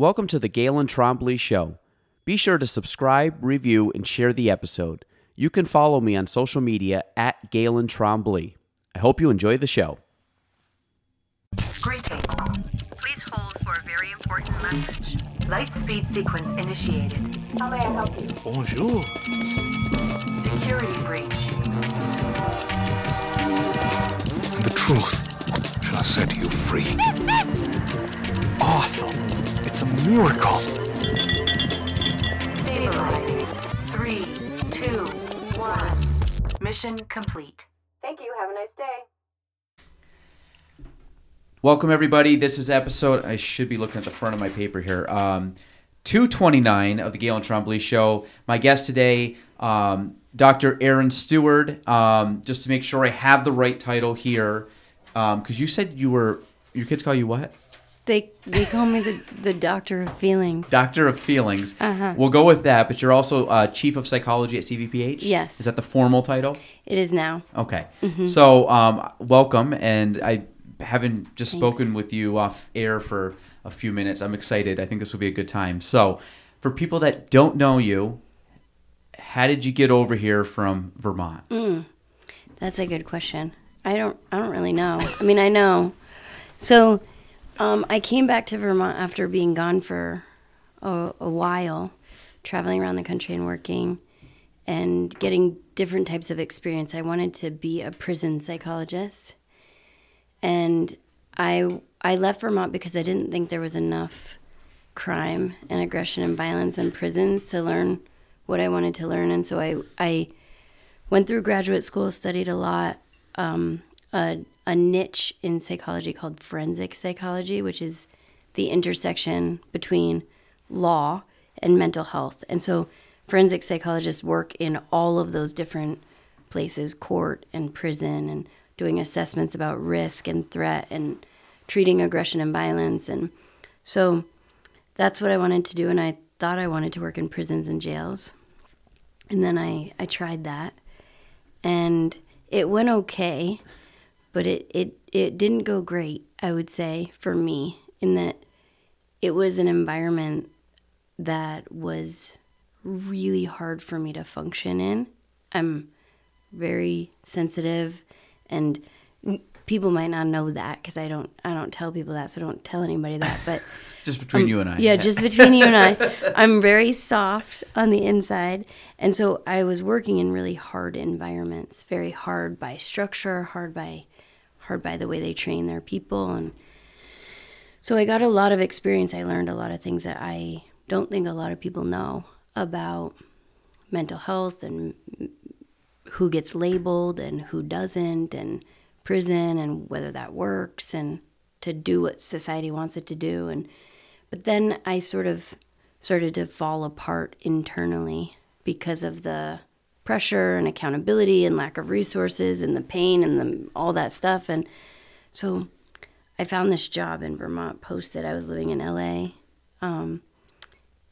Welcome to the Galen Trombley Show. Be sure to subscribe, review, and share the episode. You can follow me on social media at Galen Trombley. I hope you enjoy the show. Greetings. Please hold for a very important message. Light speed sequence initiated. How may I help you? Bonjour. Security breach. The truth shall set you free. Awesome. It's a miracle. Stabilizing. Three, two, one. Mission complete. Thank you. Have a nice day. Welcome, everybody. This is episode, I should be looking at the front of my paper here. Um, 229 of the Galen Trombley Show. My guest today, um, Dr. Aron Steward. Um, just to make sure I have the right title here, because you said you were, your kids call you what? They they call me the the doctor of feelings. Doctor of Feelings. Uh-huh. We'll go with that, but you're also uh, Chief of Psychology at CVPH? Yes. Is that the formal title? It is now. Okay. Mm-hmm. So, um, welcome. And I haven't just spoken with you off air for a few minutes. I'm excited. I think this will be a good time. So, for people that don't know you, how did you get over here from Vermont? Mm. That's a good question. I don't I don't really know. I mean, I know. So, um, I came back to Vermont after being gone for a, a while, traveling around the country and working and getting different types of experience. I wanted to be a prison psychologist. And I I left Vermont because I didn't think there was enough crime and aggression and violence in prisons to learn what I wanted to learn. And so I I went through graduate school, studied a lot, um, a niche in psychology called forensic psychology, which is the intersection between law and mental health. And so forensic psychologists work in all of those different places, court and prison, and doing assessments about risk and threat and treating aggression and violence. And so that's what I wanted to do. And I thought I wanted to work in prisons and jails. And then I, I tried that and it went okay, but it, it, it didn't go great, I would say, for me, in that it was an environment that was really hard for me to function in. I'm very sensitive and people might not know that because I don't I don't tell people that so don't tell anybody that but Just between um, you and I. Yeah, just between you and I. I'm very soft on the inside. And so I was working in really hard environments, very hard by structure, hard by hard by the way they train their people and so I got a lot of experience. I learned a lot of things that I don't think a lot of people know about mental health and who gets labeled and who doesn't and prison and whether that works and to do what society wants it to do and but then I sort of started to fall apart internally because of the pressure and accountability and lack of resources and the pain and the, all that stuff and so I found this job in Vermont posted I was living in LA um,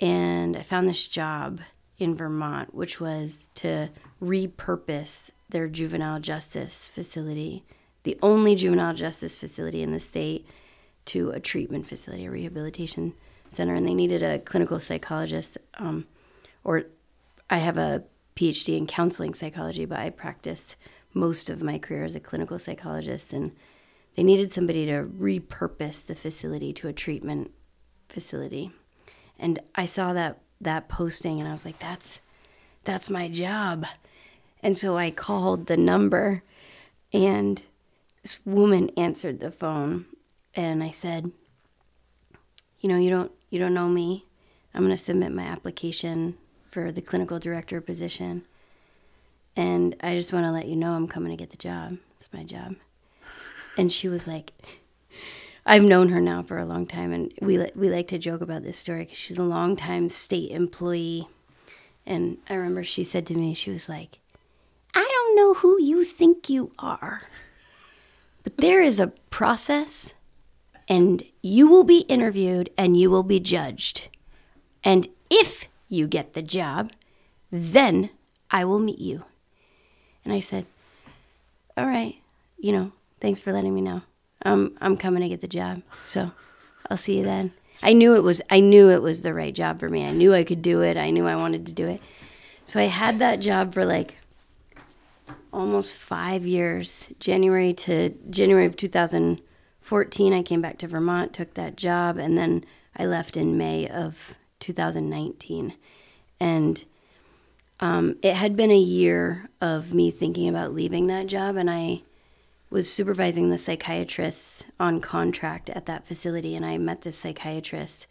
and I found this job in Vermont, which was to repurpose their juvenile justice facility, the only juvenile justice facility in the state, to a treatment facility, a rehabilitation center. And they needed a clinical psychologist, um, or I have a PhD in counseling psychology, but I practiced most of my career as a clinical psychologist. And they needed somebody to repurpose the facility to a treatment facility and I saw that that posting and I was like that's that's my job. And so I called the number and this woman answered the phone and I said, "You know, you don't you don't know me. I'm going to submit my application for the clinical director position. And I just want to let you know I'm coming to get the job. It's my job." And she was like, I've known her now for a long time, and we we like to joke about this story because she's a longtime state employee. And I remember she said to me, she was like, "I don't know who you think you are, but there is a process, and you will be interviewed and you will be judged, and if you get the job, then I will meet you." And I said, "All right, you know, thanks for letting me know." I'm I'm coming to get the job. So I'll see you then. I knew it was I knew it was the right job for me. I knew I could do it. I knew I wanted to do it. So I had that job for like almost 5 years. January to January of 2014 I came back to Vermont, took that job and then I left in May of 2019. And um, it had been a year of me thinking about leaving that job, and I was supervising the psychiatrists on contract at that facility, and I met this psychiatrist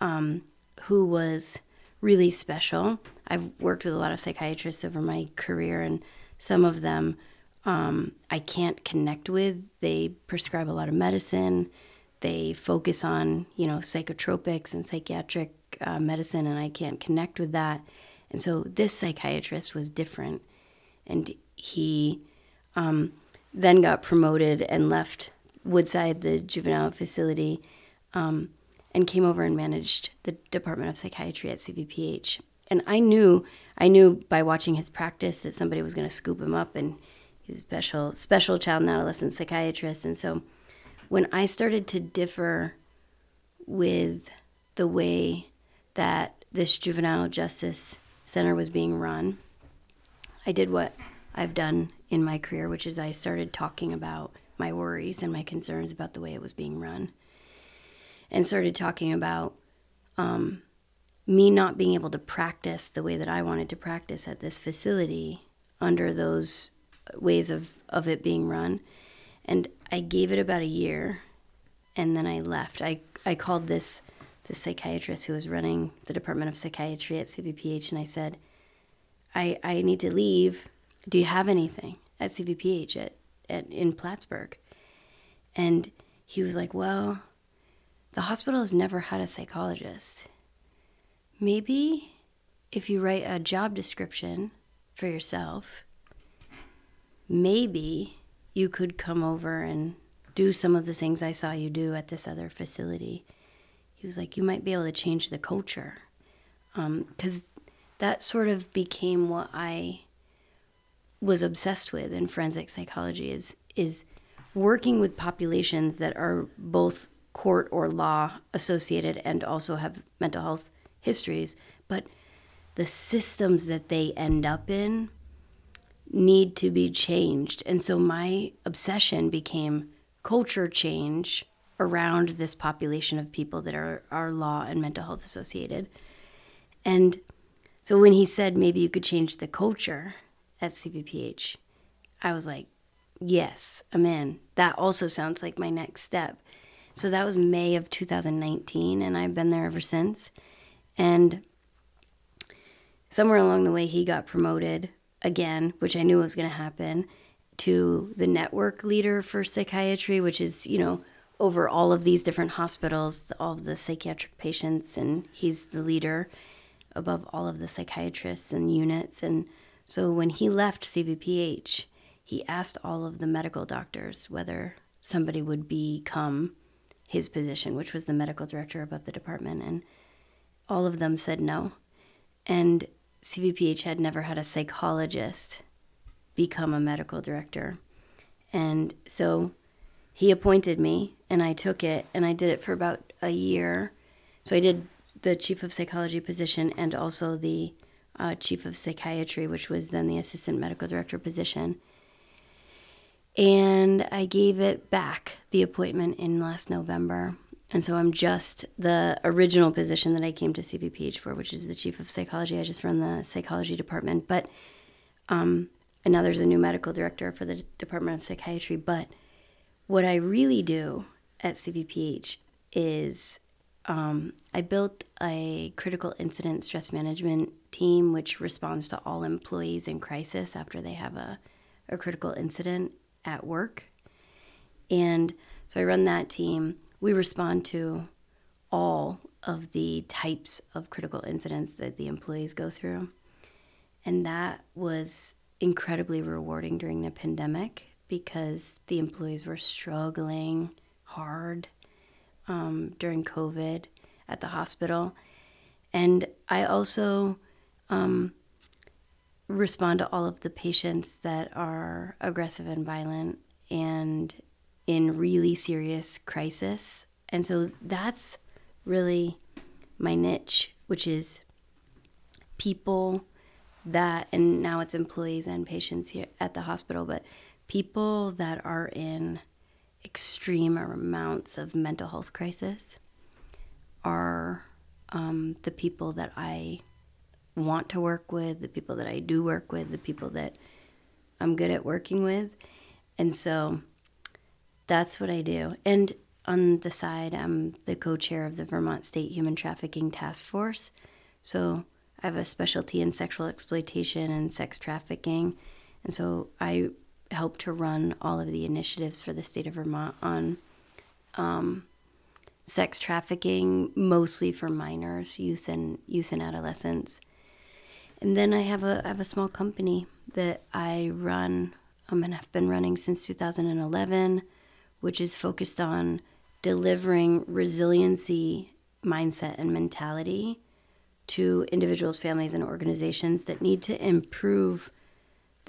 um, who was really special. I've worked with a lot of psychiatrists over my career, and some of them um, I can't connect with. They prescribe a lot of medicine. They focus on, you know, psychotropics and psychiatric uh, medicine, and I can't connect with that. And so this psychiatrist was different. And he um, then got promoted and left Woodside, the juvenile facility, um, and came over and managed the Department of Psychiatry at CVPH. And I knew, I knew by watching his practice that somebody was going to scoop him up, and he was a special, special child and adolescent psychiatrist. And so, when I started to differ with the way that this juvenile justice center was being run, I did what I've done in my career, which is I started talking about my worries and my concerns about the way it was being run, and started talking about um, me not being able to practice the way that I wanted to practice at this facility under those ways of, of it being run. And I gave it about a year and then I left. I, I called this the psychiatrist who was running the Department of Psychiatry at CVPH, and I said, I, I need to leave. Do you have anything at CVPH at, at, in Plattsburgh? And he was like, Well, the hospital has never had a psychologist. Maybe if you write a job description for yourself, maybe you could come over and do some of the things I saw you do at this other facility he was like, you might be able to change the culture. Because um, that sort of became what I was obsessed with in forensic psychology is, is working with populations that are both court or law associated and also have mental health histories, but the systems that they end up in need to be changed. And so my obsession became culture change around this population of people that are, are law and mental health associated. And so when he said maybe you could change the culture at CVPH, I was like, yes, I'm in. That also sounds like my next step. So that was May of 2019, and I've been there ever since. And somewhere along the way, he got promoted again, which I knew was going to happen, to the network leader for psychiatry, which is, you know, over all of these different hospitals, all of the psychiatric patients, and he's the leader above all of the psychiatrists and units. And so when he left CVPH, he asked all of the medical doctors whether somebody would become his position, which was the medical director above the department. And all of them said no. And CVPH had never had a psychologist become a medical director. And so he appointed me and I took it and I did it for about a year. So I did the chief of psychology position and also the uh, chief of psychiatry, which was then the assistant medical director position. And I gave it back, the appointment in last November. And so I'm just the original position that I came to CVPH for, which is the chief of psychology. I just run the psychology department. But, um, and now there's a new medical director for the Department of Psychiatry. But what I really do at CVPH is um, I built a critical incident stress management team which responds to all employees in crisis after they have a, a critical incident at work. And so I run that team. We respond to all of the types of critical incidents that the employees go through. And that was incredibly rewarding during the pandemic because the employees were struggling hard um, during COVID at the hospital. And I also um, respond to all of the patients that are aggressive and violent and in really serious crisis. And so that's really my niche, which is people that, and now it's employees and patients here at the hospital, but people that are in extreme amounts of mental health crisis are um, the people that I want to work with, the people that I do work with, the people that I'm good at working with. And so that's what I do. And on the side, I'm the co chair of the Vermont State Human Trafficking Task Force. So I have a specialty in sexual exploitation and sex trafficking. And so I help to run all of the initiatives for the state of Vermont on um, sex trafficking, mostly for minors, youth and youth and adolescents. And then I have a I have a small company that I run um, and have been running since 2011, which is focused on delivering resiliency mindset and mentality to individuals, families, and organizations that need to improve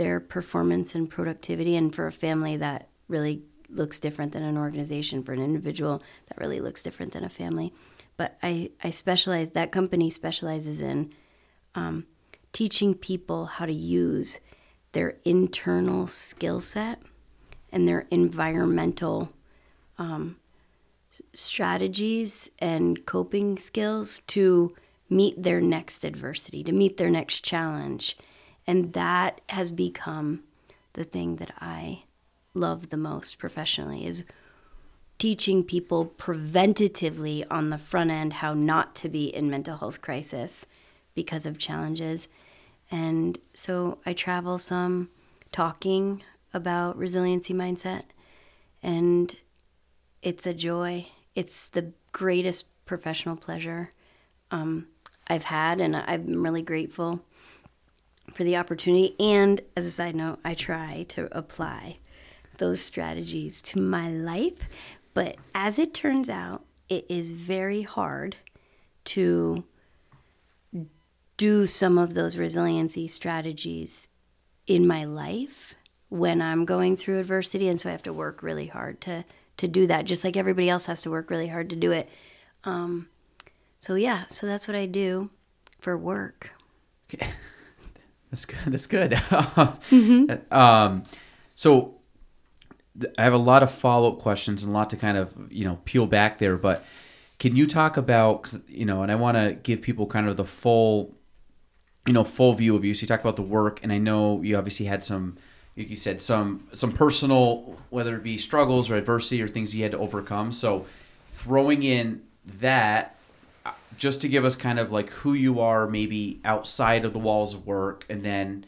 their performance and productivity. And for a family, that really looks different than an organization. For an individual, that really looks different than a family. But I, I specialize, that company specializes in um, teaching people how to use their internal skill set and their environmental um, strategies and coping skills to meet their next adversity, to meet their next challenge. And that has become the thing that I love the most professionally is teaching people preventatively on the front end how not to be in mental health crisis because of challenges. And so I travel some talking about resiliency mindset and it's a joy. It's the greatest professional pleasure um, I've had, and I'm really grateful for the opportunity. And as a side note, I try to apply those strategies to my life. But as it turns out, it is very hard to do some of those resiliency strategies in my life when I'm going through adversity. And so I have to work really hard to, to do that, just like everybody else has to work really hard to do it. Um, so, yeah, so that's what I do for work. That's good. That's good. mm-hmm. um, so I have a lot of follow up questions and a lot to kind of you know peel back there. But can you talk about you know? And I want to give people kind of the full you know full view of you. So you talked about the work, and I know you obviously had some. like You said some some personal, whether it be struggles or adversity or things you had to overcome. So throwing in that just to give us kind of like who you are maybe outside of the walls of work and then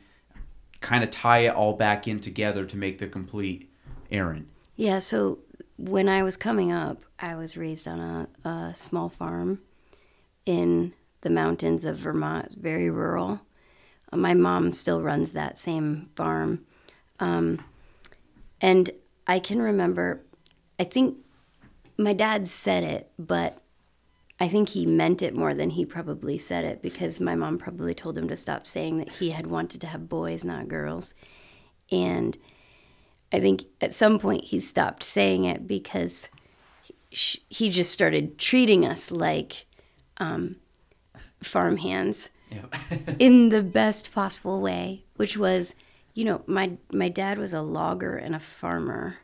kind of tie it all back in together to make the complete Aron. Yeah, so when I was coming up, I was raised on a, a small farm in the mountains of Vermont, very rural. Uh, my mom still runs that same farm. Um, and I can remember, I think my dad said it, but I think he meant it more than he probably said it because my mom probably told him to stop saying that he had wanted to have boys, not girls. And I think at some point he stopped saying it because he, just started treating us like um, farm hands in the best possible way, which was, you know, my my dad was a logger and a farmer,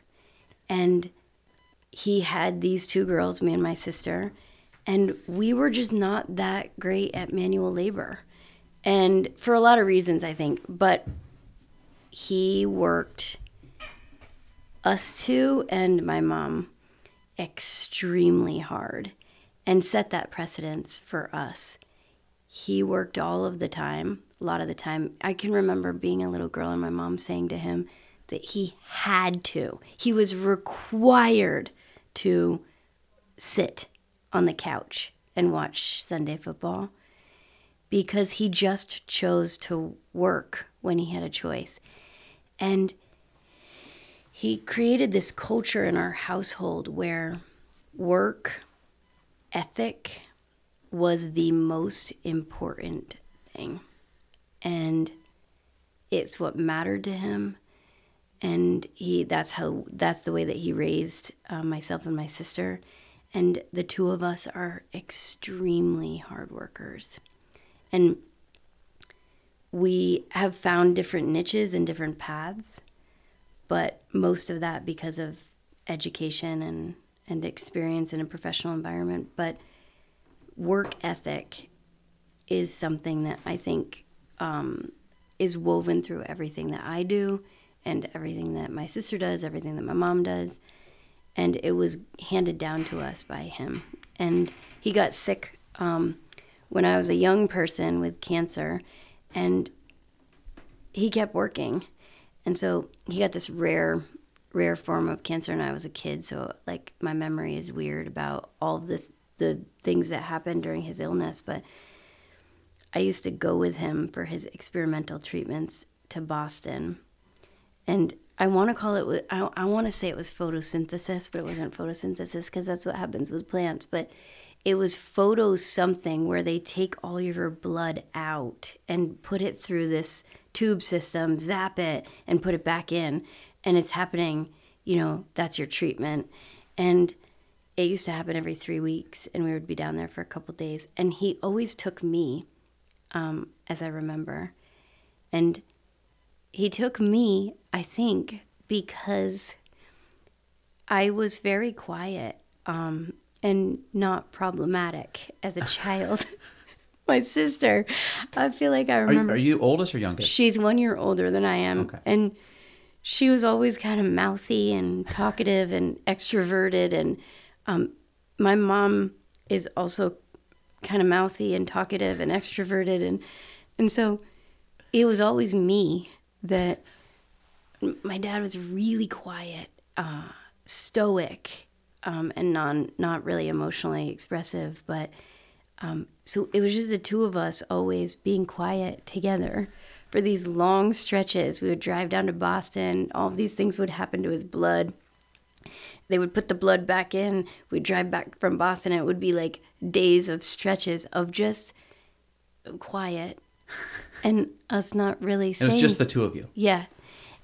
and he had these two girls, me and my sister, and we were just not that great at manual labor, and for a lot of reasons, I think, but he worked us two and my mom extremely hard and set that precedence for us. He worked all of the time, a lot of the time. I can remember being a little girl and my mom saying to him that he had to, he was required to sit on the couch and watch Sunday football because he just chose to work when he had a choice. And he created this culture in our household where work ethic was the most important thing. And it's what mattered to him. And he that's how that's the way that he raised uh, myself and my sister. And the two of us are extremely hard workers. And we have found different niches and different paths, but most of that because of education and, and experience in a professional environment. But work ethic is something that I think um, is woven through everything that I do and everything that my sister does, everything that my mom does. And it was handed down to us by him. And he got sick um, when I was a young person with cancer, and he kept working. And so he got this rare, rare form of cancer, and I was a kid. So, like, my memory is weird about all the, the things that happened during his illness. But I used to go with him for his experimental treatments to Boston. And I want to call it, I, I want to say it was photosynthesis, but it wasn't photosynthesis because that's what happens with plants. But it was photo something where they take all your blood out and put it through this tube system, zap it, and put it back in. And it's happening, you know, that's your treatment. And it used to happen every three weeks, and we would be down there for a couple days. And he always took me um, as I remember. And he took me, I think, because I was very quiet um, and not problematic as a child. My sister, I feel like I Are you, remember. are you oldest or youngest? She's one year older than I am. Okay. And she was always kind of mouthy and talkative and extroverted. And um, my mom is also kind of mouthy and talkative and extroverted. And, and so it was always me that my dad was really quiet, uh, stoic, um, and non, not really emotionally expressive. But um, so it was just the two of us always being quiet together for these long stretches. We would drive down to Boston. All these things would happen to his blood. They would put the blood back in. We'd drive back from Boston. It would be like days of stretches of just quiet and us not really It was just the two of you. Yeah.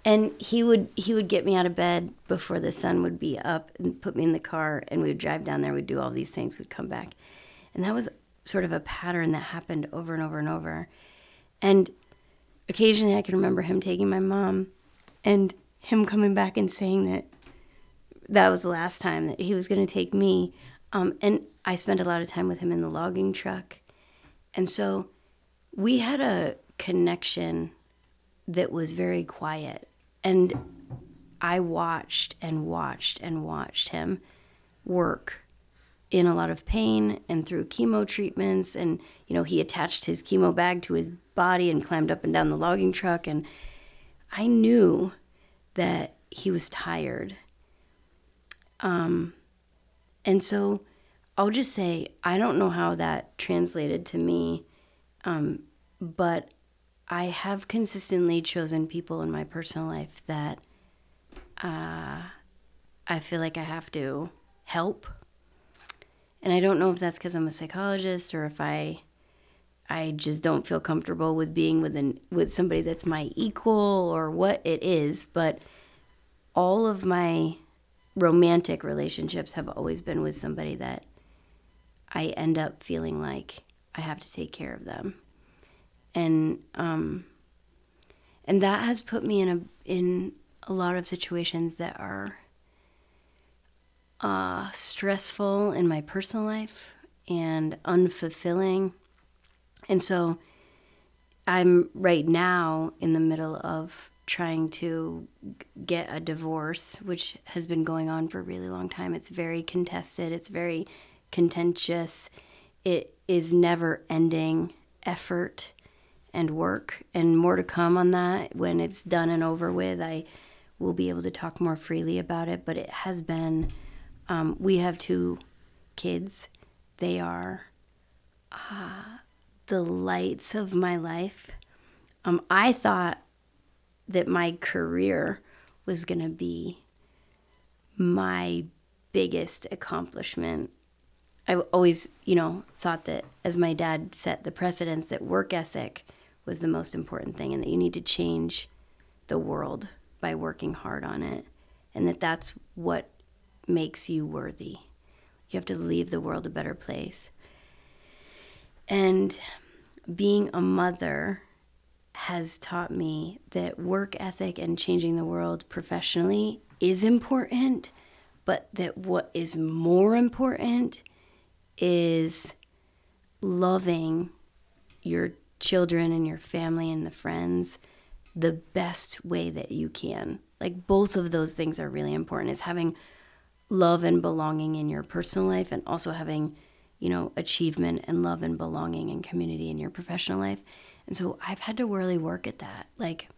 And he would he would get me out of bed before the sun would be up and put me in the car and we would drive down there, we'd do all these things, we'd come back. And that was sort of a pattern that happened over and over and over. And occasionally I can remember him taking my mom and him coming back and saying that that was the last time that he was going to take me. Um, and I spent a lot of time with him in the logging truck. And so we had a connection that was very quiet. And I watched and watched and watched him work in a lot of pain and through chemo treatments. And, you know, he attached his chemo bag to his body and climbed up and down the logging truck. And I knew that he was tired. Um, and so I'll just say, I don't know how that translated to me, um, but I have consistently chosen people in my personal life that uh, I feel like I have to help. And I don't know if that's because I'm a psychologist or if I I just don't feel comfortable with being with an, with somebody that's my equal or what it is, but all of my romantic relationships have always been with somebody that I end up feeling like I have to take care of them. And um and that has put me in a in a lot of situations that are uh, stressful in my personal life and unfulfilling. And so I'm right now in the middle of trying to get a divorce, which has been going on for a really long time. It's very contested, it's very contentious, it is never ending effort and work, and more to come on that when it's done and over with. I will be able to talk more freely about it, but it has been. Um, we have two kids. They are uh, the lights of my life. Um, I thought that my career was going to be my biggest accomplishment. I always, you know, thought that as my dad set the precedence that work ethic was the most important thing and that you need to change the world by working hard on it and that that's what makes you worthy. You have to leave the world a better place. And being a mother has taught me that work ethic and changing the world professionally is important, but that what is more important is loving your children and your family and the friends the best way that you can. Like both of those things are really important is having love and belonging in your personal life and also having, you know, achievement and love and belonging and community in your professional life. And so I've had to really work at that. Like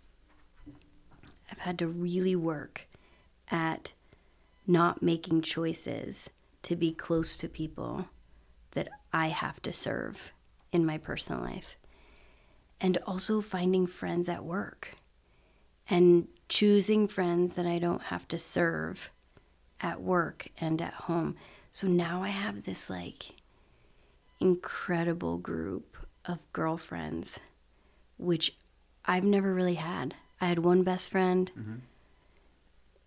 I've had to really work at not making choices to be close to people I have to serve in my personal life. And also finding friends at work and choosing friends that I don't have to serve at work and at home. So now I have this like incredible group of girlfriends, which I've never really had. I had one best friend, mm-hmm.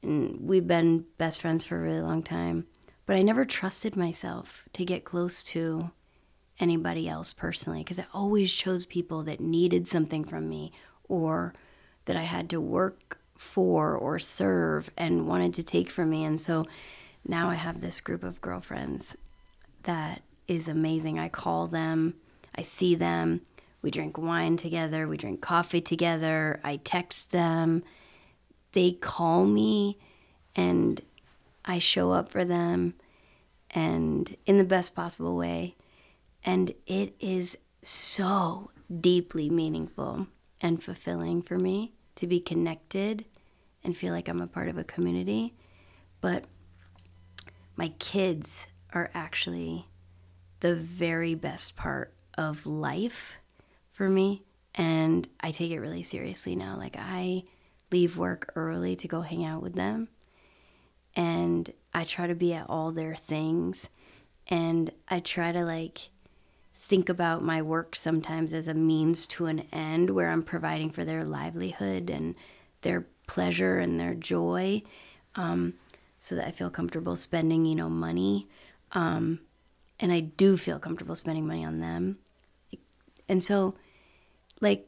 and we've been best friends for a really long time, but I never trusted myself to get close to anybody else personally because I always chose people that needed something from me or that I had to work for or serve and wanted to take from me. And so now I have this group of girlfriends that is amazing. I call them, I see them, we drink wine together, we drink coffee together, I text them. They call me and I show up for them and in the best possible way. And it is so deeply meaningful and fulfilling for me to be connected and feel like I'm a part of a community. But my kids are actually the very best part of life for me. And I take it really seriously now. Like, I leave work early to go hang out with them. And I try to be at all their things. And I try to, like, think about my work sometimes as a means to an end where I'm providing for their livelihood and their pleasure and their joy um, so that I feel comfortable spending, you know, money. Um, and I do feel comfortable spending money on them. And so, like,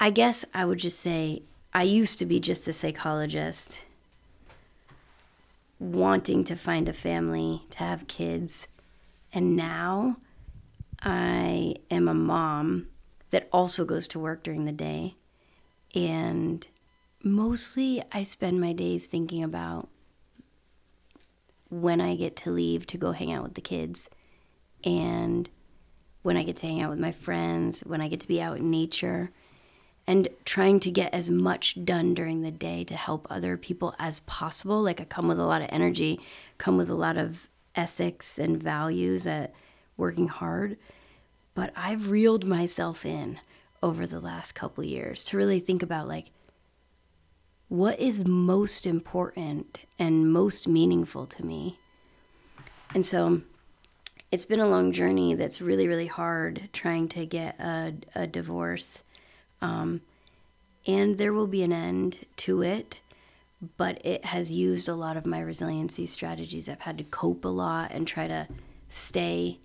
I guess I would just say I used to be just a psychologist wanting to find a family, to have kids. And now I am a mom that also goes to work during the day. And mostly I spend my days thinking about when I get to leave to go hang out with the kids and when I get to hang out with my friends, when I get to be out in nature, and trying to get as much done during the day to help other people as possible. Like I come with a lot of energy, come with a lot of ethics and values at working hard. But I've reeled myself in over the last couple years to really think about like what is most important and most meaningful to me. And so it's been a long journey that's really, really hard trying to get a, a divorce. Um, and there will be an end to it, but it has used a lot of my resiliency strategies. I've had to cope a lot and try to stay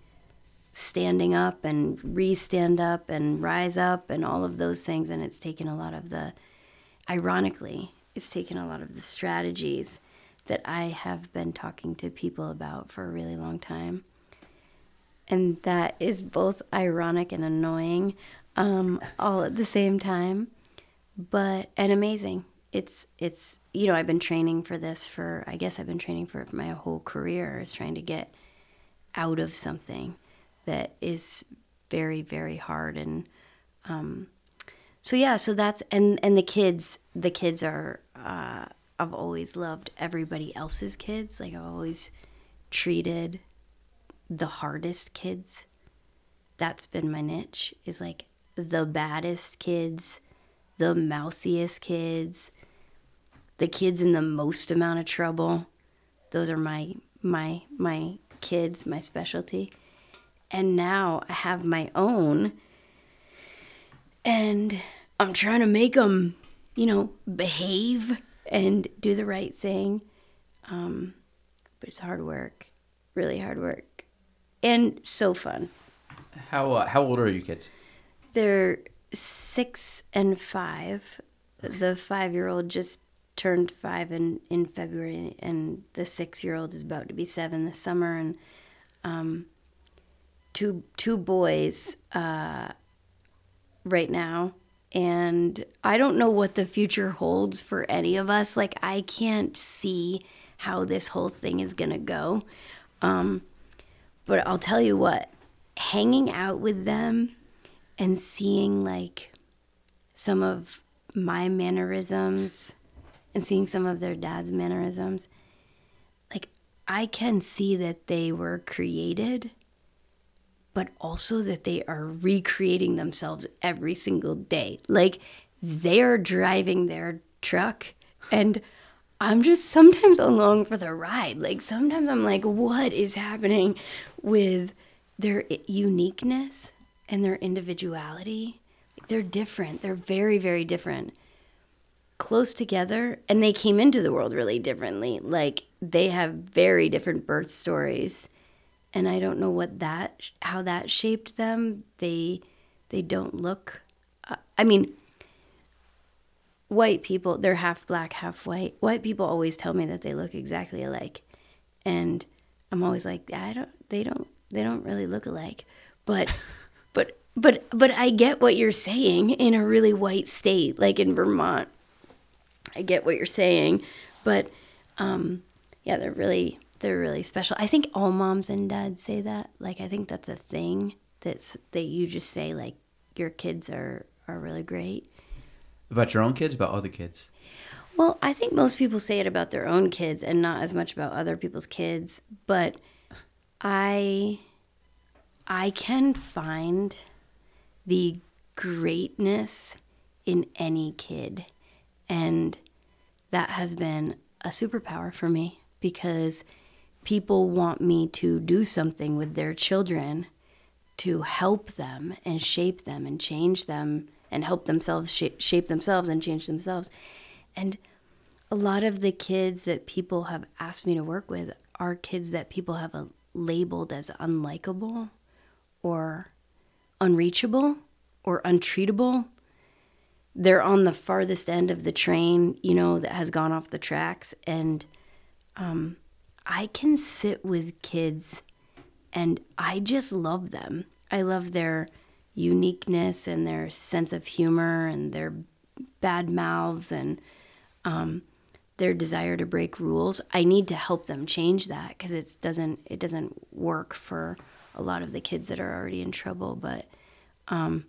standing up and re stand up and rise up and all of those things. And it's taken a lot of the, ironically, it's taken a lot of the strategies that I have been talking to people about for a really long time. And that is both ironic and annoying um, all at the same time, but and amazing. It's it's you know I've been training for this for I guess I've been training for my whole career is trying to get out of something that is very very hard and um, so yeah so that's and and the kids the kids are uh, I've always loved everybody else's kids. Like I've always treated the hardest kids. That's been my niche is like the baddest kids the mouthiest kids the kids in the most amount of trouble those are my my my kids my specialty and now i have my own and i'm trying to make them you know behave and do the right thing um, but it's hard work really hard work and so fun. How uh, how old are you kids? They're six and five. The five year old just turned five in, in February, and the six year old is about to be seven this summer. And um, two two boys uh, right now. And I don't know what the future holds for any of us. Like, I can't see how this whole thing is going to go. Um, but I'll tell you what, hanging out with them and seeing like some of my mannerisms and seeing some of their dad's mannerisms, like I can see that they were created, but also that they are recreating themselves every single day. Like they are driving their truck and I'm just sometimes along for the ride. Like sometimes I'm like, what is happening with their uniqueness and their individuality. They're different. They're very, very different. Close together, and they came into the world really differently. Like they have very different birth stories, and I don't know what that, how that shaped them. They, they don't look. Uh, I mean, white people they're half black half white white people always tell me that they look exactly alike and i'm always like i don't they don't they don't really look alike but but but i get what you're saying in a really white state like in vermont i get what you're saying but um yeah they're really they're really special i think all moms and dads say that like i think that's a thing that's that you just say like your kids are are really great About your own kids? About other kids? Well, I think most people say it about their own kids and not as much about other people's kids, but I I can find the greatness in any kid and that has been a superpower for me because people want me to do something with their children to help them and shape them and change them and help themselves shape, themselves and change themselves. And a lot of the kids that people have asked me to work with are kids that people have labeled as unlikable or unreachable or untreatable. They're on the farthest end of the train, you know, that has gone off the tracks. And um, I can sit with kids and I just love them. I love their uniqueness and their sense of humor and their bad mouths and um, their desire to break rules. I need to help them change that because it doesn't it doesn't work for a lot of the kids that are already in trouble. But um,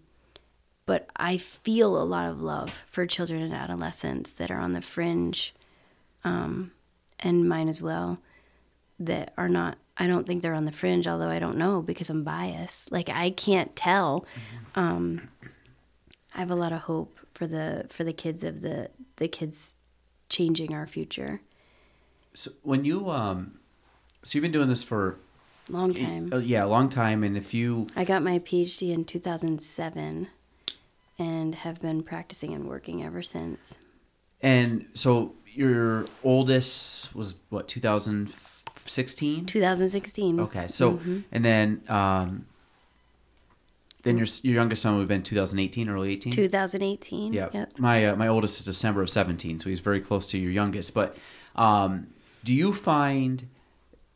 but I feel a lot of love for children and adolescents that are on the fringe, um, and mine as well, that are not. I don't think they're on the fringe, although I don't know because I'm biased. Like I can't tell. Um, I have a lot of hope for the for the kids of the the kids changing our future. So when you um, so you've been doing this for Long time. uh, yeah long time, and if you I got my PhD in 2007 and have been practicing and working ever since. and so your oldest was what 2016. 2016. Okay, so Mm-hmm. and then um, then your your youngest son would have been 2018, early 18. 2018. Yeah. Yep. My uh, my oldest is December of 17, so he's very close to your youngest. But um, do you find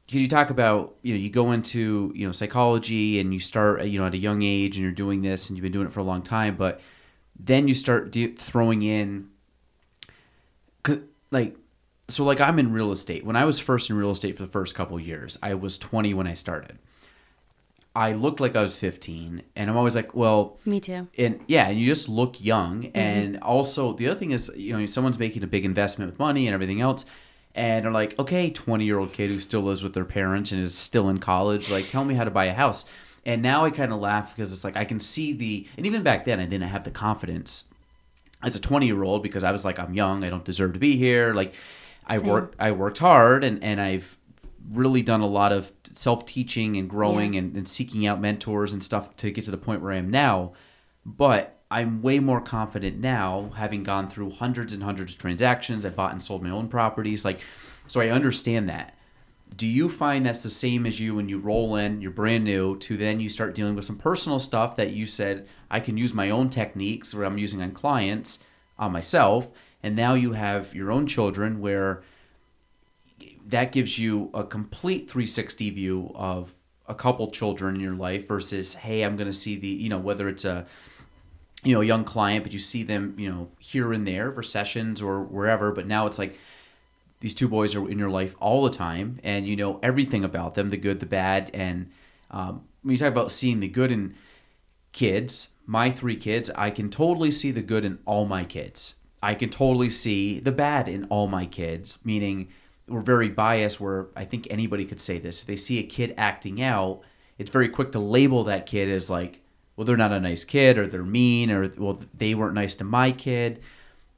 can you talk about you know you go into you know psychology and you start you know at a young age and you're doing this and you've been doing it for a long time, but then you start de- throwing in cuz like so like I'm in real estate. When I was first in real estate for the first couple years, I was 20 when I started. I looked like I was 15 and I'm always like, well, Me too. and yeah, and you just look young. Mm-hmm. And also, the other thing is, you know, someone's making a big investment with money and everything else, and they're like, okay, twenty year old kid who still lives with their parents and is still in college, like, tell me how to buy a house. And now I kind of laugh because it's like I can see the, and even back then I didn't have the confidence as a 20 year old because I was like, I'm young, I don't deserve to be here. Like, I Same. worked, I worked hard, and and I've really done a lot of self teaching and growing Yeah. and, and seeking out mentors and stuff to get to the point where I am now. But I'm way more confident now, having gone through hundreds and hundreds of transactions. I bought and sold my own properties, like, so I understand that. do you find that's the same as you when you roll in, you're brand new, to then you start dealing with some personal stuff that you said, I can use my own techniques where I'm using on clients, on myself, and now you have your own children where that gives you a complete 360 view of a couple children in your life versus, hey, I'm going to see the, you know, whether it's a, you know, young client, but you see them, you know, here and there for sessions or wherever, but now it's like, these two boys are in your life all the time and you know everything about them the good the bad and um, when you talk about seeing the good in kids my three kids i can totally see the good in all my kids. I can totally see the bad in all my kids meaning we're very biased where i think anybody could say this. If they see a kid acting out it's very quick to label that kid as like well they're not a nice kid or they're mean or well they weren't nice to my kid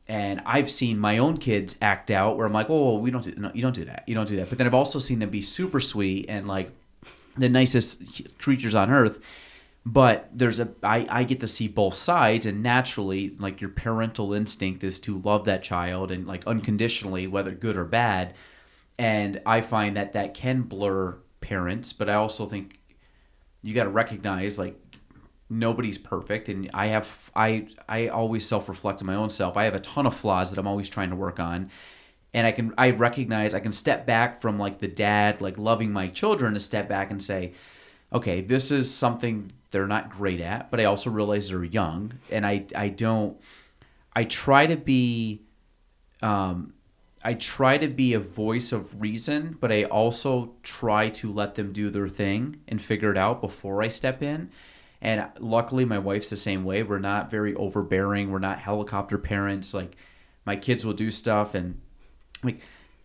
and I've seen my own kids act out where I'm like, oh, we don't do, no, you don't do that, you don't do that. But then I've also seen them be super sweet and like the nicest creatures on earth. But there's a I, I get to see both sides, and naturally, like your parental instinct is to love that child and like unconditionally, whether good or bad. And I find that that can blur parents, but I also think you got to recognize like nobody's perfect and i have i i always self-reflect on my own self i have a ton of flaws that i'm always trying to work on and i can i recognize i can step back from like the dad like loving my children to step back and say okay this is something they're not great at but i also realize they're young and i i don't i try to be um I try to be a voice of reason, but I also try to let them do their thing and figure it out before I step in. And luckily, my wife's the same way. We're not very overbearing. We're not helicopter parents. Like, my kids will do stuff, and like,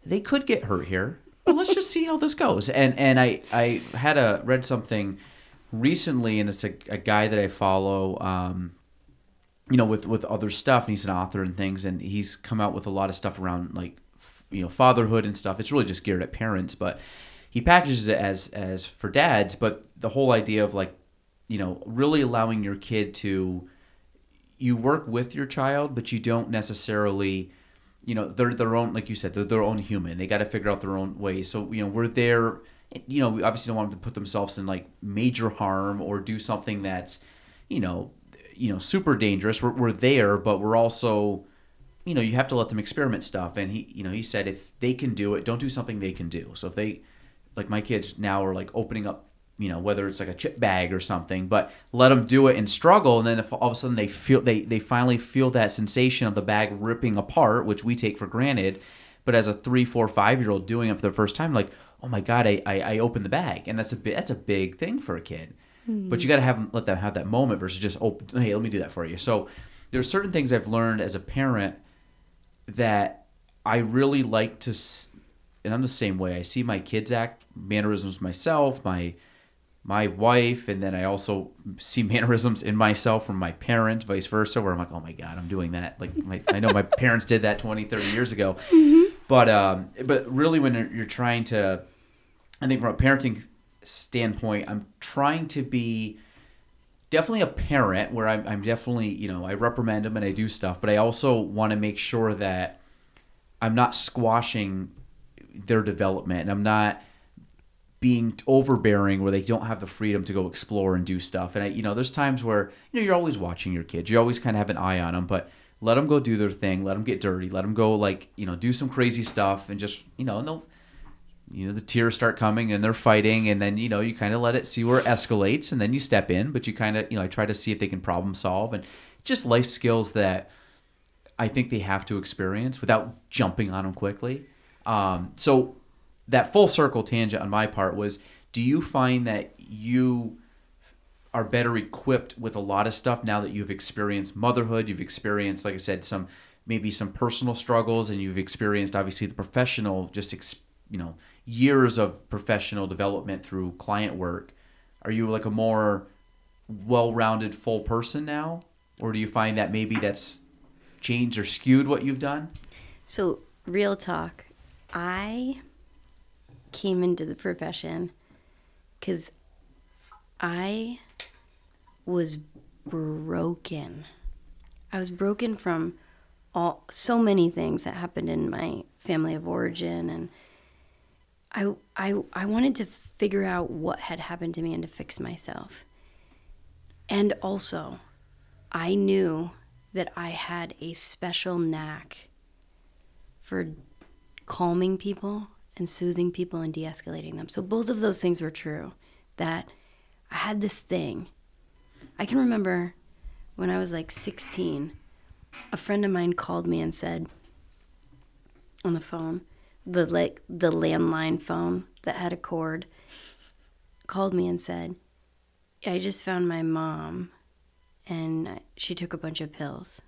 they could get hurt here. But let's just see how this goes. And and I I had a read something recently, and it's a, a guy that I follow. Um, you know, with with other stuff, and he's an author and things, and he's come out with a lot of stuff around like f- you know fatherhood and stuff. It's really just geared at parents, but he packages it as as for dads. But the whole idea of like you know, really allowing your kid to you work with your child, but you don't necessarily, you know, they're their own, like you said, they're their own human. They got to figure out their own ways. So you know, we're there. You know, we obviously don't want them to put themselves in like major harm or do something that's, you know, you know, super dangerous. We're, we're there, but we're also, you know, you have to let them experiment stuff. And he, you know, he said if they can do it, don't do something they can do. So if they, like my kids now are like opening up you know whether it's like a chip bag or something but let them do it and struggle. And then if all of a sudden they feel they they finally feel that sensation of the bag ripping apart which we take for granted but as a three four five year old doing it for the first time like oh my god i i, I opened the bag. And that's a bit that's a big thing for a kid. Hmm. But you got to have let them have that moment versus just open hey let me do that for you. So there's certain things i've learned as a parent that i really like to and i'm the same way. I see my kids act mannerisms myself my my wife and then i also see mannerisms in myself from my parents vice versa where i'm like oh my god i'm doing that. Like my, i know my parents did that 20 30 years ago. But um but really when you're, you're trying to i think from a parenting standpoint i'm trying to be definitely a parent where I'm, I'm definitely you know i reprimand them and i do stuff but i also want to make sure that i'm not squashing their development and i'm not being overbearing where they don't have the freedom to go explore and do stuff. And I, you know, there's times where you know you're always watching your kids. You always kind of have an eye on them, but let them go do their thing. Let them get dirty. Let them go like you know do some crazy stuff and just you know and they'll you know the tears start coming and they're fighting and then you know you kind of let it see where it escalates and then you step in. But you kind of you know I try to see if they can problem solve and just life skills that I think they have to experience without jumping on them quickly. Um, so that full circle tangent on my part was do you find that you are better equipped with a lot of stuff now that you've experienced motherhood you've experienced like i said some maybe some personal struggles and you've experienced obviously the professional just ex, you know years of professional development through client work? Are you like a more well-rounded full person now? Or do you find that maybe that's changed or skewed what you've done? So, real talk, I came into the profession because I was broken. I was broken from all so many things that happened in my family of origin, and I, I, I wanted to figure out what had happened to me and to fix myself. And also, I knew that I had a special knack for calming people and soothing people and de escalating them. So both of those things were true. That I had this thing. I can remember when I was like 16, a friend of mine called me and said on the phone, the like the landline phone that had a cord, called me and said, I just found my mom and she took a bunch of pills.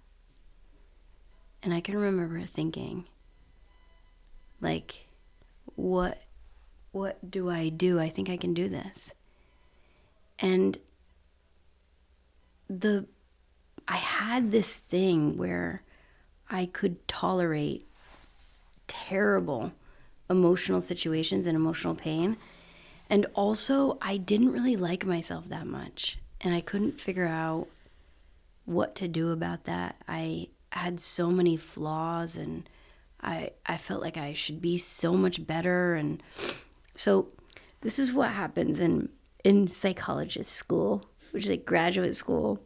And I can remember thinking, like, what what do I do? I think I can do this. And the I had this thing where I could tolerate terrible emotional situations and emotional pain. And also, I didn't really like myself that much. And I couldn't figure out what to do about that. I had so many flaws and I I felt like I should be so much better and so this is what happens in in psychologist school, which is like graduate school,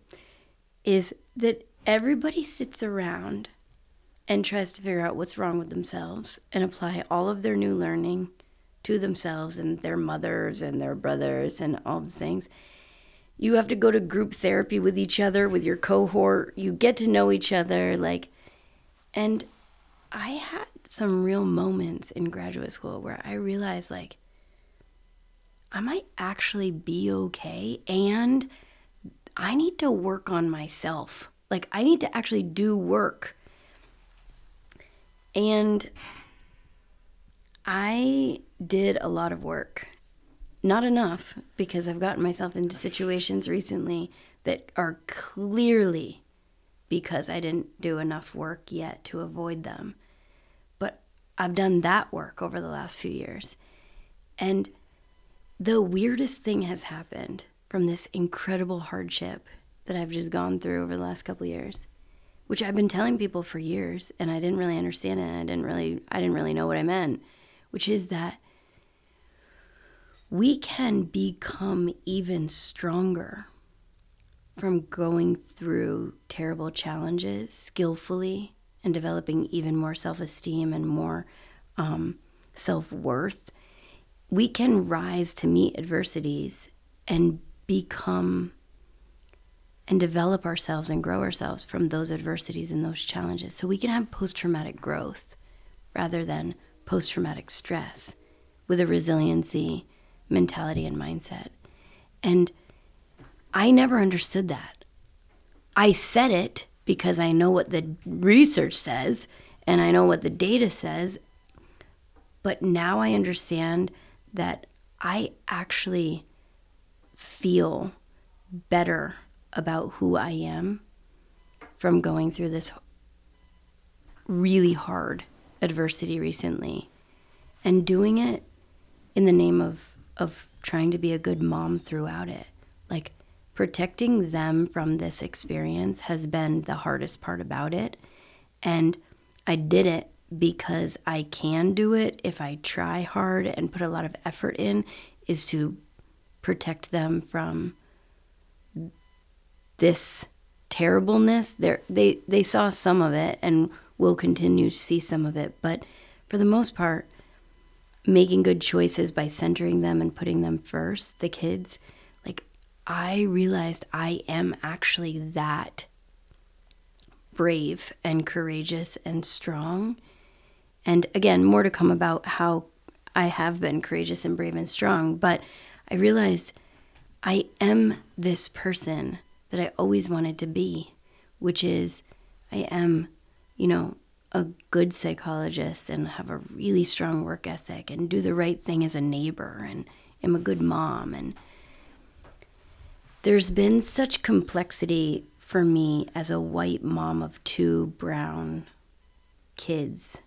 is that everybody sits around and tries to figure out what's wrong with themselves and apply all of their new learning to themselves and their mothers and their brothers and all the things. You have to go to group therapy with each other, with your cohort. You get to know each other. Like, and I had some real moments in graduate school where I realized, like, I might actually be okay and I need to work on myself. Like, I need to actually do work. And I did a lot of work. Not enough because I've gotten myself into situations recently that are clearly because I didn't do enough work yet to avoid them. But I've done that work over the last few years. And the weirdest thing has happened from this incredible hardship that I've just gone through over the last couple years, which I've been telling people for years and I didn't really understand it and I didn't really I didn't really know what I meant, which is that we can become even stronger from going through terrible challenges skillfully and developing even more self esteem and more um, self worth. We can rise to meet adversities and become and develop ourselves and grow ourselves from those adversities and those challenges. So we can have post traumatic growth rather than post traumatic stress with a resiliency mentality and mindset. And I never understood that. I said it because I know what the research says and I know what the data says. But now I understand that I actually feel better about who I am from going through this really hard adversity recently and doing it in the name of of trying to be a good mom throughout it. Like protecting them from this experience has been the hardest part about it. And I did it because I can do it if I try hard and put a lot of effort in is to protect them from this terribleness. They're, they they saw some of it and will continue to see some of it, but for the most part, making good choices by centering them and putting them first, the kids, I realized I am actually that brave and courageous and strong. And again, more to come about how I have been courageous and brave and strong, but I realized I am this person that I always wanted to be, which is I am, you know, a good psychologist and have a really strong work ethic and do the right thing as a neighbor and am a good mom and there's been such complexity for me as a white mom of two brown kids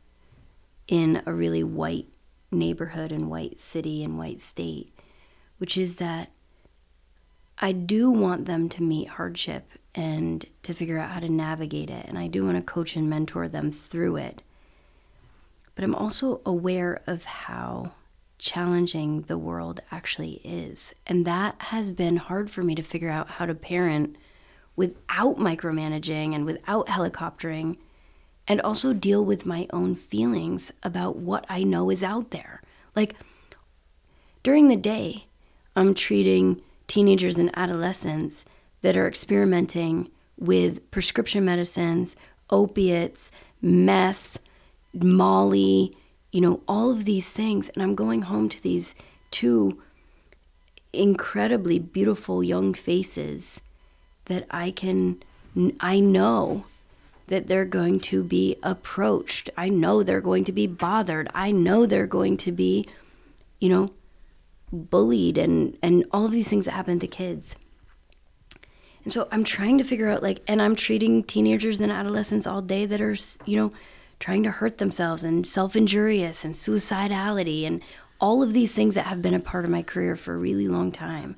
in a really white neighborhood and white city and white state which is that I do want them to meet hardship and to figure out how to navigate it. And I do want to coach and mentor them through it. But I'm also aware of how challenging the world actually is. And that has been hard for me to figure out how to parent without micromanaging and without helicoptering and also deal with my own feelings about what I know is out there. Like during the day, I'm treating teenagers and adolescents that are experimenting with prescription medicines, opiates, meth, Molly, you know, all of these things. And I'm going home to these two incredibly beautiful young faces that I can, I know that they're going to be approached. I know they're going to be bothered. I know they're going to be, you know, bullied and and all of these things that happen to kids. And so I'm trying to figure out like and I'm treating teenagers and adolescents all day that are, you know, trying to hurt themselves and self-injurious and suicidality and all of these things that have been a part of my career for a really long time.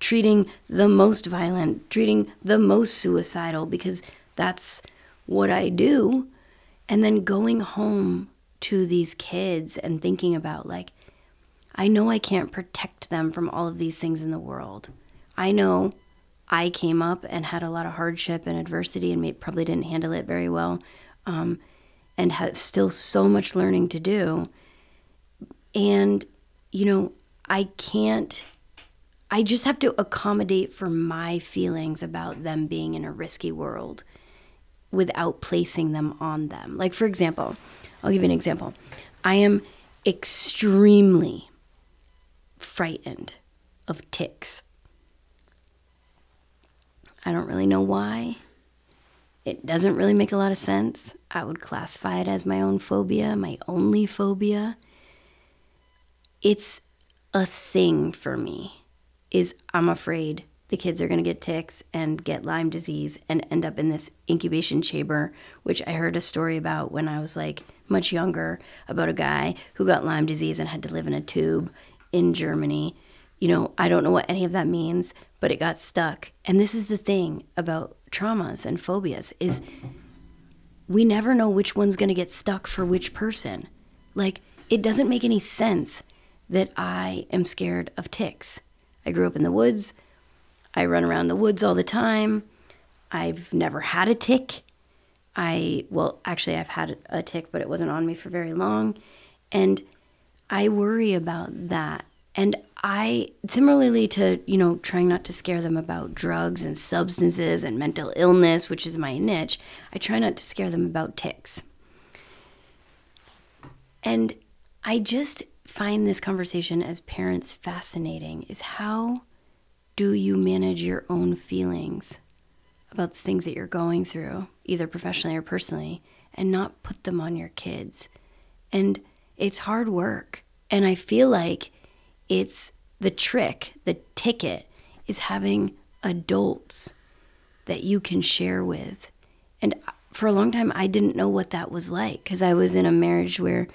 Treating the most violent, treating the most suicidal because that's what I do. And then going home to these kids and thinking about like I know I can't protect them from all of these things in the world. I know I came up and had a lot of hardship and adversity and probably didn't handle it very well um, and have still so much learning to do. And, you know, I can't, I just have to accommodate for my feelings about them being in a risky world without placing them on them. Like, for example, I'll give you an example. I am extremely frightened of ticks. I don't really know why. It doesn't really make a lot of sense. I would classify it as my own phobia, my only phobia. It's a thing for me. Is I'm afraid the kids are going to get ticks and get Lyme disease and end up in this incubation chamber, which I heard a story about when I was like much younger about a guy who got Lyme disease and had to live in a tube in Germany. You know, I don't know what any of that means, but it got stuck. And this is the thing about traumas and phobias is we never know which one's going to get stuck for which person. Like it doesn't make any sense that I am scared of ticks. I grew up in the woods. I run around the woods all the time. I've never had a tick. I, well, actually, I've had a tick, but it wasn't on me for very long. And I worry about that. And I, similarly to, you know, trying not to scare them about drugs and substances and mental illness, which is my niche, I try not to scare them about ticks. And I just find this conversation as parents fascinating is how do you manage your own feelings about the things that you're going through, either professionally or personally, and not put them on your kids? And it's hard work. And I feel like it's the trick, the ticket is having adults that you can share with. And for a long time, I didn't know what that was like because I was in a marriage where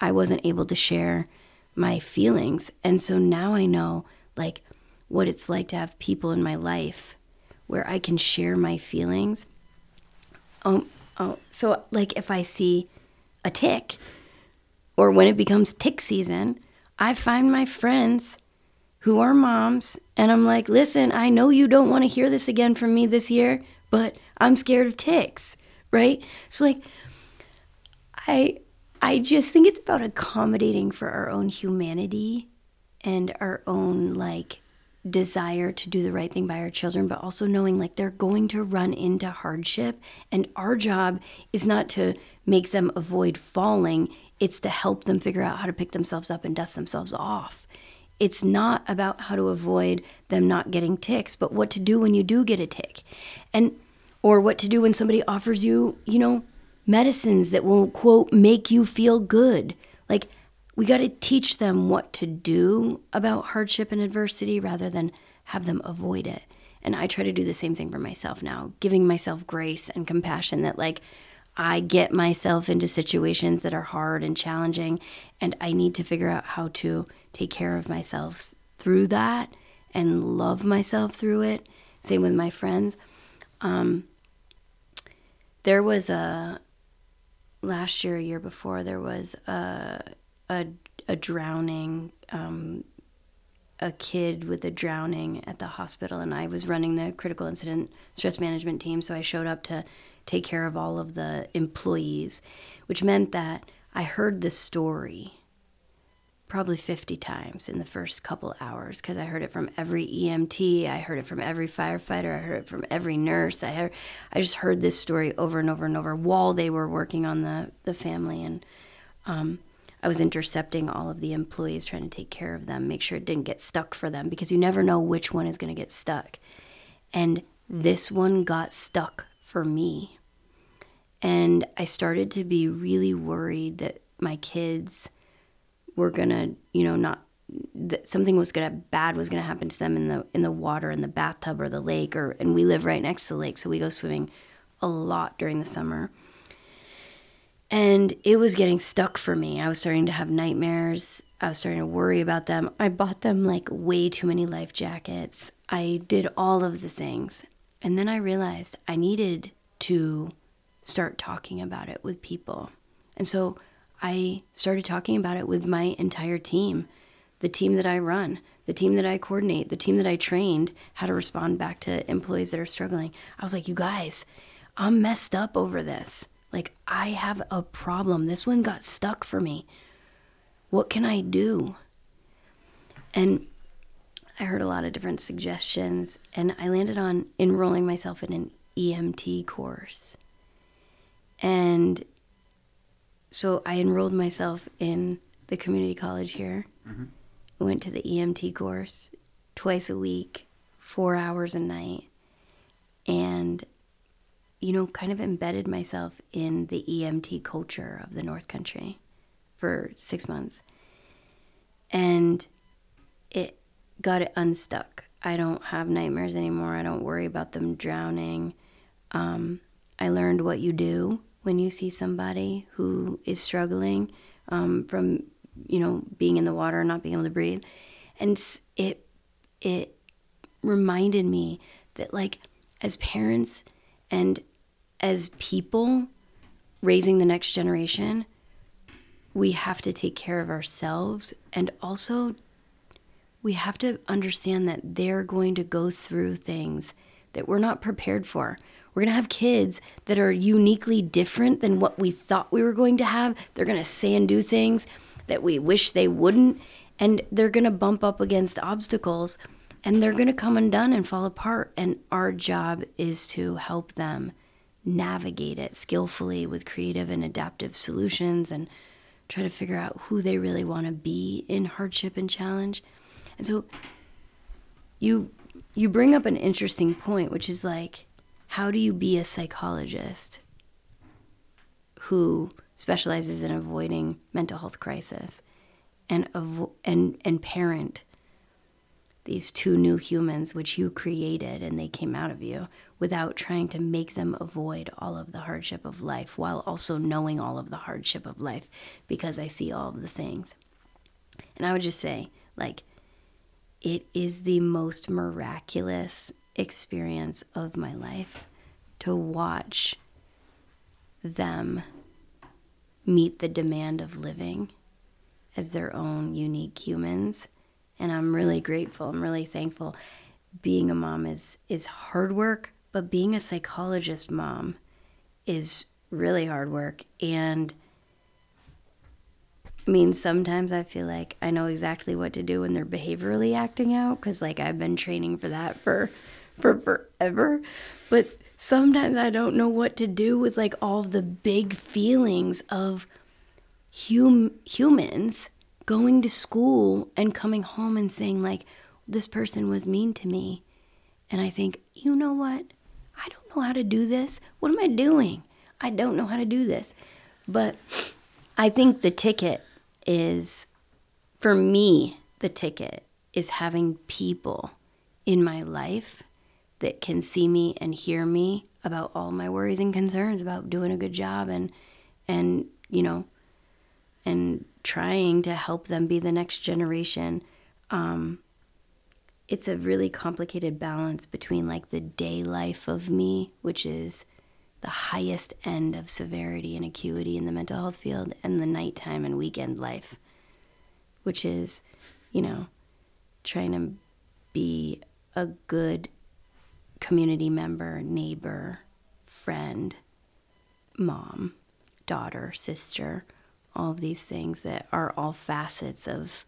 I wasn't able to share my feelings. And so now I know, like, what it's like to have people in my life where I can share my feelings. Um, oh, so like if I see a tick or when it becomes tick season, I find my friends who are moms and I'm like, listen, I know you don't want to hear this again from me this year, but I'm scared of ticks, right? So like I I just think it's about accommodating for our own humanity and our own like desire to do the right thing by our children, but also knowing like they're going to run into hardship. And our job is not to make them avoid falling, it's to help them figure out how to pick themselves up and dust themselves off. It's not about how to avoid them not getting ticks, but what to do when you do get a tick. And or what to do when somebody offers you, you know, medicines that will quote make you feel good. Like we got to teach them what to do about hardship and adversity rather than have them avoid it. And I try to do the same thing for myself now, giving myself grace and compassion that, like, I get myself into situations that are hard and challenging, and I need to figure out how to take care of myself through that and love myself through it. Same with my friends. Um, there was a last year, a year before, there was a a, a drowning, um, a kid with a drowning at the hospital, and I was running the critical incident stress management team. So I showed up to take care of all of the employees, which meant that I heard the story probably 50 times in the first couple hours because I heard it from every EMT, I heard it from every firefighter, I heard it from every nurse. I heard, I just heard this story over and over and over while they were working on the the family and um, I was intercepting all of the employees trying to take care of them, make sure it didn't get stuck for them because you never know which one is going to get stuck. And this one got stuck for me. And I started to be really worried that my kids were to, you know, not that something was to bad was to happen to them in the in the water in the bathtub or the lake or and we live right next to the lake so we go swimming a lot during the summer and it was getting stuck for me. I was starting to have nightmares. I was starting to worry about them. I bought them like way too many life jackets. I did all of the things. And then I realized I needed to start talking about it with people. And so I started talking about it with my entire team the team that I run, the team that I coordinate, the team that I trained, how to respond back to employees that are struggling. I was like, you guys, I'm messed up over this. Like, I have a problem. This one got stuck for me. What can I do? And I heard a lot of different suggestions, and I landed on enrolling myself in an EMT course. And so I enrolled myself in the community college here. Mm-hmm. Went to the EMT course twice a week, four hours a night. And you know, kind of embedded myself in the EMT culture of the North Country for six months. And it got it unstuck. I don't have nightmares anymore. I don't worry about them drowning. Um, I learned what you do when you see somebody who is struggling um, from, you know, being in the water, and not being able to breathe, and it it reminded me that like as parents and as people raising the next generation, we have to take care of ourselves and also we have to understand that they're going to go through things that we're not prepared for. We're going to have kids that are uniquely different than what we thought we were going to have. They're going to say and do things that we wish they wouldn't. And they're going to bump up against obstacles and they're going to come undone and fall apart. And our job is to help them navigate it skillfully with creative and adaptive solutions and try to figure out who they really want to be in hardship and challenge. And so you you bring up an interesting point which is like how do you be a psychologist who specializes in avoiding mental health crisis and avo- and and parent these two new humans which you created and they came out of you without trying to make them avoid all of the hardship of life while also knowing all of the hardship of life because I see all of the things. And I would just say, like, it is the most miraculous experience of my life to watch them meet the demand of living as their own unique humans and I'm really grateful. I'm really thankful. Being a mom is is hard work, but being a psychologist mom is really hard work and I mean, sometimes I feel like I know exactly what to do when they're behaviorally acting out because, like, I've been training for that for, for forever. But sometimes I don't know what to do with like all the big feelings of hum- humans going to school and coming home and saying like this person was mean to me. And i think you know what? I don't know how to do this. What am i doing? I don't know how to do this. But i think the ticket is for me the ticket is having people in my life that can see me and hear me about all my worries and concerns about doing a good job and and you know and trying to help them be the next generation. Um, it's a really complicated balance between like the day life of me, which is the highest end of severity and acuity in the mental health field, and the nighttime and weekend life. which is, you know, trying to be a good community member, neighbor, friend, mom, daughter, sister, all of these things that are all facets of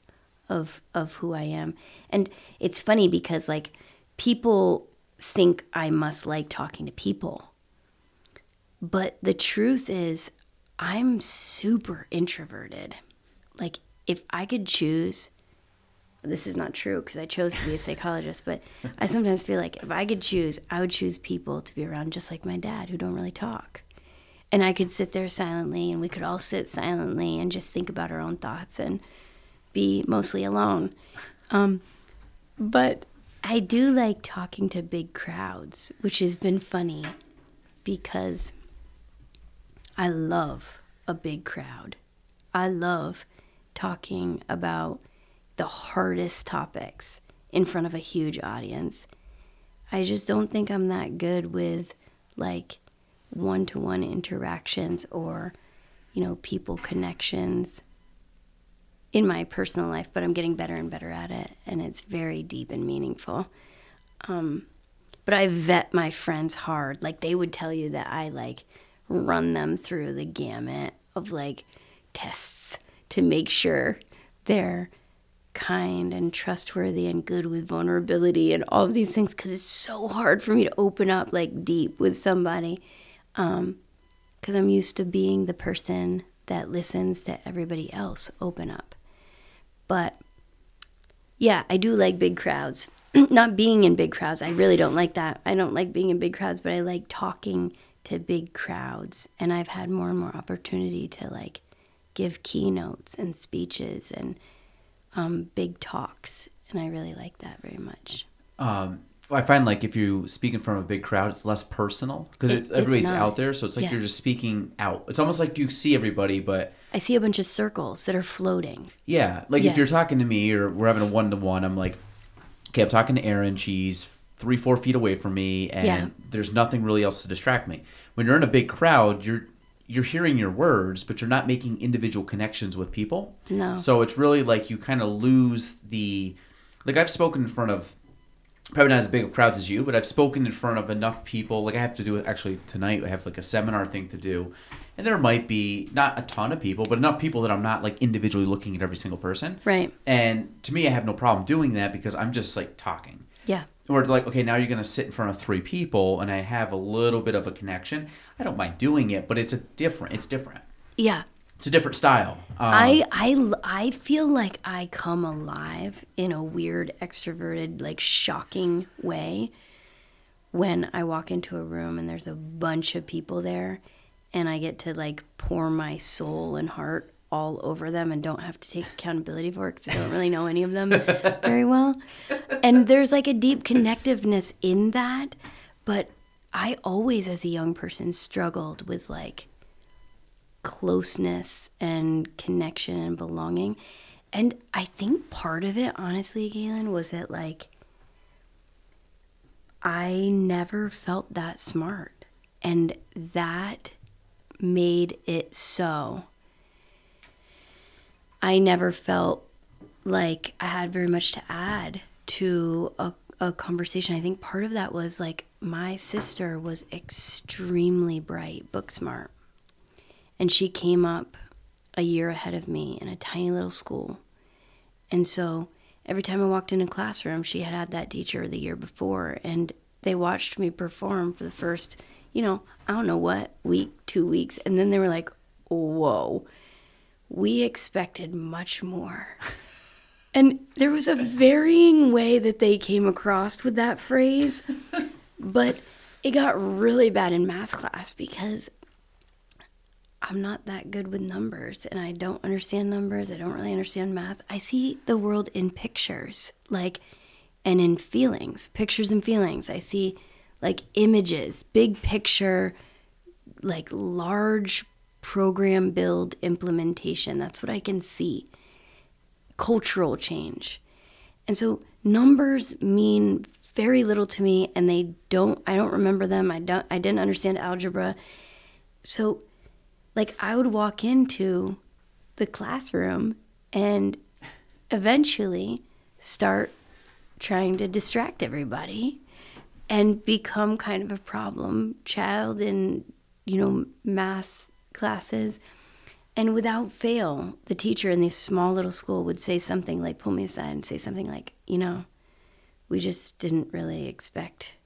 of of who I am. And it's funny because like people think I must like talking to people. But the truth is I'm super introverted. Like if I could choose this is not true because I chose to be a psychologist, but I sometimes feel like if I could choose, I would choose people to be around just like my dad who don't really talk. And I could sit there silently and we could all sit silently and just think about our own thoughts and be mostly alone. Um, but I do like talking to big crowds, which has been funny because I love a big crowd. I love talking about the hardest topics in front of a huge audience. I just don't think I'm that good with like one to one interactions or, you know, people connections in my personal life, but I'm getting better and better at it. And it's very deep and meaningful. Um, but I vet my friends hard. Like they would tell you that I like run them through the gamut of like tests to make sure they're kind and trustworthy and good with vulnerability and all of these things because it's so hard for me to open up like deep with somebody um because i'm used to being the person that listens to everybody else open up. But yeah i do like big crowds. Not being in big crowds i really don't like that. I don't like being in big crowds but i like talking to big crowds and i've had more and more opportunity to like give keynotes and speeches and um, big talks, and I really like that very much. Um, I find like if you speak in front of a big crowd, it's less personal because It- everybody's not. out there, so it's like Yeah. you're just speaking out. It's almost like you see everybody, but I see a bunch of circles that are floating. yeah, like Yeah. if you're talking to me or we're having a one to one, I'm like, okay, I'm talking to Aron. She's three, four feet away from me, and Yeah. there's nothing really else to distract me. When you're in a big crowd, you're you're hearing your words, but you're not making individual connections with people. No. So it's really like you kind of lose the like I've spoken in front of probably not as big of crowds as you, but I've spoken in front of enough people. Like I have to do it actually tonight. I have like a seminar thing to do, and there might be not a ton of people, but enough people that I'm not like individually looking at every single person. Right. And to me, I have no problem doing that because I'm just like talking. Yeah. Or like, okay, now you're gonna sit in front of three people, and I have a little bit of a connection. I don't mind doing it, but it's a different. It's different. Yeah. It's a different style. Um, I, I, I feel like I come alive in a weird, extroverted, like shocking way when I walk into a room and there's a bunch of people there and I get to like pour my soul and heart all over them and don't have to take accountability for it because I don't really know any of them very well. And there's like a deep connectiveness in that. But I always, as a young person, struggled with like, closeness and connection and belonging. And I think part of it, honestly, Galen, was that like I never felt that smart. And that made it so. I never felt like I had very much to add to a, a conversation. I think part of that was like my sister was extremely bright, book smart and she came up a year ahead of me in a tiny little school. And so every time I walked in a classroom, she had had that teacher the year before, and they watched me perform for the first, you know, I don't know what, week, two weeks, and then they were like, whoa, we expected much more. And there was a varying way that they came across with that phrase, but it got really bad in math class because I'm not that good with numbers and I don't understand numbers. I don't really understand math. I see the world in pictures, like, and in feelings, pictures and feelings. I see like images, big picture, like large program build implementation. That's what I can see. Cultural change. And so numbers mean very little to me and they don't I don't remember them. I don't I didn't understand algebra. So like I would walk into the classroom and eventually start trying to distract everybody and become kind of a problem child in, you know, math classes. And without fail, the teacher in this small little school would say something like, pull me aside and say something like, you know, we just didn't really expect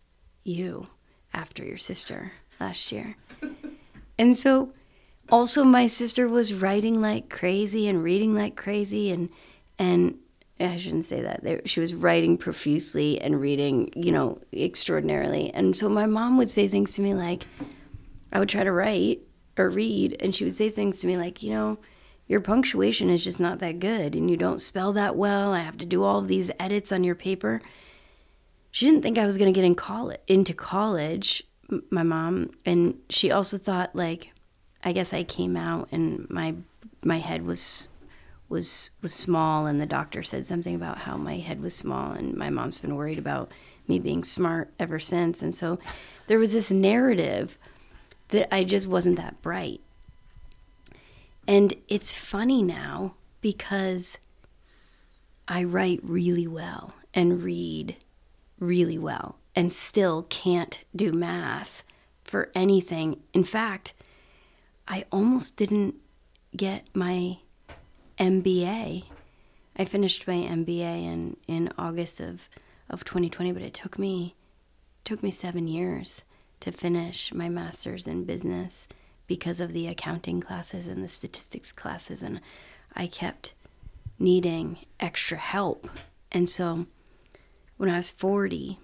you after your sister last year. and so also my sister was writing like crazy and reading like crazy and and I shouldn't say that. She was writing profusely and reading, you know, extraordinarily. And so my mom would say things to me like, I would try to write or read, and she would say things to me like, you know, your punctuation is just not that good, and you don't spell that well. I have to do all of these edits on your paper. She didn't think I was going to get in college, into college, my mom, and she also thought like, I guess I came out and my my head was was was small and the doctor said something about how my head was small and my mom's been worried about me being smart ever since and so there was this narrative that I just wasn't that bright. And it's funny now because I write really well and read really well and still can't do math for anything. In fact, I almost didn't get my MBA. I finished my MBA in, in August of, of 2020, but it took me took me seven years to finish my master's in business because of the accounting classes and the statistics classes, and I kept needing extra help. And so when I was 40,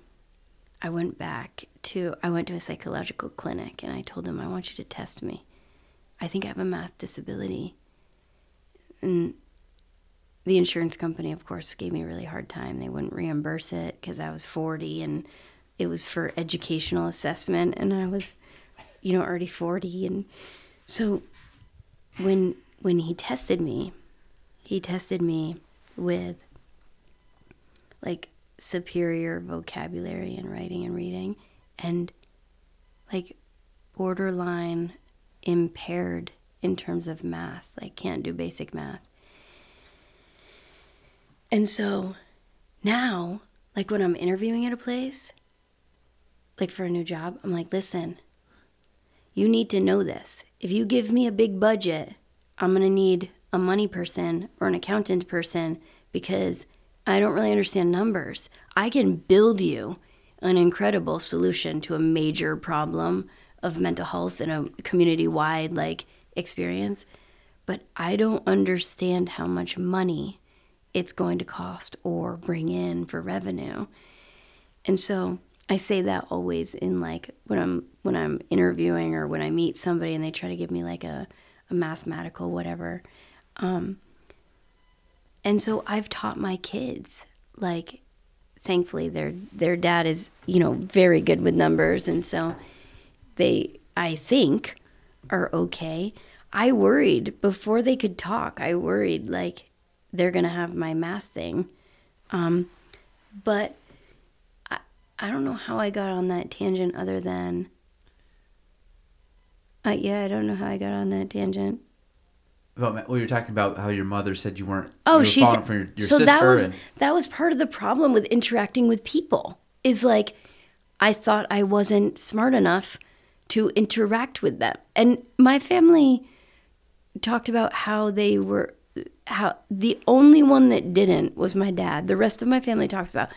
I went back to I went to a psychological clinic and I told them I want you to test me. I think I have a math disability. And the insurance company of course gave me a really hard time. They wouldn't reimburse it cuz I was 40 and it was for educational assessment and I was you know already 40 and so when when he tested me, he tested me with like superior vocabulary and writing and reading and like borderline impaired in terms of math like can't do basic math. And so now like when i'm interviewing at a place like for a new job i'm like listen you need to know this if you give me a big budget i'm going to need a money person or an accountant person because I don't really understand numbers. I can build you an incredible solution to a major problem of mental health in a community wide like experience, but I don't understand how much money it's going to cost or bring in for revenue. And so I say that always in like when I'm when I'm interviewing or when I meet somebody and they try to give me like a, a mathematical whatever. Um, and so I've taught my kids like thankfully their their dad is you know very good with numbers and so they I think are okay. I worried before they could talk. I worried like they're gonna have my math thing, um, but I don't know how I got on that tangent other than. Uh, yeah, I don't know how I got on that tangent. Well, well, you're talking about how your mother said you weren't. Oh, you she's for your, your so sister. that was and, that was part of the problem with interacting with people. Is like I thought I wasn't smart enough to interact with them, and my family talked about how they were how the only one that didn't was my dad. The rest of my family talked about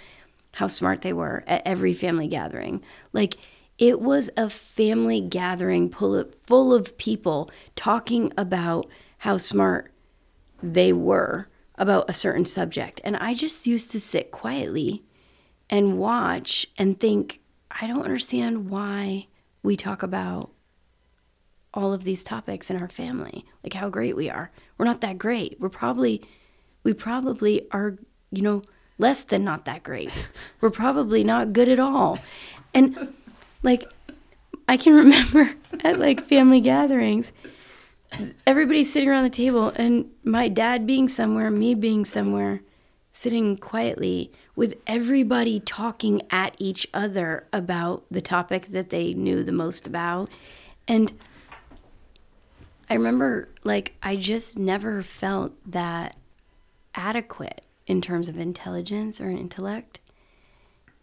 how smart they were at every family gathering. Like it was a family gathering full of, people talking about how smart they were about a certain subject. And I just used to sit quietly and watch and think, I don't understand why we talk about all of these topics in our family, like how great we are. We're not that great. We're probably, we probably are, you know, less than not that great. We're probably not good at all. And like, I can remember at like family gatherings, everybody's sitting around the table and my dad being somewhere, me being somewhere, sitting quietly with everybody talking at each other about the topic that they knew the most about. And I remember like I just never felt that adequate in terms of intelligence or intellect.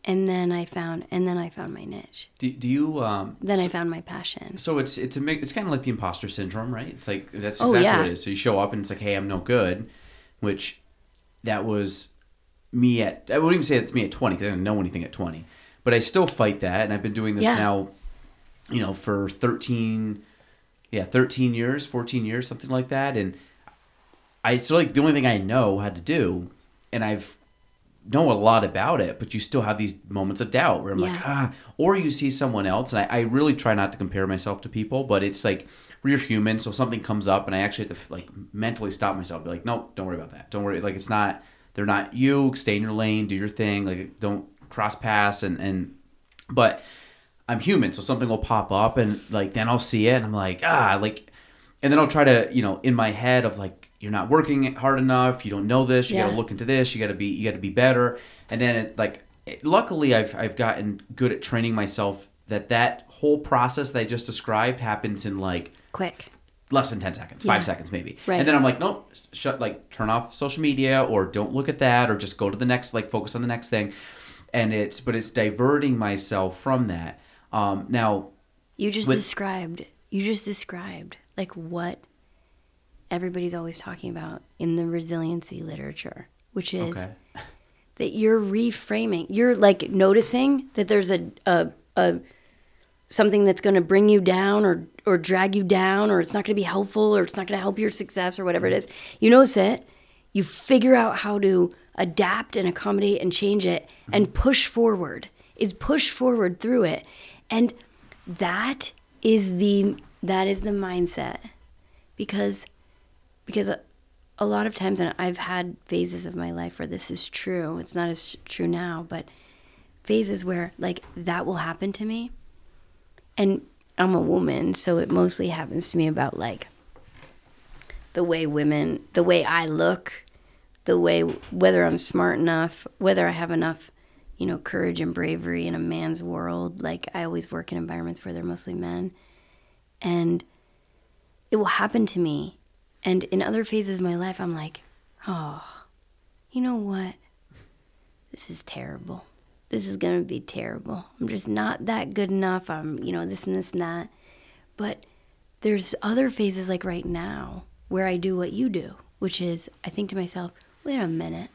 And then I found and then I found my niche. Do, do you um Then I found my passion. so it's it's a it's kind of like the imposter syndrome, right? It's like that's Oh, exactly yeah. what it is. So you show up and it's like, hey, I'm no good, which that was me at I wouldn't even say it's me at 20 because I didn't know anything at 20, but I still fight that, and I've been doing this Yeah. now, you know, for 13, yeah, 13 years, 14 years, something like that, and I still like the only thing I know how to do, and I've know a lot about it, but you still have these moments of doubt where I'm like, ah, or you see someone else, and I, I really try not to compare myself to people, but it's like we're human, so something comes up, and I actually have to like mentally stop myself, be like, no, don't worry about that, don't worry, like it's not, they're not you, stay in your lane, do your thing, like don't cross paths, and and, but I'm human, so something will pop up, and like then I'll see it, and I'm like, ah, like, and then I'll try to, you know, in my head of like, you're not working hard enough, you don't know this, you got to look into this, you got to be, you got to be better, and then it like, it, luckily I've I've gotten good at training myself that that whole process that I just described happens in like Quick. less than 10 seconds, Yeah. five seconds maybe. Right. And then I'm like, nope, shut, like, turn off social media or don't look at that or just go to the next, like, focus on the next thing. And it's, but it's diverting myself from that. Um, now, You just With- described you just described like what everybody's always talking about in the resiliency literature, which is okay. that you're reframing. You're like noticing that there's a a, a something that's going to bring you down or or drag you down or it's not going to be helpful or it's not going to help your success or whatever it is. You notice it. You figure out how to adapt and accommodate and change it mm-hmm. and push forward. Is push forward through it. And that is the that is the mindset because because a, lot of times and I've had phases of my life where this is true. It's not as true now, but phases where like that will happen to me. And I'm a woman, so it mostly happens to me about like the way women, the way I look, the way whether I'm smart enough, whether I have enough, you know, courage and bravery in a man's world. Like I always work in environments where they're mostly men. And it will happen to me. And in other phases of my life, I'm like, oh, you know what? This is terrible. This is going to be terrible. I'm just not that good enough. I'm, you know, this and this and that. But there's other phases like right now where I do what you do, which is I think to myself, wait a minute.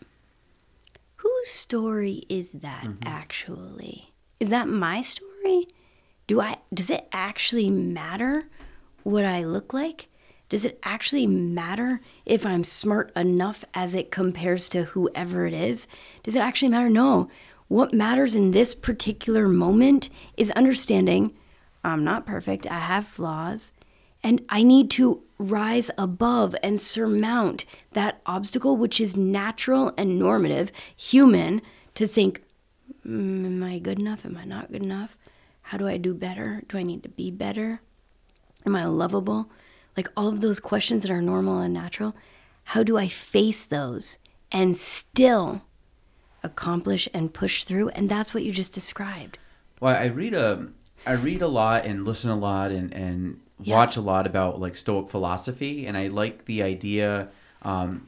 Whose story is that mm-hmm. actually? Is that my story? Do I does it actually matter what I look like? Does it actually matter if I'm smart enough as it compares to whoever it is? Does it actually matter? No. What matters in this particular moment is understanding I'm not perfect, I have flaws, and I need to rise above and surmount that obstacle, which is natural and normative, human, to think, "Mm, Am I good enough? Am I not good enough? How do I do better? Do I need to be better? Am I lovable? Like all of those questions that are normal and natural, how do I face those and still accomplish and push through? And that's what you just described. Well, I read a, I read a lot and listen a lot and and Yeah. watch a lot about like Stoic philosophy, and I like the idea. Um,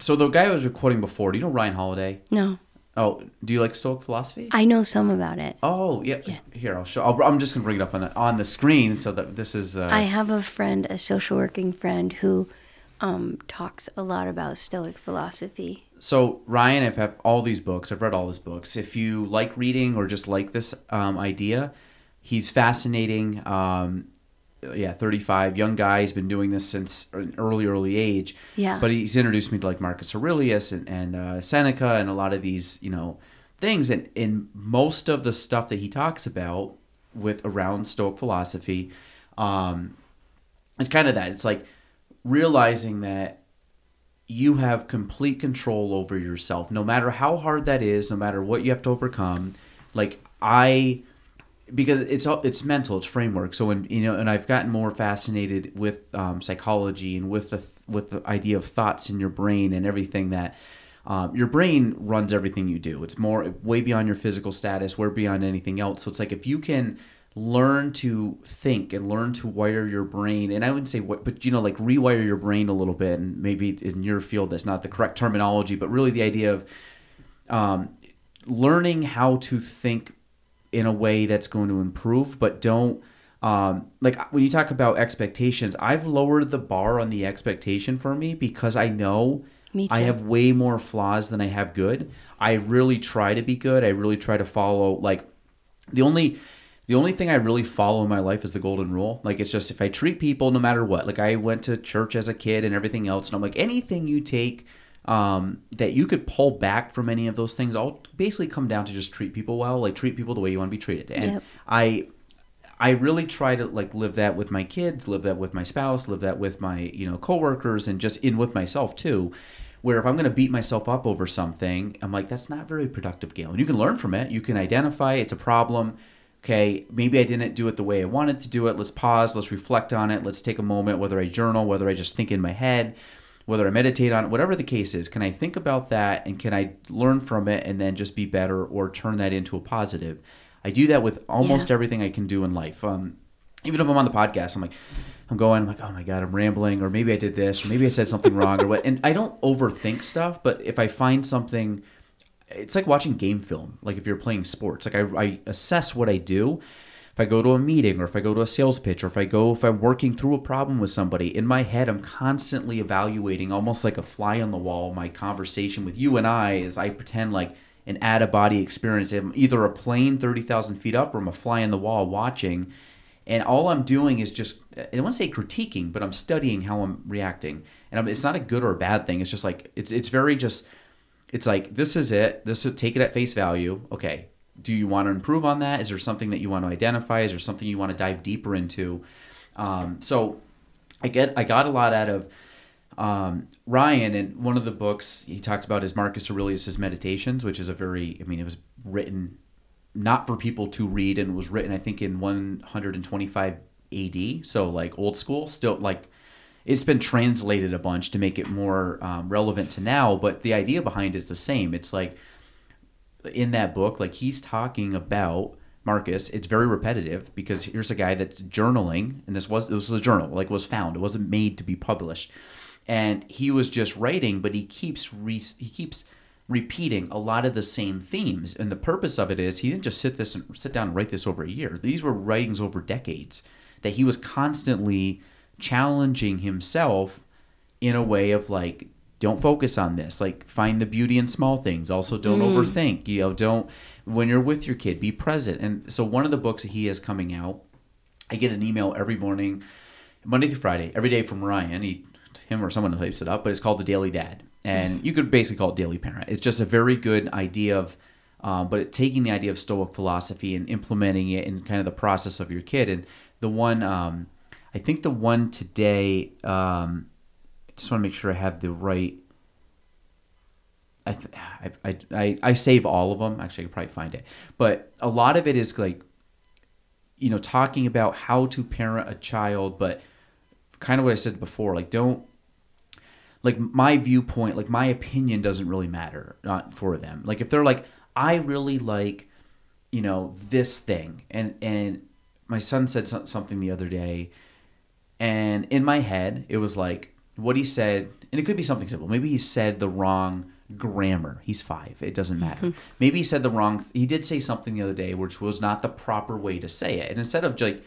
so the guy I was recording before, do you know Ryan Holiday? No, Oh, do you like Stoic philosophy? I know some about it. oh, yeah. Yeah. Here, I'll show. I'll, I'm just gonna bring it up on the on the screen so that this is. Uh, I have a friend, a social working friend, who um, talks a lot about Stoic philosophy. so Ryan, I've had all these books. I've read all his books. If you like reading or just like this um, idea, he's fascinating. Um, yeah, 35, young guy. He's been doing this since an early, early age. Yeah. But he's introduced me to like Marcus Aurelius and, and uh, Seneca and a lot of these, you know, things. And in most of the stuff that he talks about with around Stoic philosophy, um, it's kind of that. It's like realizing that you have complete control over yourself no matter how hard that is no matter what you have to overcome like i because it's all it's mental it's framework. So when you know and i've gotten more fascinated with um, psychology and with the with the idea of thoughts in your brain and everything that um, your brain runs everything you do. It's more way beyond your physical status way beyond anything else. So it's like if you can learn to think and learn to wire your brain and i wouldn't say what but you know like rewire your brain a little bit and maybe in your field that's not the correct terminology but really the idea of um, learning how to think in a way that's going to improve but don't um, like when you talk about expectations i've lowered the bar on the expectation for me because i know i have way more flaws than i have good i really try to be good i really try to follow like the only the only thing I really follow in my life is the golden rule. Like it's just if I treat people no matter what. Like I went to church as a kid and everything else, and I'm like anything you take um, that you could pull back from any of those things, I'll basically come down to just treat people well, like treat people the way you want to be treated. And Yep. I I really try to like live that with my kids, live that with my spouse, live that with my you know coworkers, and just in with myself too. Where if I'm going to beat myself up over something, I'm like that's not very productive, Gail. And you can learn from it. You can identify it's a problem. Okay, maybe I didn't do it the way I wanted to do it. Let's pause. Let's reflect on it. Let's take a moment. Whether I journal, whether I just think in my head, whether I meditate on it, whatever the case is, can I think about that and can I learn from it and then just be better or turn that into a positive? I do that with almost Yeah. everything I can do in life. Um, even if I'm on the podcast, I'm like, I'm going, I'm like, oh my god, I'm rambling, or maybe I did this, or maybe I said something wrong, or what. And I don't overthink stuff, but if I find something, it's like watching game film. Like if you're playing sports, like I, I assess what I do. If I go to a meeting, or if I go to a sales pitch, or if I go, if I'm working through a problem with somebody, in my head, I'm constantly evaluating, almost like a fly on the wall, my conversation with you and I, as I pretend like an out of body experience. I'm either a plane 30,000 feet up, or I'm a fly on the wall watching and all I'm doing is just I don't want to say critiquing, but I'm studying how I'm reacting, and I'm, it's not a good or a bad thing. It's just like it's it's very just it's like this is it. This is take it at face value. Okay, do you want to improve on that? Is there something that you want to identify? Is there something you want to dive deeper into? Um, so I get I got a lot out of um, Ryan, and one of the books he talks about is Marcus Aurelius's Meditations, which is a very I mean it was written not for people to read and was written I think in 125 AD, so like old school, still like it's been translated a bunch to make it more um, relevant to now, but the idea behind is the same. It's like in that book, like he's talking about Marcus. It's very repetitive because here's a guy that's journaling, and this was this was a journal, like was found. It wasn't made to be published, and he was just writing, but he keeps re- he keeps repeating a lot of the same themes. And the purpose of it is he didn't just sit this and sit down and write this over a year. These were writings over decades that he was constantly challenging himself in a way of like don't focus on this. Like find the beauty in small things. Also don't overthink you know don't when you're with your kid be present. And so one of the books that he has coming out i get an email every morning monday through friday every day from ryan. He him or someone types it up but it's called the daily dad. And you could basically call it daily parent. It's just a very good idea of um, but it, taking the idea of stoic philosophy and implementing it in kind of the process of your kid. And the one um, i think the one today um, just want to make sure I have the right. I, I, I, I save all of them. Actually, I could probably find it. But a lot of it is like, you know, talking about how to parent a child, but kind of what I said before. Like, don't, like, my viewpoint, like, my opinion doesn't really matter not for them. Like, if they're like, I really like, you know, this thing. And, and my son said something the other day and in my head it was like what he said and it could be something simple maybe he said the wrong grammar he's five it doesn't matter mm-hmm. maybe he said the wrong he did say something the other day which was not the proper way to say it and instead of like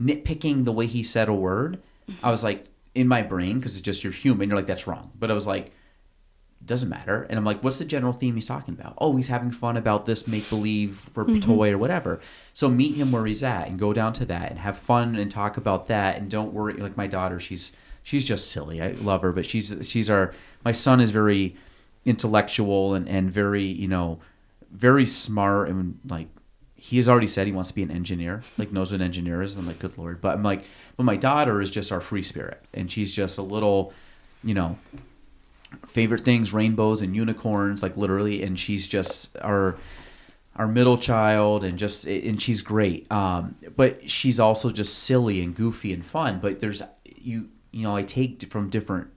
nitpicking the way he said a word i was like in my brain because it's just you're human you're like that's wrong but i was like doesn't matter. And I'm like, what's the general theme he's talking about? Oh, he's having fun about this make believe or mm-hmm. toy or whatever. So meet him where he's at and go down to that and have fun and talk about that and don't worry. Like my daughter, she's she's just silly. I love her, but she's she's our my son is very intellectual and and very you know very smart and like he has already said he wants to be an engineer, like knows what an engineer is. I'm like, good lord. But I'm like, but my daughter is just our free spirit, and she's just a little, you know, favorite things rainbows and unicorns like literally and she's just our our middle child and just and she's great um but she's also just silly and goofy and fun but there's you you know i take from different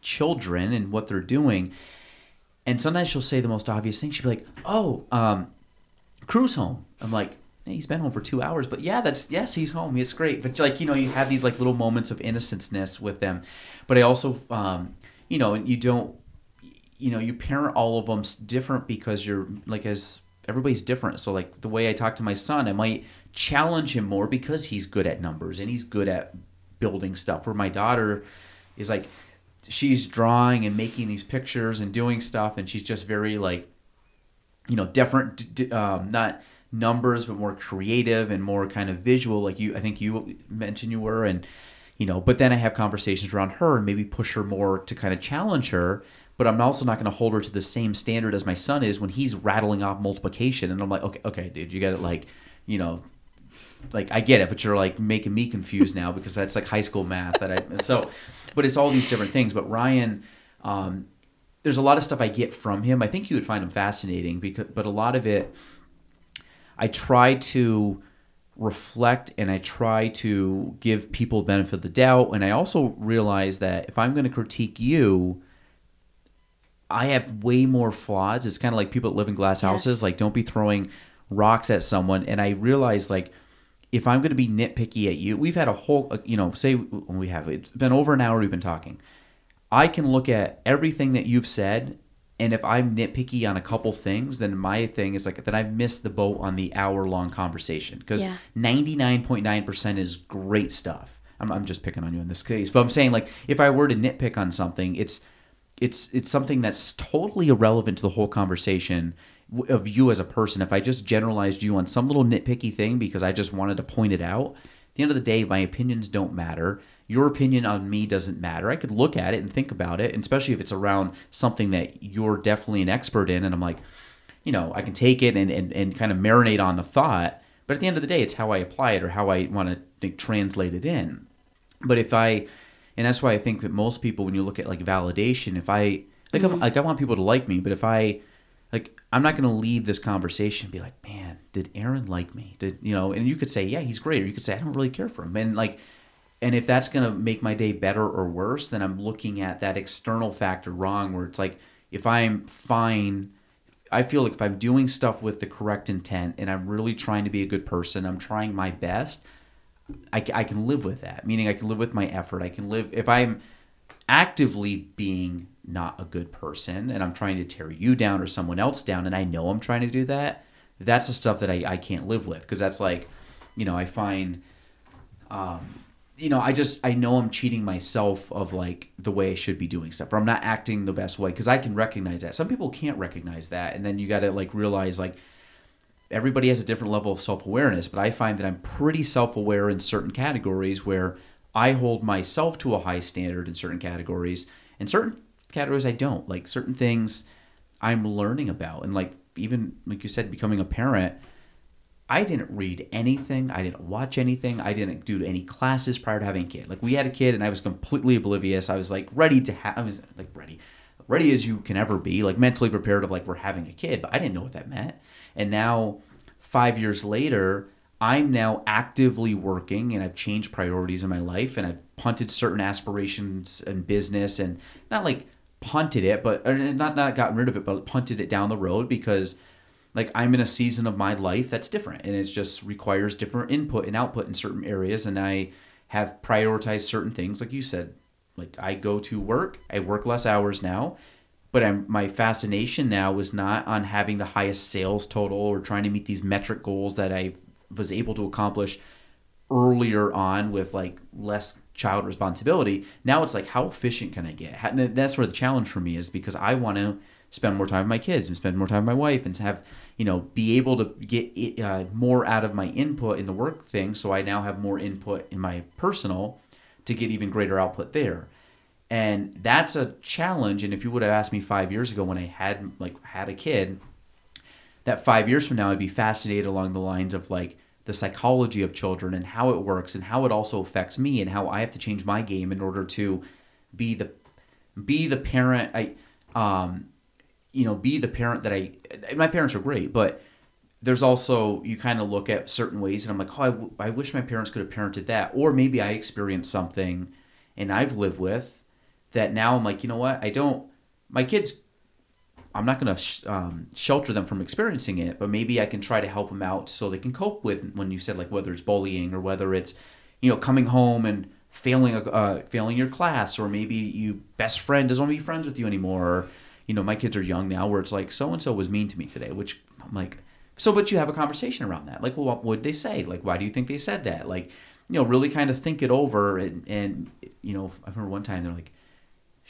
children and what they're doing and sometimes she'll say the most obvious thing she'll be like oh um home i'm like "Hey, he's been home for two hours, but yeah, that's yes, he's home. It's great. But like you know, you have these like little moments of innocenceness with them. But I also, um, you know, you don't, you know, you parent all of them different because you're like as everybody's different. So like the way I talk to my son, I might challenge him more because he's good at numbers and he's good at building stuff. Where my daughter is like, she's drawing and making these pictures and doing stuff, and she's just very like you know different um, not numbers but more creative and more kind of visual like you i think you mentioned you were and you know but then i have conversations around her and maybe push her more to kind of challenge her but i'm also not going to hold her to the same standard as my son is when he's rattling off multiplication and i'm like okay okay dude you got it like you know like I get it, but you're like making me confused now because that's like high school math that I so but it's all these different things. But Ryan, um, there's a lot of stuff I get from him. I think you would find him fascinating because but a lot of it I try to reflect and I try to give people benefit of the doubt. And I also realize that if I'm going to critique you, I have way more flaws. It's kind of like people that live in glass houses. Yes. Like, don't be throwing rocks at someone. And I realize, like, if I'm going to be nitpicky at you, we've had a whole, uh, you know, say when we have, it's been over an hour we've been talking. I can look at everything that you've said, and if I'm nitpicky on a couple things, then my thing is like that I've missed the boat on the hour long conversation because Yeah. 99.9% is great stuff. I'm, I'm just picking on you in this case, but I'm saying like if I were to nitpick on something, it's it's it's something that's totally irrelevant to the whole conversation of you as a person. If I just generalized you on some little nitpicky thing because I just wanted to point it out, at the end of the day, my opinions don't matter. Your opinion on me doesn't matter. I could look at it and think about it, and especially if it's around something that you're definitely an expert in, and I'm like, you know, I can take it and, and, and kind of marinate on the thought. But at the end of the day, it's how I apply it or how I want to think, translate it in. But if I, and that's why I think that most people, when you look at like validation, if I like, I'm, mm-hmm. like I want people to like me, but if I, like, I'm not going to leave this conversation be like, man, did Aron like me? Did you know? And you could say, yeah, he's great, or you could say, I don't really care for him, and like, and if that's going to make my day better or worse, then I'm looking at that external factor wrong. Where it's like, if I'm fine. I feel like if I'm doing stuff with the correct intent and I'm really trying to be a good person, I'm trying my best, I, I can live with that. Meaning, I can live with my effort. I can live if I'm actively being not a good person and I'm trying to tear you down or someone else down, and I know I'm trying to do that. That's the stuff that I, I can't live with because that's like, you know, I find, um, you know, I just I know I'm cheating myself of like the way I should be doing stuff, or I'm not acting the best way because I can recognize that. Some people can't recognize that, and then you got to like realize like everybody has a different level of self awareness, but I find that I'm pretty self aware in certain categories where I hold myself to a high standard in certain categories, and certain categories I don't. Like certain things I'm learning about, and like even like you said, becoming a parent. I didn't read anything. I didn't watch anything. I didn't do any classes prior to having a kid. Like we had a kid, and I was completely oblivious. I was like ready to have. I was like ready, ready as you can ever be. Like mentally prepared of like we're having a kid, but I didn't know what that meant. And now, five years later, I'm now actively working, and I've changed priorities in my life, and I've punted certain aspirations in business, and not like punted it, but not not gotten rid of it, but punted it down the road because like I'm in a season of my life that's different and it just requires different input and output in certain areas and I have prioritized certain things. Like you said like I go to work I work less hours now but I'm, my fascination now is not on having the highest sales total or trying to meet these metric goals that I was able to accomplish earlier on with like less child responsibility. Now it's like, how efficient can I get? And that's where the challenge for me is because I want to spend more time with my kids and spend more time with my wife and to have, you know, be able to get uh, more out of my input in the work thing. So I now have more input in my personal to get even greater output there. And that's a challenge. And if you would have asked me five years ago when I had like had a kid, that five years from now I'd be fascinated along the lines of like the psychology of children and how it works and how it also affects me and how I have to change my game in order to be the be the parent I um you know be the parent that I my parents are great but there's also you kind of look at certain ways and I'm like oh I, w- I wish my parents could have parented that. Or maybe I experienced something and I've lived with that now I'm like you know what? I don't my kids I'm not going to sh- um, shelter them from experiencing it, but maybe I can try to help them out so they can cope with when you said like whether it's bullying or whether it's you know coming home and failing a, uh, failing your class or maybe you best friend doesn't want to be friends with you anymore. Or, you know, my kids are young now where it's like so and so was mean to me today, which I'm like, so but you have a conversation around that. Like, well, what would they say? Like, why do you think they said that? Like, you know, really kind of think it over and and you know, I remember one time they're like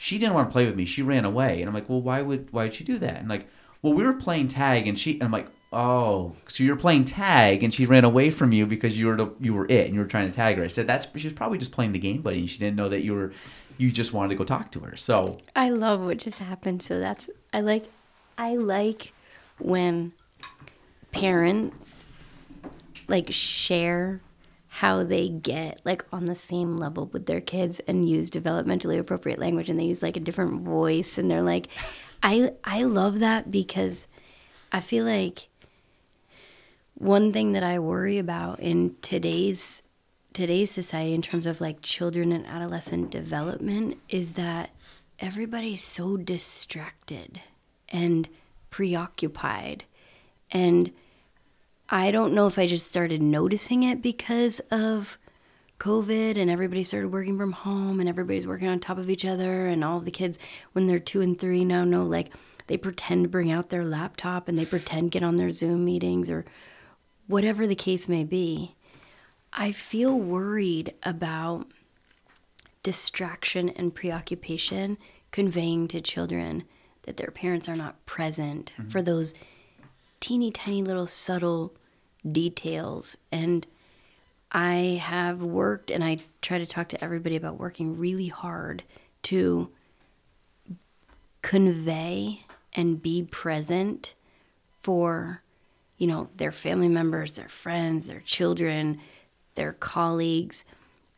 she didn't want to play with me. She ran away. And I'm like, well, why would why did she do that? And like, well, we were playing tag, and she and I'm like, oh, so you're playing tag, and she ran away from you because you were the, you were it, and you were trying to tag her. I said that's she was probably just playing the game, buddy. And she didn't know that you were you just wanted to go talk to her. So I love what just happened. So that's I like I like when parents like share how they get like on the same level with their kids and use developmentally appropriate language and they use like a different voice and they're like I I love that because I feel like one thing that I worry about in today's today's society in terms of like children and adolescent development is that everybody's so distracted and preoccupied. And I don't know if I just started noticing it because of COVID and everybody started working from home and everybody's working on top of each other and all of the kids when they're 2 and 3 now know like they pretend to bring out their laptop and they pretend get on their Zoom meetings or whatever the case may be. I feel worried about distraction and preoccupation conveying to children that their parents are not present mm-hmm. for those teeny tiny little subtle details and I have worked and I try to talk to everybody about working really hard to convey and be present for you know their family members, their friends, their children, their colleagues.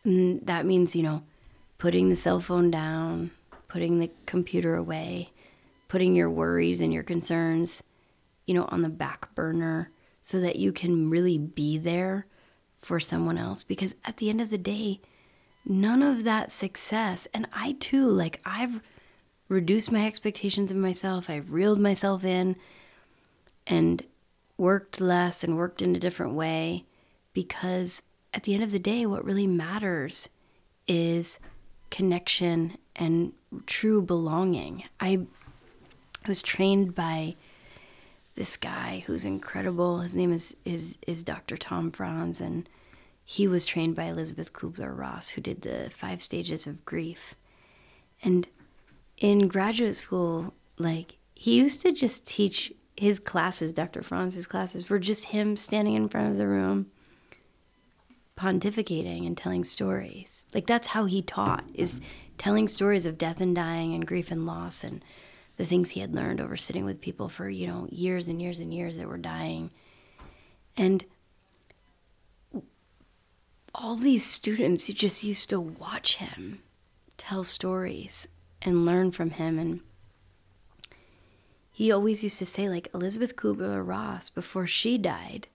And that means, you know, putting the cell phone down, putting the computer away, putting your worries and your concerns, you know, on the back burner so that you can really be there for someone else. Because at the end of the day, none of that success, and I too, like, I've reduced my expectations of myself, I've reeled myself in and worked less and worked in a different way because at the end of the day, what really matters is connection and true belonging. I was trained by this guy who's incredible. His name is is is Dr. Tom Frantz, and he was trained by Elizabeth Kubler Ross, who did the five stages of grief. And in graduate school, like he used to just teach his classes, Dr. Frantz's classes, were just him standing in front of the room pontificating and telling stories. Like that's how he taught is telling stories of death and dying and grief and loss and the things he had learned over sitting with people for, you know, years and years and years that were dying. And all these students you just used to watch him tell stories and learn from him and he always used to say like Elizabeth Kubler-Ross before she died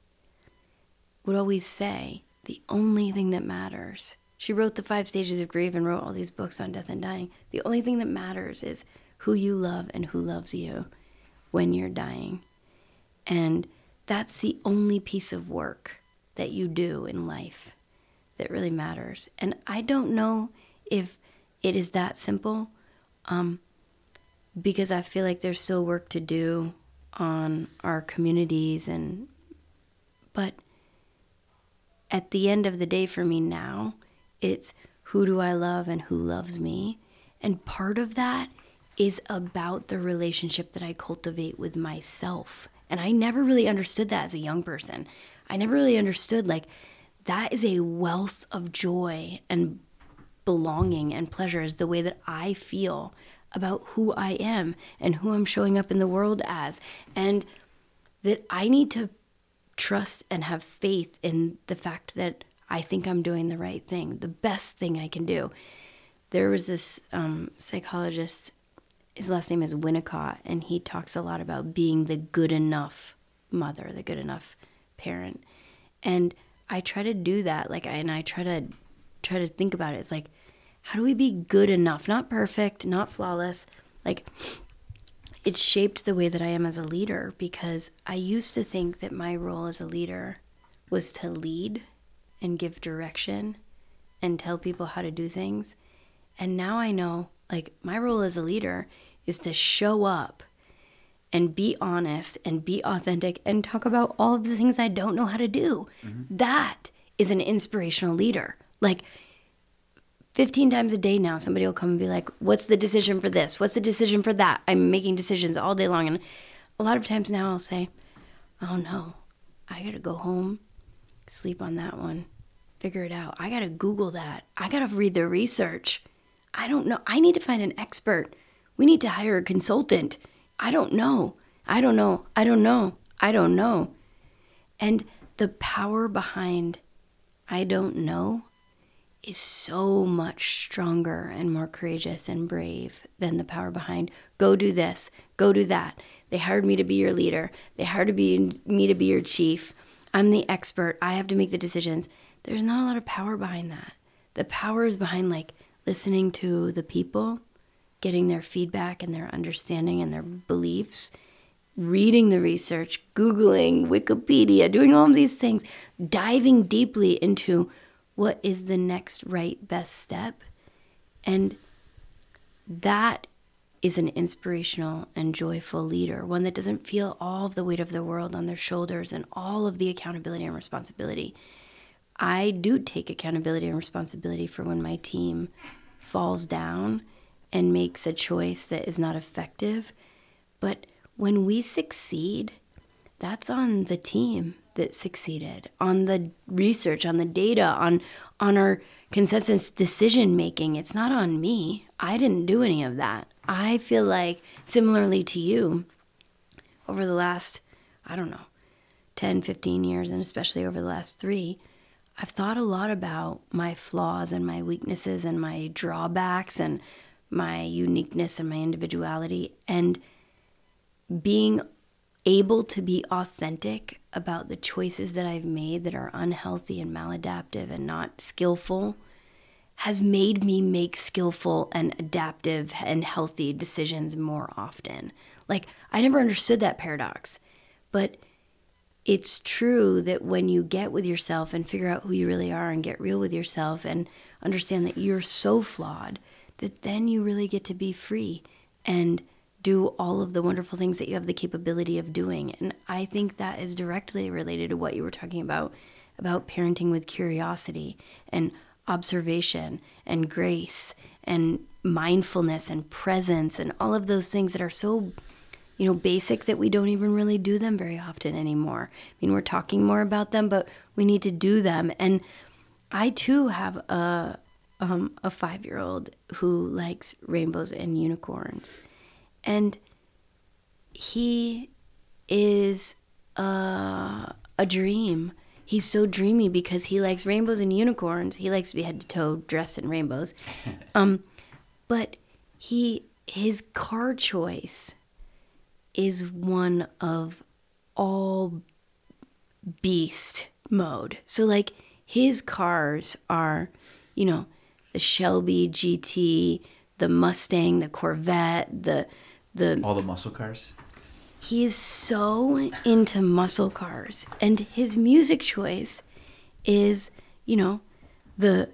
would always say the only thing that matters she wrote the five stages of grief and wrote all these books on death and dying the only thing that matters is who you love and who loves you when you're dying. And that's the only piece of work that you do in life that really matters. And i don't know if it is that simple um, because I feel like there's still work to do on our communities and but at the end of the day for me now it's who do I love and who loves me. And part of that is about the relationship that I cultivate with myself and I never really understood that as a young person I never really understood like that is a wealth of joy and belonging and pleasure is the way that I feel about who I am and who I'm showing up in the world as. And that I need to trust and have faith in the fact that I think I'm doing the right thing, the best thing I can do. There was this um, psychologist, his last name is Winnicott, and he talks a lot about being the good enough mother, the good enough parent. And I try to do that, like, and I try to try to think about it. It's like, how do we be good enough? Not perfect, not flawless. Like, it shaped the way that I am as a leader because I used to think that my role as a leader was to lead and give direction and tell people how to do things. And now I know like my role as a leader is to show up and be honest and be authentic and talk about all of the things I don't know how to do. Mm-hmm. That is an inspirational leader. Like 15 times a day now, somebody will come and be like, What's the decision for this? What's the decision for that? I'm making decisions all day long. And a lot of times now I'll say, Oh no, I gotta go home, sleep on that one, figure it out. I gotta Google that. I gotta read the research. I don't know. I need to find an expert. We need to hire a consultant. I don't know. I don't know. I don't know. I don't know. And the power behind I don't know is so much stronger and more courageous and brave than the power behind go do this, go do that. They hired me to be your leader. They hired me to be your chief. I'm the expert. I have to make the decisions. There's not a lot of power behind that. The power is behind like listening to the people, getting their feedback and their understanding and their beliefs, reading the research, Googling, Wikipedia, doing all of these things, diving deeply into what is the next right best step. And that is an inspirational and joyful leader, one that doesn't feel all of the weight of the world on their shoulders and all of the accountability and responsibility. I do take accountability and responsibility for when my team falls down and makes a choice that is not effective. But when we succeed, that's on the team that succeeded, on the research, on the data, on on our consensus decision making. It's not on me. I didn't do any of that. I feel like similarly to you over the last I don't know 10, 15 years and especially over the last 3, I've thought a lot about my flaws and my weaknesses and my drawbacks and my uniqueness and my individuality and being able to be authentic about the choices that I've made that are unhealthy and maladaptive and not skillful has made me make skillful and adaptive and healthy decisions more often. Like, I never understood that paradox, but it's true that when you get with yourself and figure out who you really are and get real with yourself and understand that you're so flawed, that then you really get to be free and do all of the wonderful things that you have the capability of doing. And I think that is directly related to what you were talking about about parenting with curiosity and observation and grace and mindfulness and presence and all of those things that are so you know basic that we don't even really do them very often anymore. I mean, we're talking more about them, but we need to do them. And I too have a um, a five year old who likes rainbows and unicorns. And he is a, a dream. He's so dreamy because he likes rainbows and unicorns. He likes to be head to toe dressed in rainbows. Um, but he his car choice is one of all beast mode. So like his cars are, you know, the Shelby GT, the Mustang, the Corvette, the the All the muscle cars. he is so into muscle cars and his music choice is, you know, the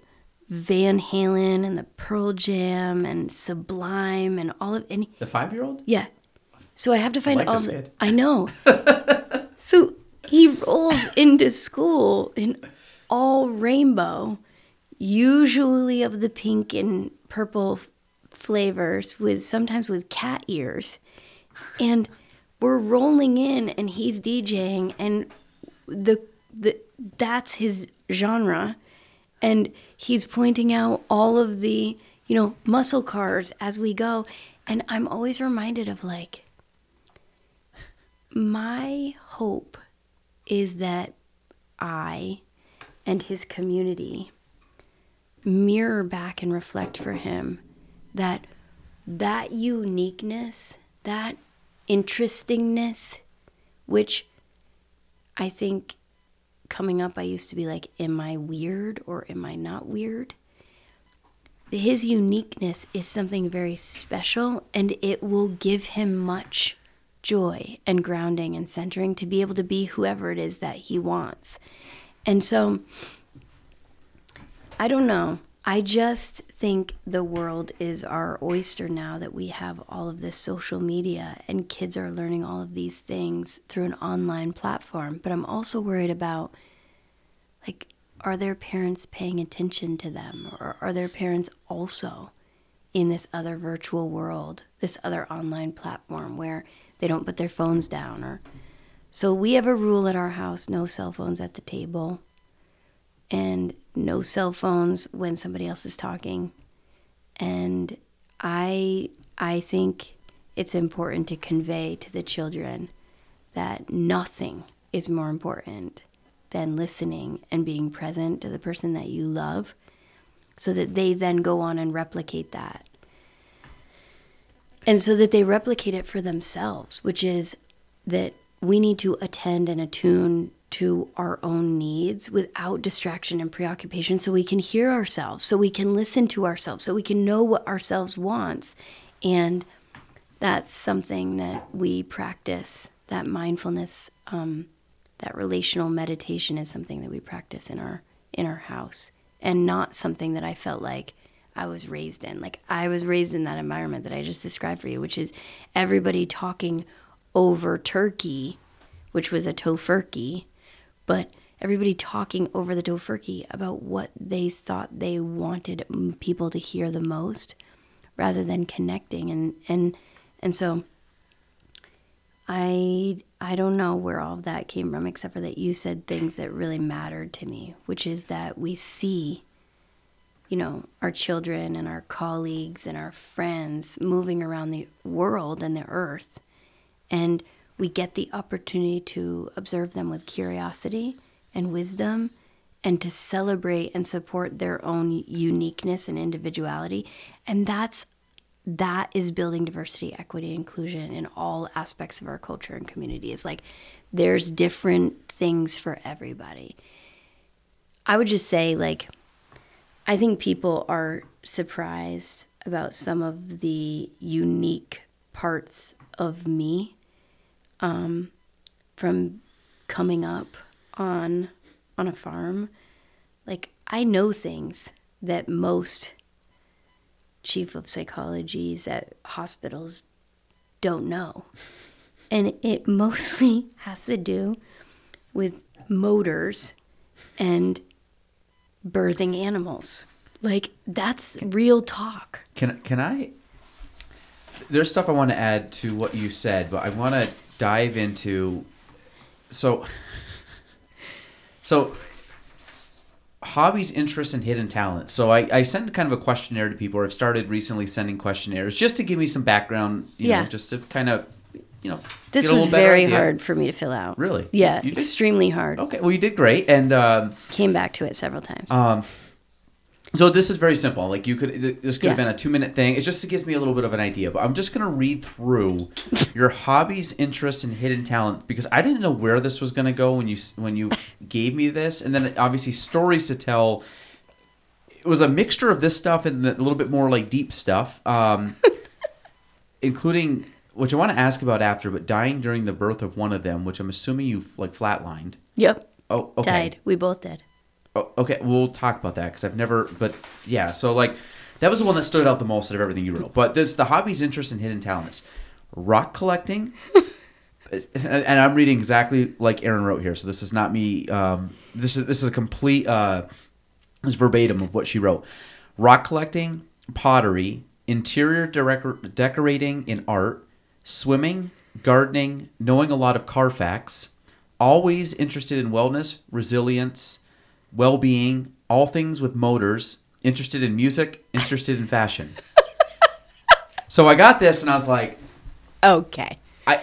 Van Halen and the Pearl Jam and Sublime and all of and The five year old? yeah. So I have to find like all the kid. I know. so he rolls into school in all rainbow, usually of the pink and purple flavors with sometimes with cat ears. And we're rolling in and he's DJing and the the that's his genre and he's pointing out all of the you know muscle cars as we go and i'm always reminded of like my hope is that i and his community mirror back and reflect for him that that uniqueness that interestingness which i think coming up, I used to be like, Am I weird or am I not weird? his uniqueness is something very special and it will give him much joy and grounding and centering to be able to be whoever it is that he wants. And so I don't know. I just think the world is our oyster now that we have all of this social media and kids are learning all of these things through an online platform. But I'm also worried about like, are their parents paying attention to them? Or are their parents also in this other virtual world, this other online platform where they don't put their phones down? Or so we have a rule at our house no cell phones at the table and no cell phones when somebody else is talking. And I I think it's important to convey to the children that nothing is more important than listening and being present to the person that you love so that they then go on and replicate that. And so that they replicate it for themselves, which is that we need to attend and attune to our own needs without distraction and preoccupation so we can hear ourselves, so we can listen to ourselves, so we can know what ourselves wants. And that's something that we practice, that mindfulness, um, that relational meditation is something that we practice in our in our house and not something that I felt like I was raised in. Like I was raised in that environment that I just described for you, which is everybody talking over turkey, which was a tofurkey, but everybody talking over the tofurkey about what they thought they wanted people to hear the most rather than connecting and and and so I I don't know where all of that came from except for that you said things that really mattered to me, which is that we see you know, our children and our colleagues and our friends moving around the world and the earth. And we get the opportunity to observe them with curiosity and wisdom and to celebrate and support their own uniqueness and individuality. And that's that is building diversity, equity, inclusion in all aspects of our culture and community. It's like there's different things for everybody. I would just say like I think people are surprised about some of the unique parts of me um, from coming up on on a farm. Like I know things that most chief of psychologies at hospitals don't know. And it mostly has to do with motors and birthing animals. Like that's real talk. Can can I? There's stuff I want to add to what you said, but I want to dive into. So. So. Hobbies, interests, and hidden talents. So I, I send kind of a questionnaire to people, or I've started recently sending questionnaires just to give me some background, you Yeah. know, just to kind of, you know. This was very idea. hard for me to fill out. Really? Yeah, You extremely hard. Okay, well, you did great, and um, Came back to it several times. um, so this is very simple. Like you could, this could have been a two-minute thing. It just gives me a little bit of an idea. But I'm just gonna read through your hobbies, interests, and hidden talent because I didn't know where this was gonna go when you when you gave me this, and then obviously stories to tell. It was a mixture of this stuff and a little bit more like deep stuff, um, including which I want to ask about after. But dying during the birth of one of them, which I'm assuming you like flatlined. yep. Oh, okay. Died. We both did. Oh, okay, we'll talk about that because I've never. But yeah, so like that was the one that stood out the most out of everything you wrote. But this the hobbies, interests, and hidden talents: rock collecting. and I'm reading exactly like Aron wrote here, so this is not me. Um, this is this is a complete. Uh, this is verbatim of what she wrote: rock collecting, pottery, interior direc- decorating in art, swimming, gardening, knowing a lot of car facts, always interested in wellness, resilience, well being, all things with motors, interested in music, interested in fashion. so I got this and I was like, Okay. I.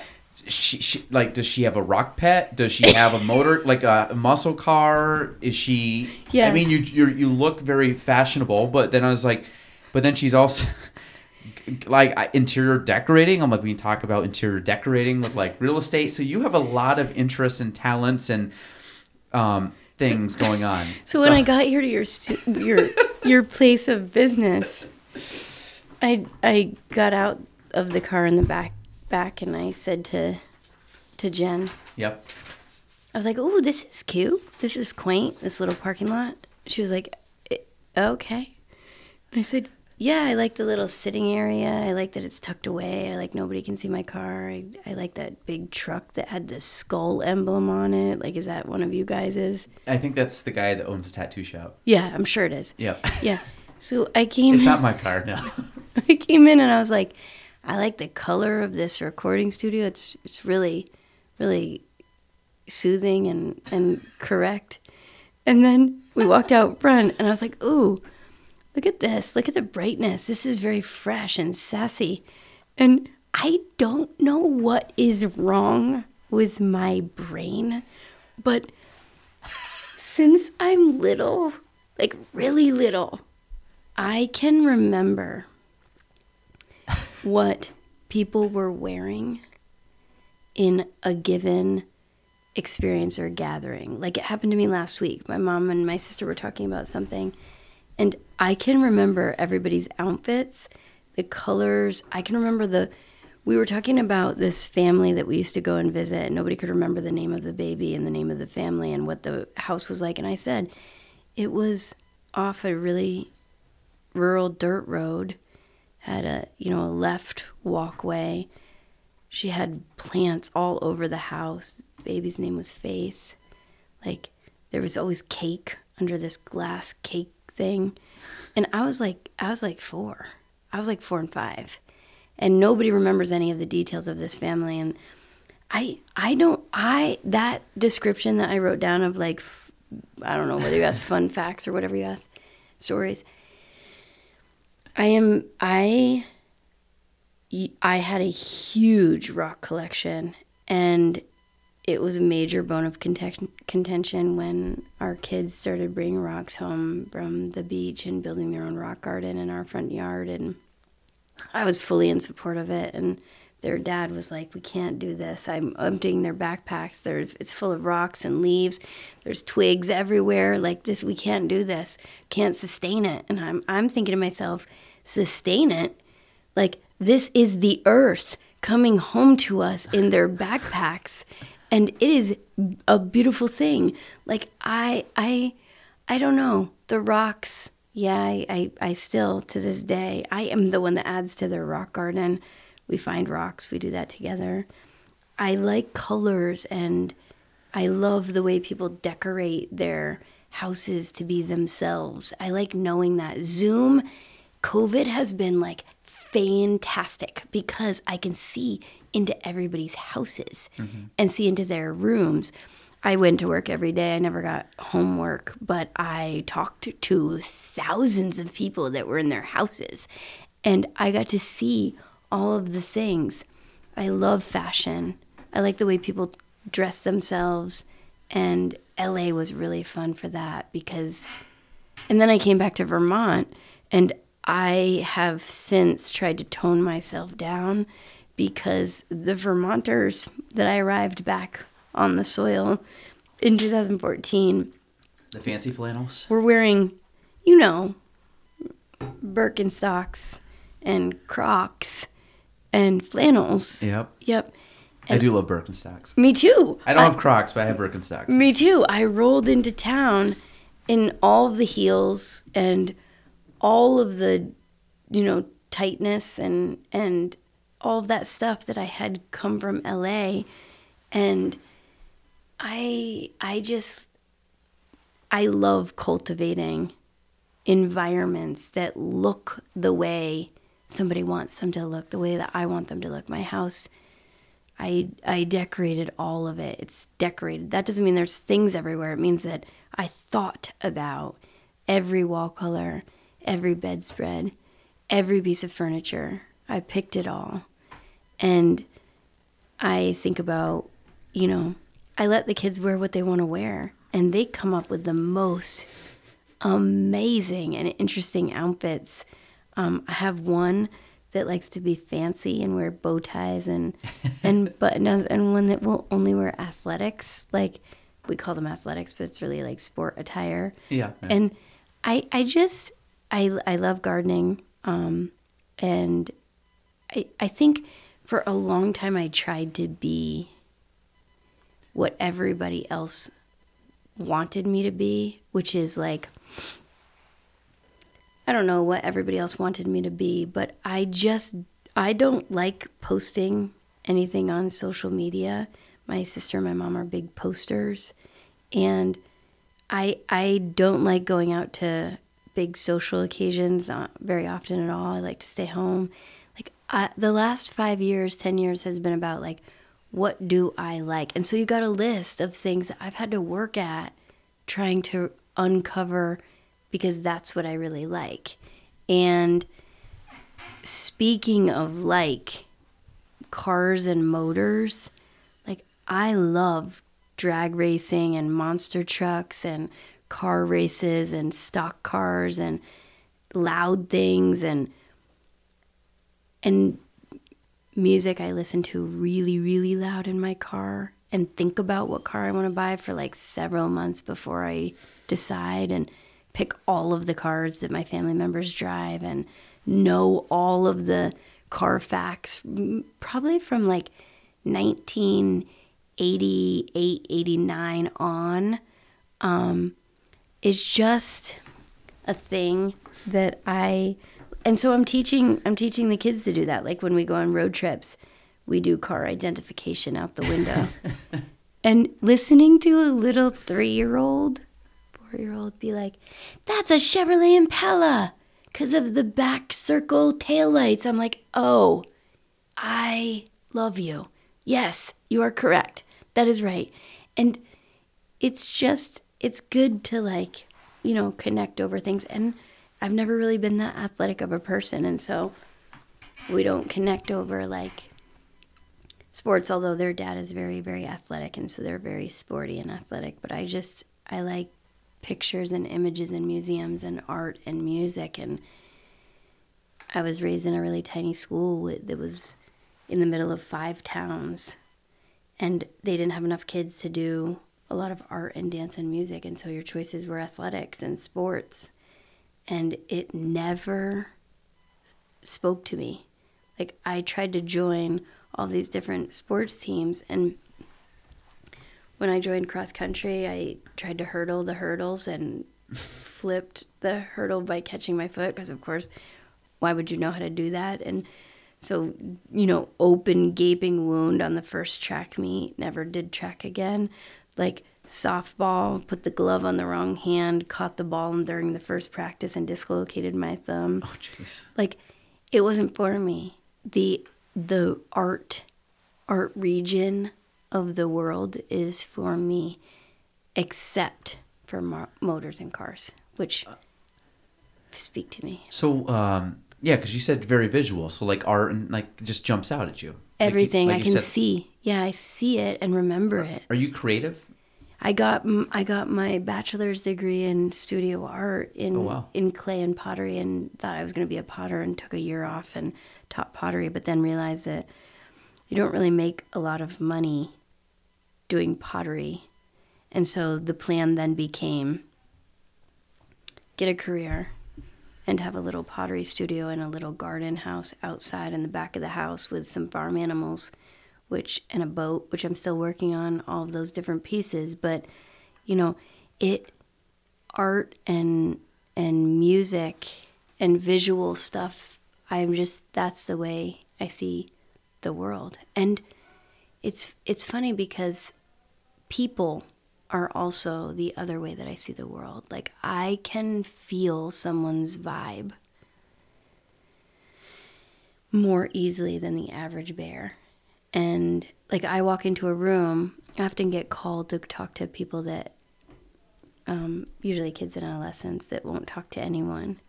She, she like does she have a rock pet does she have a motor like a muscle car is she Yeah. i mean you you you look very fashionable but then i was like but then she's also like interior decorating i'm like we can talk about interior decorating with like real estate so you have a lot of interests and talents and um things going on. So, when I got here to your stu- your your place of business, I I got out of the car in the back back and I said to to Jen, Yep. I was like, "Oh, this is cute. This is quaint. This little parking lot." She was like, "Eh, "Okay." I said, "Yeah, I like the little sitting area. I like that it's tucked away. I like nobody can see my car. I, I like that big truck that had the skull emblem on it. Like, is that one of you guys's?" I think that's the guy that owns a tattoo shop. Yeah, I'm sure it is. Yeah. Yeah. So I came. It's not my car, no. I came in and I was like, I like the color of this recording studio. It's it's really, really soothing and and correct. And then we walked out front, and I was like, ooh, look at this. Look at the brightness. This is very fresh and sassy. And I don't know what is wrong with my brain, but since I'm little, like really little, I can remember what people were wearing in a given experience or gathering. Like it happened to me last week. My mom and my sister were talking about something, and I can remember everybody's outfits, the colors. I can remember the. We were talking about this family that we used to go and visit, and nobody could remember the name of the baby and the name of the family and what the house was like. And I said, it was off a really rural dirt road had a you know a left walkway she had plants all over the house baby's name was faith like there was always cake under this glass cake thing. And i was like i was like four. I was like four and five. And nobody remembers any of the details of this family. And i i don't i that description that i wrote down of like I don't know whether you ask fun facts or whatever you ask stories. I am I I had a huge rock collection. And it was a major bone of conten- contention when our kids started bringing rocks home from the beach and building their own rock garden in our front yard and I was fully in support of it and their dad was like we can't do this. I'm emptying their backpacks. There it's full of rocks and leaves. There's twigs everywhere. Like this we can't do this. Can't sustain it. And i'm i'm thinking to myself sustain it? Like this is the earth coming home to us in their backpacks and it is a beautiful thing. Like i i i don't know. The rocks yeah I, I i still to this day i am the one that adds to their rock garden. We find rocks we do that together. I like colors and i love the way people decorate their houses to be themselves. I like knowing that. Zoom covid has been like fantastic because i can see into everybody's houses mm-hmm. and see into their rooms I went to work every day. I never got homework, but I talked to thousands of people that were in their houses. And I got to see all of the things. I love fashion. I like the way people dress themselves. And LA was really fun for that because. And then I came back to Vermont and I have since tried to tone myself down because the Vermonters that I arrived back on the soil in 2014 The fancy flannels. were wearing, you know, Birkenstocks and Crocs and flannels. Yep. Yep. I do love Birkenstocks. Me too. I don't have Crocs, but I have Birkenstocks. Me too. I rolled into town in all of the heels and all of the, you know, tightness and and all of that stuff that I had come from LA and I I just I love cultivating environments that look the way somebody wants them to look, the way that I want them to look. My house I I decorated all of it. It's decorated. That doesn't mean there's things everywhere. It means that I thought about every wall color, every bedspread, every piece of furniture. I picked it all. And I think about, you know, I let the kids wear what they want to wear and they come up with the most amazing and interesting outfits. Um, I have one that likes to be fancy and wear bow ties and and button downs, and one that will only wear athletics. Like we call them athletics, but it's really like sport attire. Yeah. yeah. And I I just I I love gardening. Um, and I I think for a long time I tried to be what everybody else wanted me to be, which is like I don't know what everybody else wanted me to be, but I just I don't like posting anything on social media. My sister and my mom are big posters and I I don't like going out to big social occasions uh, very often at all. I like to stay home. The last 5 years, 10 years has been about like what do I like? And so you got a list of things that I've had to work at trying to uncover because that's what I really like. And speaking of like cars and motors, like I love drag racing and monster trucks and car races and stock cars and loud things and and music I listen to really really loud in my car and think about what car I want to buy for like several months before I decide and pick all of the cars that my family members drive and know all of the car facts probably from like 1988 89 on um, it's just a thing that I and so I'm teaching I'm teaching the kids to do that. Like when we go on road trips, we do car identification out the window. and listening to a little 3-year-old, 4-year-old be like, "That's a Chevrolet Impala cuz of the back circle taillights." I'm like, "Oh, I love you. Yes, you are correct. That is right." And it's just it's good to like you know connect over things and i've never really been that athletic of a person and so we don't connect over like sports although their dad is very very athletic and so they're very sporty and athletic but i just i like pictures and images and museums and art and music and i was raised in a really tiny school that was in the middle of five towns and they didn't have enough kids to do a lot of art and dance and music and so your choices were athletics and sports and it never spoke to me. Like i tried to join all these different sports teams and when i joined cross country i tried to hurdle the hurdles and flipped the hurdle by catching my foot because of course why would you know how to do that? And so you know open gaping wound on the first track meet never did track again. Like softball put the glove on the wrong hand caught the ball during the first practice and dislocated my thumb. Oh jeez. like it wasn't for me. The the art art region of the world is for me except for mo- motors and cars which speak to me. So um yeah, because you said very visual, so like art and like just jumps out at you. Like you- everything. like i you can said- see. Yeah i see it and remember it. Are you creative? I got I got my bachelor's degree in studio art in Oh, wow. in clay and pottery, and thought I was going to be a potter, and took a year off and taught pottery, but then realized that you don't really make a lot of money doing pottery, and so the plan then became get a career and have a little pottery studio and a little garden house outside in the back of the house with some farm animals which and a boat which i'm still working on all of those different pieces but you know it art and and music and visual stuff i'm just that's the way i see the world and it's it's funny because people are also the other way that I see the world. Like I can feel someone's vibe more easily than the average bear. And like I walk into a room, I often get called to talk to people that um, usually kids and adolescents that won't talk to anyone.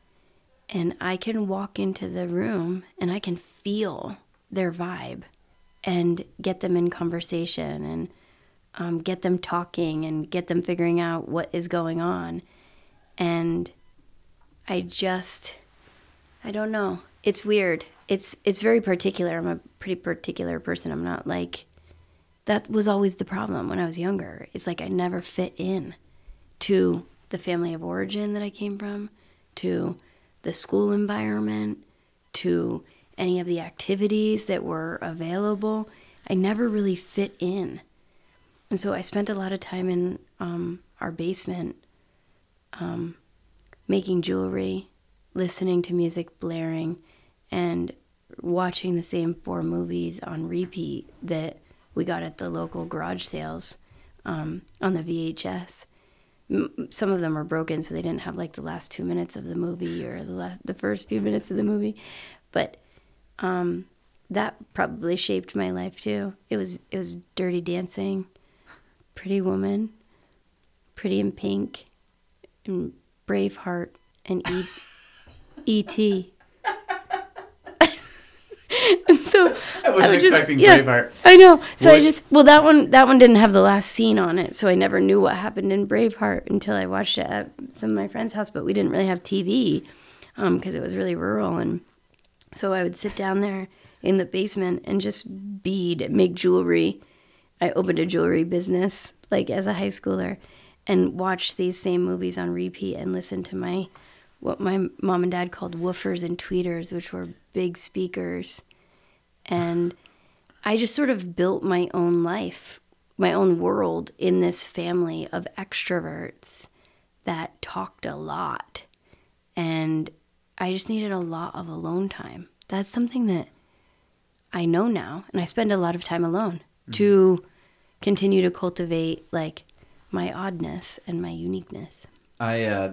And I can walk into the room and I can feel their vibe and get them in conversation and um, get them talking and get them figuring out what is going on. And I just, I don't know. It's weird. It's it's very particular. I'm a pretty particular person. I'm not like that was always the problem when I was younger. It's like I never fit in to the family of origin that I came from, to the school environment, to any of the activities that were available. I never really fit in. And so I spent a lot of time in um, our basement um, making jewelry, listening to music blaring, and watching the same four movies on repeat that we got at the local garage sales um, on the VHS. Some of them were broken, so they didn't have like the last two minutes of the movie or the the first few minutes of the movie, but um, that probably shaped my life too. It was it was Dirty Dancing, Pretty Woman, Pretty in Pink, and Braveheart, and E. E.T. and so I wasn't just- expecting yeah, Braveheart. I know. So I just well that one that one didn't have the last scene on it, so I never knew what happened in Braveheart until I watched it at some of my friends' house. But we didn't really have TV because um, it was really rural, and so I would sit down there in the basement and just bead, make jewelry. I opened a jewelry business like as a high schooler, and watch these same movies on repeat and listen to my what my mom and dad called woofers and tweeters, which were big speakers. And I just sort of built my own life, my own world in this family of extroverts that talked a lot. And I just needed a lot of alone time. That's something that I know now. And I spend a lot of time alone to continue to cultivate like my oddness and my uniqueness. I uh,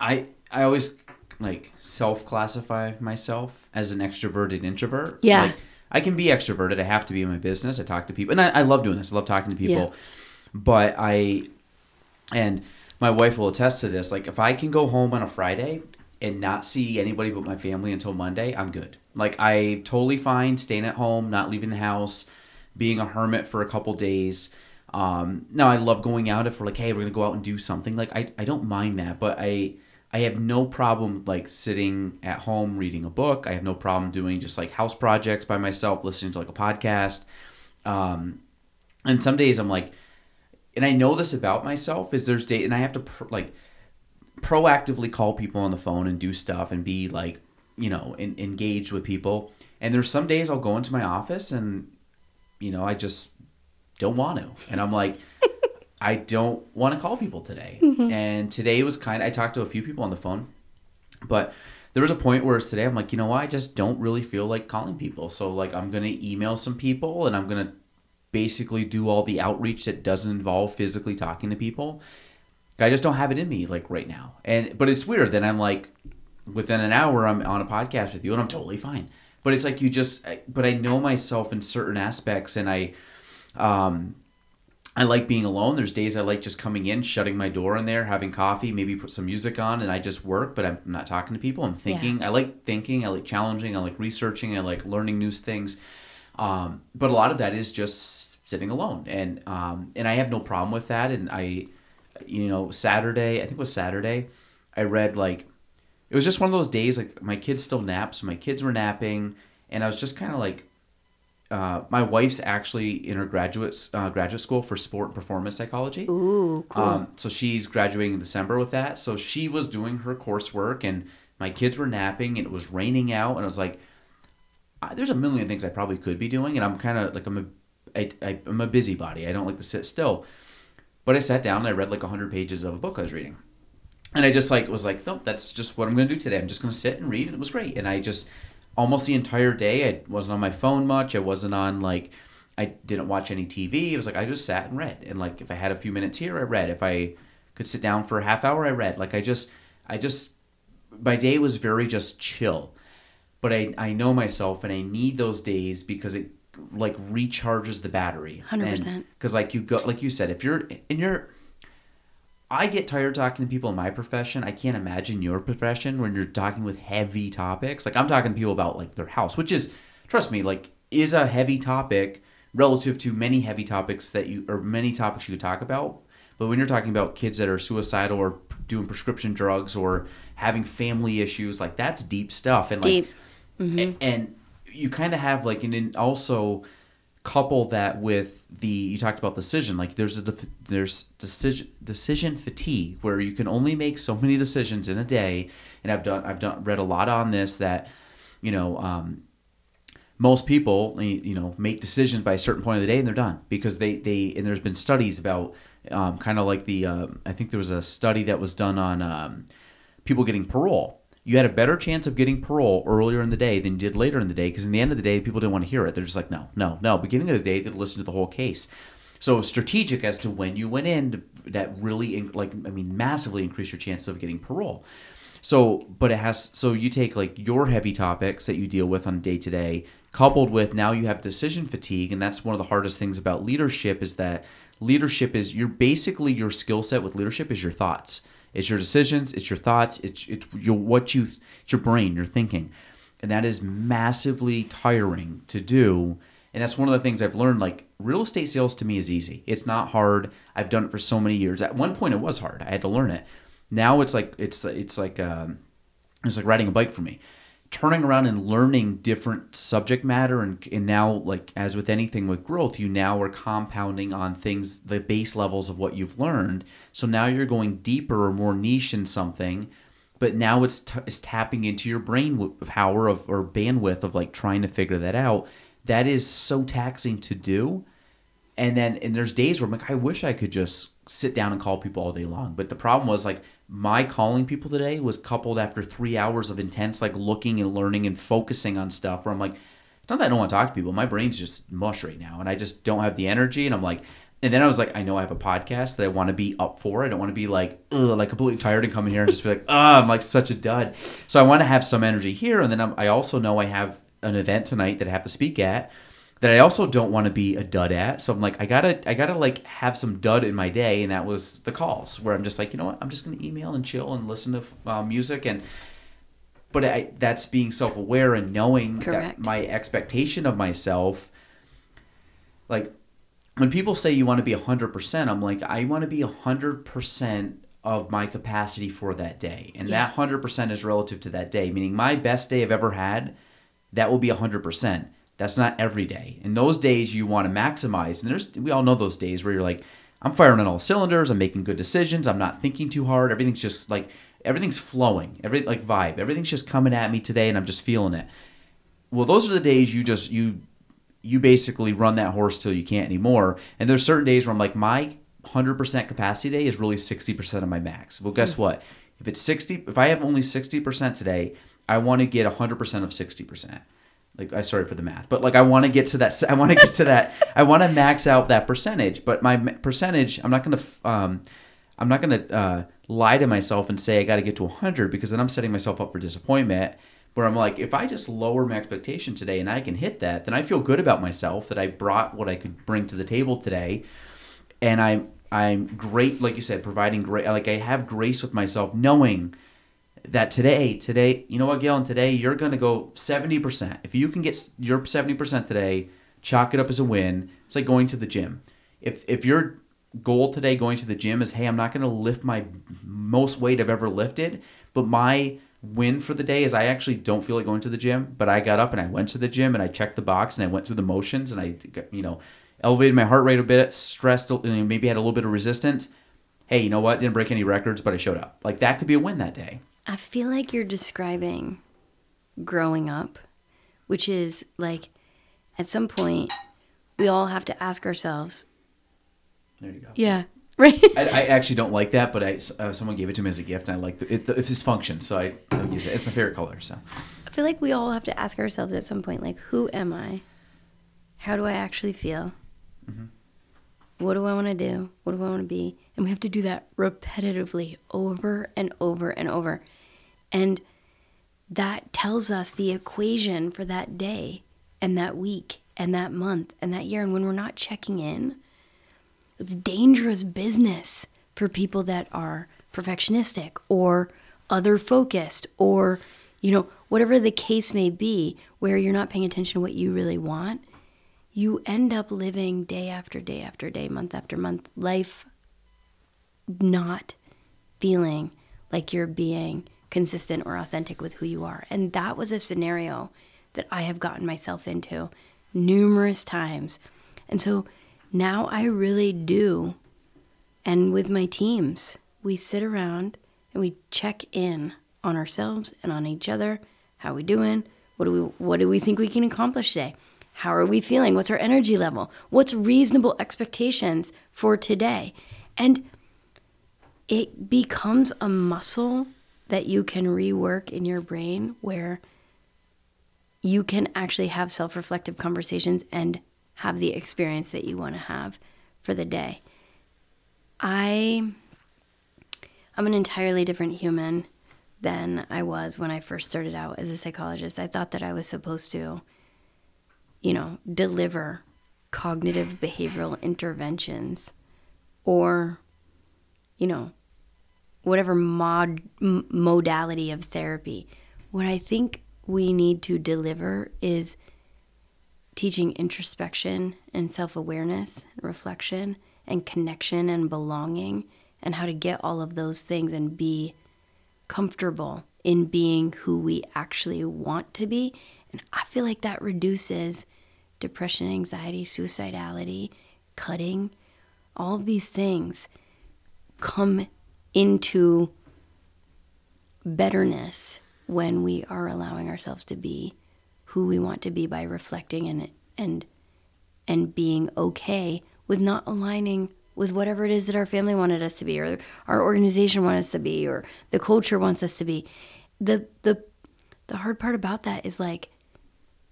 I I always like self classify myself as an extroverted introvert. Yeah. Like, I can be extroverted. I have to be in my business. I talk to people, and I, I love doing this. I love talking to people. Yeah. But I, and my wife will attest to this. Like, if I can go home on a Friday and not see anybody but my family until Monday, I'm good. Like, I totally fine staying at home, not leaving the house, being a hermit for a couple days. Um, now I love going out if we're like, hey, we're gonna go out and do something. Like, I, I don't mind that, but I I have no problem like sitting at home reading a book. I have no problem doing just like house projects by myself, listening to like a podcast. Um, and some days I'm like, and I know this about myself is there's day and I have to pr- like proactively call people on the phone and do stuff and be like, you know, in, engaged with people. And there's some days I'll go into my office and, you know, I just don't want to. And I'm like, I don't want to call people today. And today was kind of, I talked to a few people on the phone, but there was a point where it's today I'm like, you know what? I just don't really feel like calling people. So, like, I'm going to email some people and I'm going to basically do all the outreach that doesn't involve physically talking to people. I just don't have it in me like right now. And but it's weird. Then I'm like, within an hour, I'm on a podcast with you, and I'm totally fine. But it's like you just. But I know myself in certain aspects, and I, um, I like being alone. There's days I like just coming in, shutting my door in there, having coffee, maybe put some music on, and I just work. But I'm not talking to people. I'm thinking. I like thinking. I like challenging. I like researching. I like learning new things. Um, but a lot of that is just sitting alone, and um, and I have no problem with that. And I, you know, Saturday, I think it was Saturday, I read like, it was just one of those days like my kids still nap, so my kids were napping, and I was just kind of like, uh, my wife's actually in her graduate uh, graduate school for sport and performance psychology. Ooh, cool. Um, so she's graduating in December with that. So she was doing her coursework, and my kids were napping, and it was raining out, and I was like, I, "There's a million things I probably could be doing," and I'm kind of like I'm a I, I, I'm a busybody. I don't like to sit still. But I sat down and I read like 100 pages of a book I was reading. And I just like was like, nope, that's just what I'm going to do today. I'm just going to sit and read, and it was great. And I just almost the entire day I wasn't on my phone much. I wasn't on like I didn't watch any TV. It was like I just sat and read. And like if I had a few minutes here, I read. If I could sit down for a half hour, I read. Like I just I just my day was very just chill. But I I know myself and I need those days because it like recharges the battery. 100%. Because like you go like you said, if you're in your I get tired talking to people in my profession. I can't imagine your profession when you're talking with heavy topics. Like I'm talking to people about like their house, which is trust me, like is a heavy topic relative to many heavy topics that you or many topics you could talk about. But when you're talking about kids that are suicidal or doing prescription drugs or having family issues, like that's deep stuff. And like Deep. Mm-hmm. a- and you kind of have like and then also couple that with the you talked about decision like there's a there's decision decision fatigue where you can only make so many decisions in a day. And i've done i've done read a lot on this that you know um, most people you know make decisions by a certain point of the day and they're done because they they and there's been studies about um, kind of like the um, i think there was a study that was done on um, people getting parole you had a better chance of getting parole earlier in the day than you did later in the day because in the end of the day people didn't want to hear it. They're just like no no no. Beginning of the day they listen to the whole case. So strategic as to when you went in that really like i mean massively increased your chances of getting parole. So but it has so you take like your heavy topics that you deal with on day to day coupled with now you have decision fatigue and that's one of the hardest things about leadership is that leadership is you're basically your skill set with leadership is your thoughts it's your decisions it's your thoughts it's it's your what you it's your brain your thinking. And that is massively tiring to do. And that's one of the things i've learned like real estate sales to me is easy. It's not hard. I've done it for so many years. At one point it was hard. I had to learn it. Now it's like it's it's like um, it's like riding a bike for me turning around and learning different subject matter and, and now like as with anything with growth you now are compounding on things the base levels of what you've learned. So now you're going deeper or more niche in something but now it's, t- it's tapping into your brain power of or bandwidth of like trying to figure that out. That is so taxing to do. And then and there's days where I'm like, I wish I could just sit down and call people all day long. But the problem was like my calling people today was coupled after three hours of intense like looking and learning and focusing on stuff where I'm like, it's not that I don't want to talk to people. My brain's just mush right now and I just don't have the energy and I'm like and then I was like, I know I have a podcast that I want to be up for. I don't want to be like, ugh, like completely tired and come in here and just be like, ah, I'm like such a dud. So I want to have some energy here. And then I'm, I also know I have an event tonight that I have to speak at that I also don't want to be a dud at. So I'm like, I gotta, I gotta like have some dud in my day, and that was the calls where I'm just like, you know what, I'm just gonna email and chill and listen to uh, music and. But I, that's being self-aware and knowing Correct. that my expectation of myself, like when people say you want to be 100%, I'm like, I want to be 100% of my capacity for that day. And that 100% is relative to that day, meaning my best day I've ever had, that will be 100%. That's not every day. In those days you want to maximize. And there's we all know those days where you're like, I'm firing on all cylinders, I'm making good decisions, I'm not thinking too hard, everything's just like everything's flowing, every like vibe, everything's just coming at me today and I'm just feeling it. Well, those are the days you just you you basically run that horse till you can't anymore. And there's certain days where I'm like, my 100% capacity day is really 60% of my max. Well, guess hmm. what? If it's 60, if I have only 60% today, I want to get 100% of 60%. Like, I sorry for the math, but like, I want to get to that. I want to get to that. I want to max out that percentage. But my percentage, I'm not to, um, I'm not to uh, lie to myself and say I got to get to 100 because then I'm setting myself up for disappointment where I'm like, if I just lower my expectation today and I can hit that, then I feel good about myself that I brought what I could bring to the table today, and I'm I'm great, like you said, providing great, like I have grace with myself, knowing that today, today, you know what, Galen, today you're gonna go seventy percent. If you can get your seventy percent today, chalk it up as a win. It's like going to the gym. If if your goal today going to the gym is, hey, I'm not gonna lift my most weight I've ever lifted, but my win for the day is I actually don't feel like going to the gym, but I got up and I went to the gym and I checked the box and I went through the motions and I, you know, elevated my heart rate a bit, stressed, maybe had a little bit of resistance. Hey, you know what? Didn't break any records, but I showed up. Like that could be a win that day. I feel like you're describing growing up, which is like at some point we all have to ask ourselves, There you go. yeah, right? I, I actually don't like that, but I, uh, someone gave it to me as a gift, and I like the, it. The, it's function, so I, I use it. It's my favorite color. So I feel like we all have to ask ourselves at some point, like, who am I? How do I actually feel? What do I want to do? What do I want to be? And we have to do that repetitively over and over and over. And that tells us the equation for that day and that week and that month and that year. And when we're not checking in, it's dangerous business for people that are perfectionistic or other focused or you know whatever the case may be where you're not paying attention to what you really want you end up living day after day after day month after month life not feeling like you're being consistent or authentic with who you are and that was a scenario that i have gotten myself into numerous times. And so now I really do. And with my teams, we sit around and we check in on ourselves and on each other. How are we doing? What do we what do we think we can accomplish today? How are we feeling? What's our energy level? What's reasonable expectations for today? And it becomes a muscle that you can rework in your brain where you can actually have self reflective conversations and have the experience that you want to have for the day. I I'm an entirely different human than I was when I first started out as a psychologist. I thought that I was supposed to you know, deliver cognitive behavioral interventions or you know, whatever mod m- modality of therapy. What I think we need to deliver is teaching introspection and self-awareness, reflection and connection and belonging and how to get all of those things and be comfortable in being who we actually want to be. And I feel like that reduces depression, anxiety, suicidality, cutting, all of these things come into betterness when we are allowing ourselves to be who we want to be by reflecting and and and being okay with not aligning with whatever it is that our family wanted us to be or our organization wanted us to be or the culture wants us to be. The the the hard part about that is like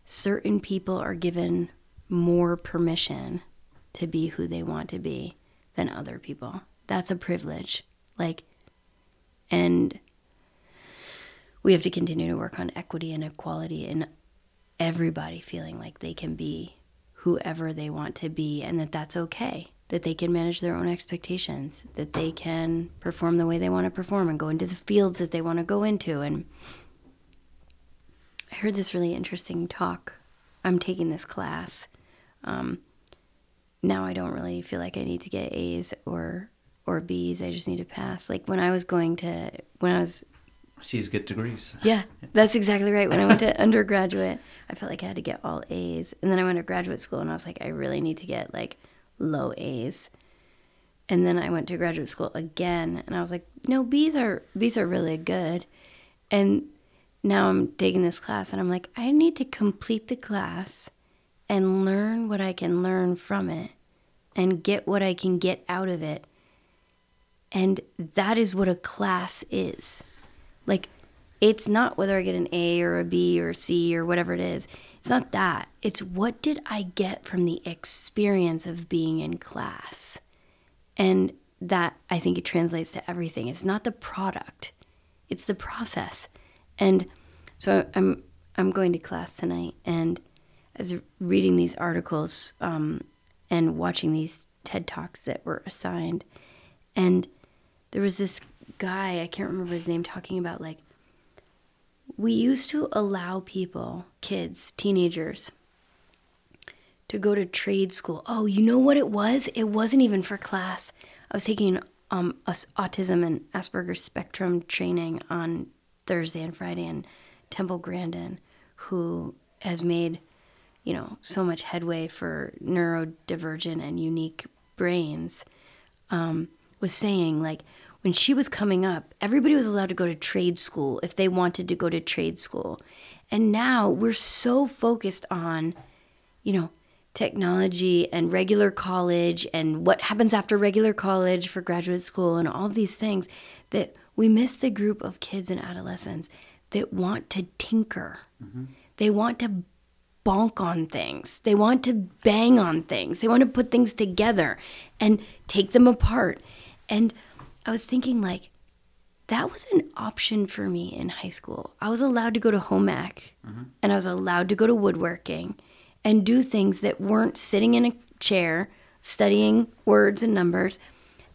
certain people are given more permission to be who they want to be than other people. That's a privilege like and we have to continue to work on equity and equality and everybody feeling like they can be whoever they want to be and that that's okay. That they can manage their own expectations that they can perform the way they want to perform and go into the fields that they want to go into. And i heard this really interesting talk. I'm taking this class. Um, now i don't really feel like i need to get a's or or b's i just need to pass like when i was going to when i was C's get degrees. yeah, that's exactly right. When I went to undergraduate, I felt like I had to get all A's. And then I went to graduate school and I was like, I really need to get like low A's. And then I went to graduate school again and I was like, no, B's are B's are really good. And now I'm taking this class and I'm like, I need to complete the class and learn what I can learn from it and get what I can get out of it. And that is what a class is. Like, it's not whether I get an A or a B or a C or whatever it is. It's not that. It's what did I get from the experience of being in class? And that I think it translates to everything. It's not the product, it's the process. And so I'm I'm going to class tonight, and as reading these articles um, and watching these TED talks that were assigned, and there was this guy I can't remember his name talking about like we used to allow people, kids, teenagers, to go to trade school. Oh, you know what it was? It wasn't even for class. I was taking um, autism and Asperger's spectrum training on Thursday and Friday, and Temple Grandin, who has made, you know, so much headway for neurodivergent and unique brains, um, was saying like when she was coming up, everybody was allowed to go to trade school if they wanted to go to trade school. And now we're so focused on, you know, technology and regular college and what happens after regular college for graduate school and all these things that we miss the group of kids and adolescents that want to tinker. Mm-hmm. They want to bonk on things. They want to bang on things. They want to put things together and take them apart. And I was thinking, like, that was an option for me in high school. I was allowed to go to home ec mm-hmm. and I was allowed to go to woodworking and do things that weren't sitting in a chair studying words and numbers.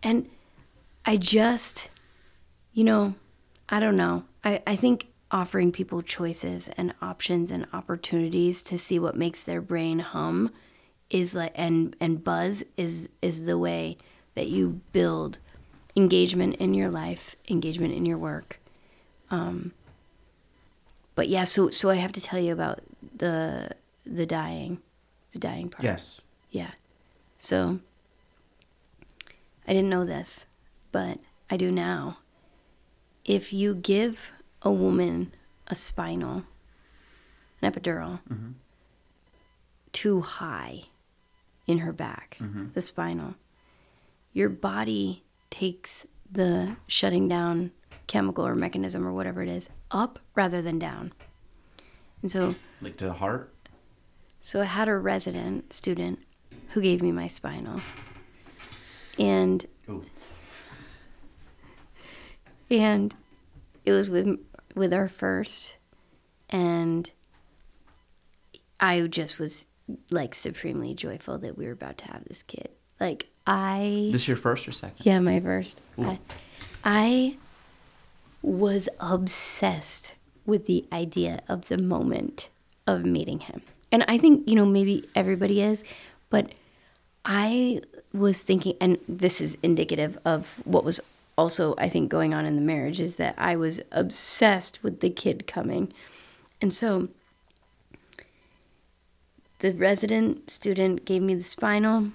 And I just, you know, I don't know. I, I think offering people choices and options and opportunities to see what makes their brain hum is like and and buzz is is the way that you build engagement in your life, engagement in your work. Um, but yeah, so so I have to tell you about the the dying the dying part. Yes. Yeah. So I didn't know this, but I do now. If you give a woman a spinal, an epidural, too high in her back, the spinal, your body takes the shutting down chemical or mechanism or whatever it is up rather than down. And so Like to the heart. so I had a resident student who gave me my spinal. And Ooh. and it was with with our first and I just was like supremely joyful that we were about to have this kid. Like I This your first or second? yeah, my first. I, I was obsessed with the idea of the moment of meeting him. And I think, you know, maybe everybody is, but I was thinking, and this is indicative of what was also, I think, going on in the marriage, is that I was obsessed with the kid coming. And so the resident student gave me the spinal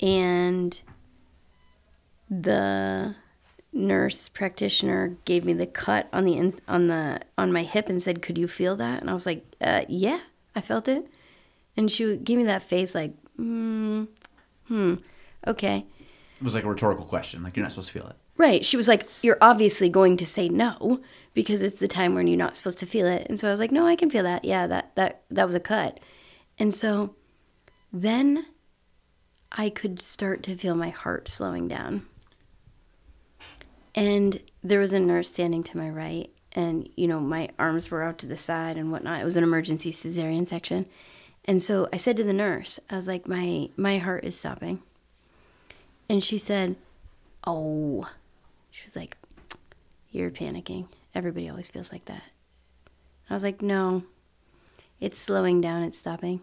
and the nurse practitioner gave me the cut on the in, on the on my hip and said, "Could you feel that?" And I was like, uh, "Yeah, I felt it." And she gave me that face like, "Hmm, hmm, okay." It was like a rhetorical question. Like you're not supposed to feel it. Right. She was like, You're obviously going to say no because it's the time when you're not supposed to feel it. And so I was like, No, I can feel that. Yeah, that that that was a cut. And so then I could start to feel my heart slowing down. And there was a nurse standing to my right, and you know, my arms were out to the side and whatnot. It was an emergency cesarean section. And so I said to the nurse, I was like, My my heart is stopping. And she said, Oh, she was like, You're panicking. Everybody always feels like that. I was like, No, it's slowing down, it's stopping.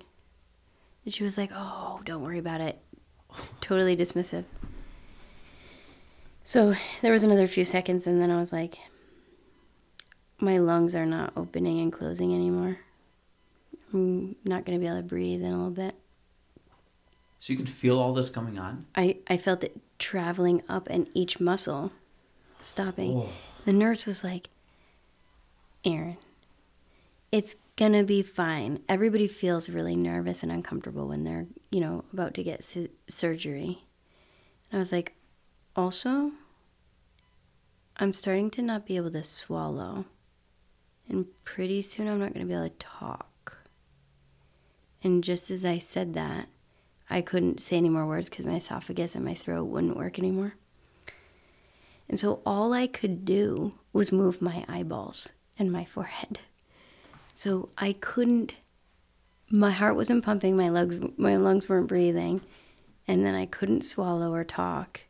And she was like, Oh, don't worry about it. Totally dismissive. So there was another few seconds, and then I was like, My lungs are not opening and closing anymore. I'm not going to be able to breathe in a little bit. So you can feel all this coming on. I, I felt it traveling up and each muscle stopping. Oh. The nurse was like, Aron, it's gonna be fine. Everybody feels really nervous and uncomfortable when they're, you know, about to get su- surgery. And I was like, also, I'm starting to not be able to swallow. And pretty soon I'm not gonna be able to talk. And just as I said that, I couldn't say any more words because my esophagus and my throat wouldn't work anymore. And so all I could do was move my eyeballs and my forehead. So I couldn't my heart wasn't pumping, my lungs my lungs weren't breathing, and then I couldn't swallow or talk.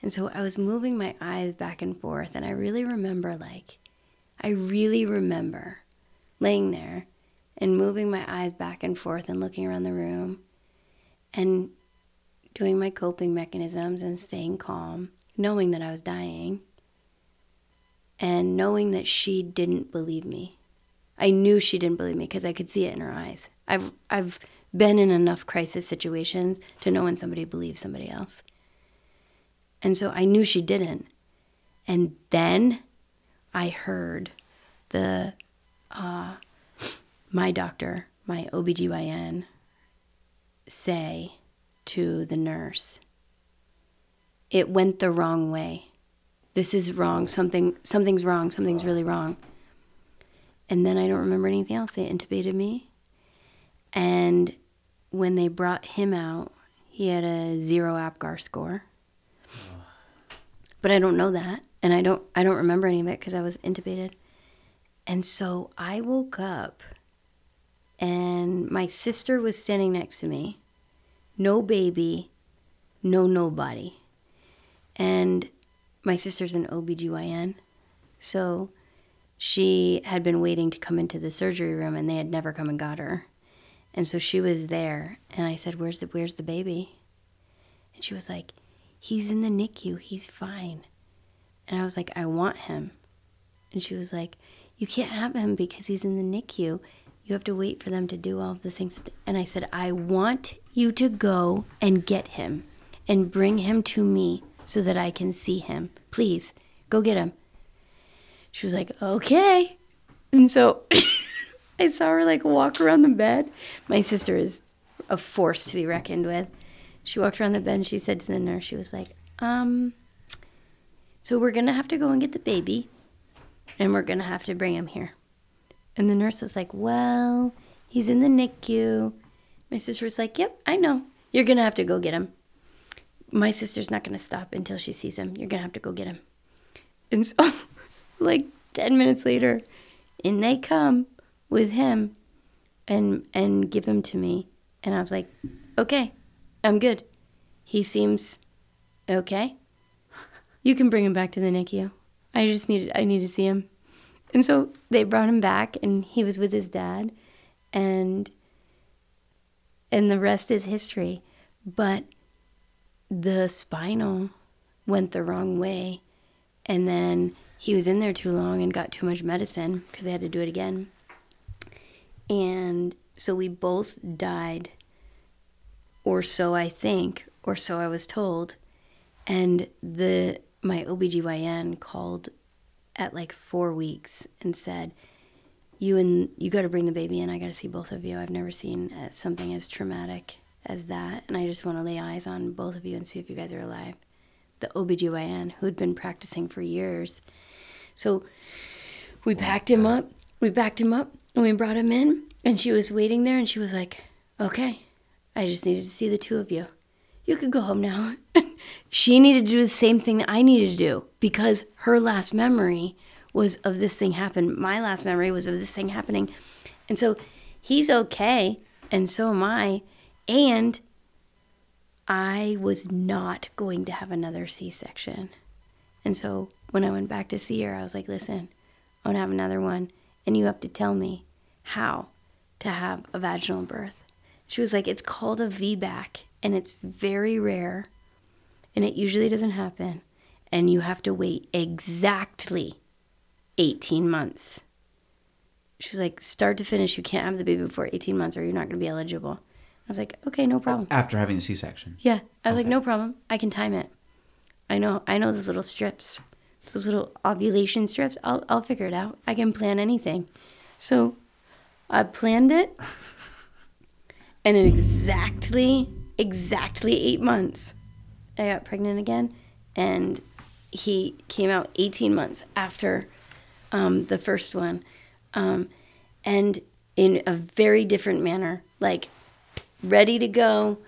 And so I was moving my eyes back and forth and I really remember like I really remember laying there and moving my eyes back and forth and looking around the room and doing my coping mechanisms and staying calm, knowing that I was dying, and knowing that she didn't believe me. I knew she didn't believe me because I could see it in her eyes. I've I've been in enough crisis situations to know when somebody believes somebody else. And so I knew she didn't. And then I heard the uh, my doctor, my OBGYN, say to the nurse, it went the wrong way. This is wrong. Something something's wrong. Something's really wrong. And then I don't remember anything else. They intubated me. And when they brought him out, he had a zero APGAR score. But I don't know that. And I don't I don't remember any of it because I was intubated. And so I woke up and my sister was standing next to me. No baby, no nobody. And my sister's an OBGYN. So she had been waiting to come into the surgery room and they had never come and got her. And so she was there and I said, "Where's the where's the baby?" And she was like, "He's in the NICU. He's fine." And I was like, "I want him." And she was like, "You can't have him because he's in the NICU. You have to wait for them to do all the things. And I said, I want you to go and get him and bring him to me so that I can see him. Please, go get him. She was like, okay. And so I saw her like walk around the bed. My sister is a force to be reckoned with. She walked around the bed and she said to the nurse, she was like, um, so we're going to have to go and get the baby and we're going to have to bring him here. And the nurse was like, well, he's in the NICU. My sister was like, yep, I know. You're going to have to go get him. My sister's not going to stop until she sees him. You're going to have to go get him. And so, like 10 minutes later, in they come with him and and give him to me. And I was like, okay, I'm good. He seems okay. You can bring him back to the NICU. I just needed I need to see him. And so they brought him back and he was with his dad and and the rest is history. But the spinal went the wrong way and then he was in there too long and got too much medicine because they had to do it again. And so we both died, or so I think, or so I was told. And the my OBGYN called at like four weeks and said, You and you got to bring the baby in. I got to see both of you. I've never seen uh, something as traumatic as that. And I just want to lay eyes on both of you and see if you guys are alive. The OBGYN, who'd been practicing for years. So we packed him up. We packed him up and we brought him in. And she was waiting there and she was like, Okay, I just needed to see the two of you. You could go home now. she needed to do the same thing that I needed to do because her last memory was of this thing happen. My last memory was of this thing happening. And so he's okay, and so am I. And I was not going to have another C section. And so when I went back to see her, I was like, listen, I want to have another one, and you have to tell me how to have a vaginal birth. She was like, it's called a VBAC, and it's very rare, and it usually doesn't happen, and you have to wait exactly 18 months. She was like, start to finish, you can't have the baby before 18 months, or you're not going to be eligible. I was like, okay, no problem. After having the C-section. Yeah, I was like, no problem. I can time it. I know, I know those little strips, those little ovulation strips. I'll, I'll figure it out. I can plan anything. So, I planned it, and in exactly, exactly eight months, I got pregnant again, and he came out 18 months after um, the first one, um, and in a very different manner, like ready to go.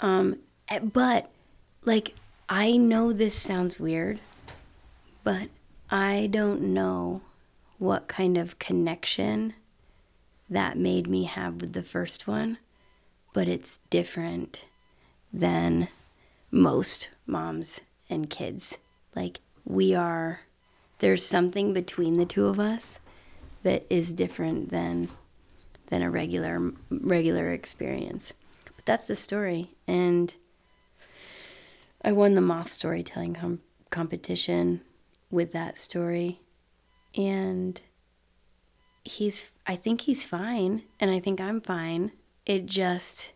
Um, eh, but like I know this sounds weird, but I don't know what kind of connection that made me have with the first one, but it's different than most moms and kids. Like we are there's something between the two of us that is different than than a regular regular experience. But that's the story and I won the moth storytelling com- competition with that story and he's I think he's fine and I think I'm fine. It just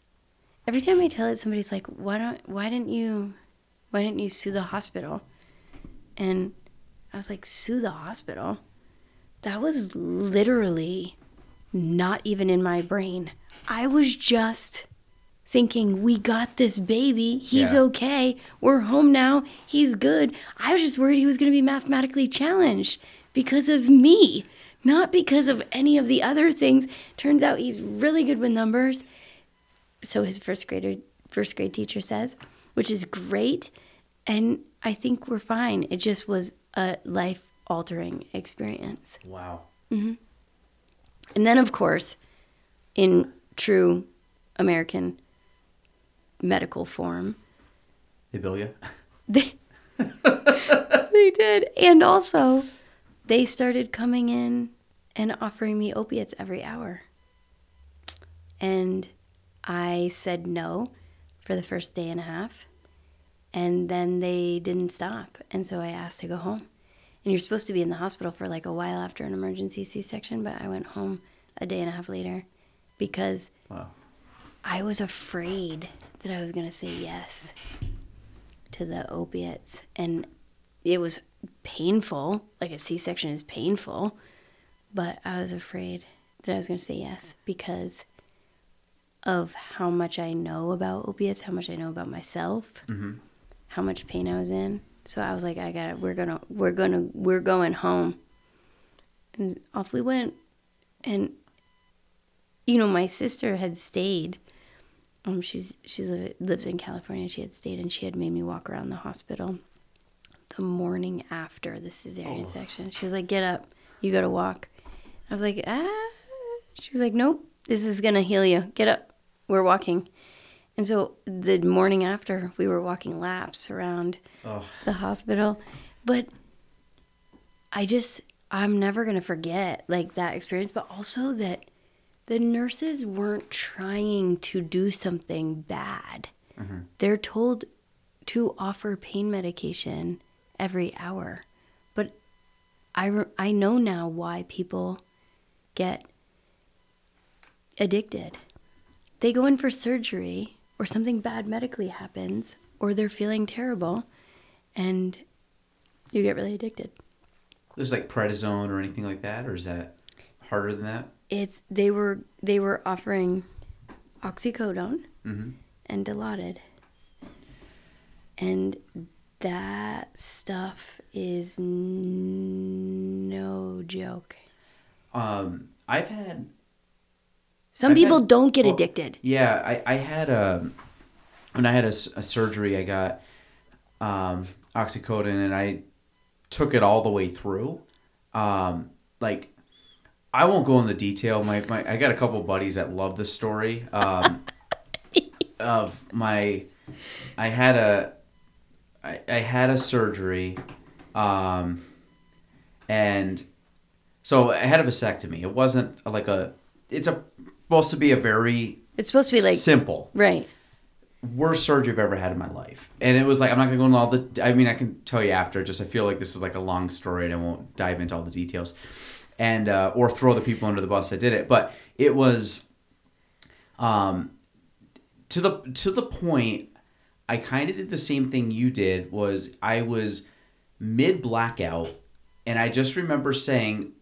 every time I tell it somebody's like, "Why don't why didn't you why didn't you sue the hospital?" And I was like, "Sue the hospital?" That was literally not even in my brain. I was just thinking, we got this baby. He's Yeah. okay. We're home now. He's good. I was just worried he was going to be mathematically challenged because of me, not because of any of the other things. Turns out he's really good with numbers. So his first grader, first grade teacher says, which is great. And I think we're fine. It just was a life altering experience. Wow. Mm-hmm. And then, of course, in true American medical form, They bill you? they they did, and also they started coming in and offering me opiates every hour. And I said no for the first day and a half, and then they didn't stop, and so I asked to go home. And you're supposed to be in the hospital for like a while after an emergency C-section, but I went home a day and a half later because Wow. I was afraid that I was going to say yes to the opiates. And it was painful. Like a C section is painful. But I was afraid that I was going to say yes because of how much I know about opiates, how much I know about myself, mm-hmm. how much pain I was in. So I was like, I got it. We're gonna, we're gonna, we're going home. And off we went. And you know, my sister had stayed. Um, she's she li- lives in California. She had stayed, and she had made me walk around the hospital the morning after the cesarean section. She was like, "Get up, you got to walk." I was like, "Ah." She was like, "Nope, this is gonna heal you. Get up, we're walking." And so the morning after, we were walking laps around Oh. the hospital, but I just I'm never gonna forget like that experience, but also that the nurses weren't trying to do something bad. Mm-hmm. They're told to offer pain medication every hour, but I re- I know now why people get addicted. They go in for surgery or something bad medically happens or they're feeling terrible and you get really addicted. There's like prednisone or anything like that, or is that harder than that? It's they were they were offering oxycodone Mm-hmm. and Dilaudid. And that stuff is n- no joke. Um, I've had Some I've people had- don't get well, addicted. Yeah, I, I had a when I had a surgery, I got um, oxycodone, and I took it all the way through. Um, like, I won't go into detail. My, my I got a couple buddies that love the story. Um, of my, I had a, I, I had a surgery, um, and so I had a vasectomy. It wasn't like a. It's a supposed to be a very It's supposed to be like simple right. worst surgery I've ever had in my life. And it was like I'm not gonna go into all the. I mean, I can tell you after. Just I feel like this is like a long story, and I won't dive into all the details, and uh, or throw the people under the bus that did it. But it was, um, to the to the point. I kind of did the same thing you did. Was I was mid blackout, and I just remember saying,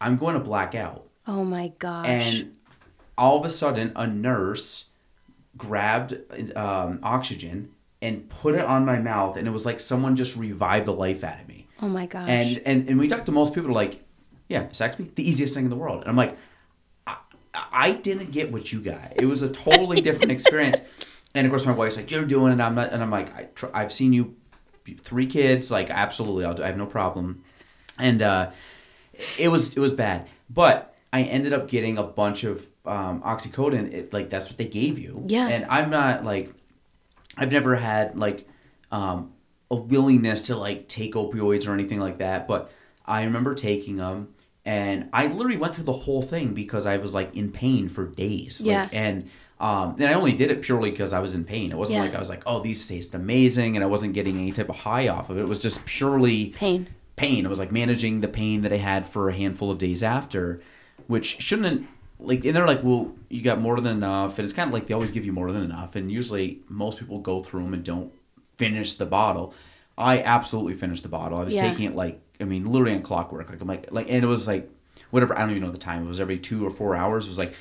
"I'm going to black out." Oh my gosh. and all of a sudden a nurse grabbed um, oxygen and put it on my mouth and it was like someone just revived the life out of me oh my gosh. and and, and we talked to most people like yeah vasectomy the easiest thing in the world. And i'm like I, I didn't get what you got. It was a totally different experience. And of course my wife's like you're doing it. I'm not and i'm like I tr- i've seen you three kids. Like absolutely i'll do i have no problem. And uh it was it was bad. But i ended up getting a bunch of um, oxycodone. It, like that's what they gave you. Yeah. and i'm not like i've never had like um, a willingness to like take opioids or anything like that. But i remember taking them and i literally went through the whole thing because i was like in pain for days Yeah. like, and um, and I only did it purely because I was in pain. It wasn't Yeah. like I was like, "Oh, these taste amazing," and I wasn't getting any type of high off of it. It was just purely pain. pain. It was like managing the pain that I had for a handful of days after, which shouldn't like. And they're like, "Well, you got more than enough," and it's kind of like they always give you more than enough. And usually, most people go through them and don't finish the bottle. I absolutely finished the bottle. I was Yeah. taking it like, I mean, literally on clockwork. Like I'm like, like, and it was like, whatever. I don't even know the time. It was every two or four hours. It was like,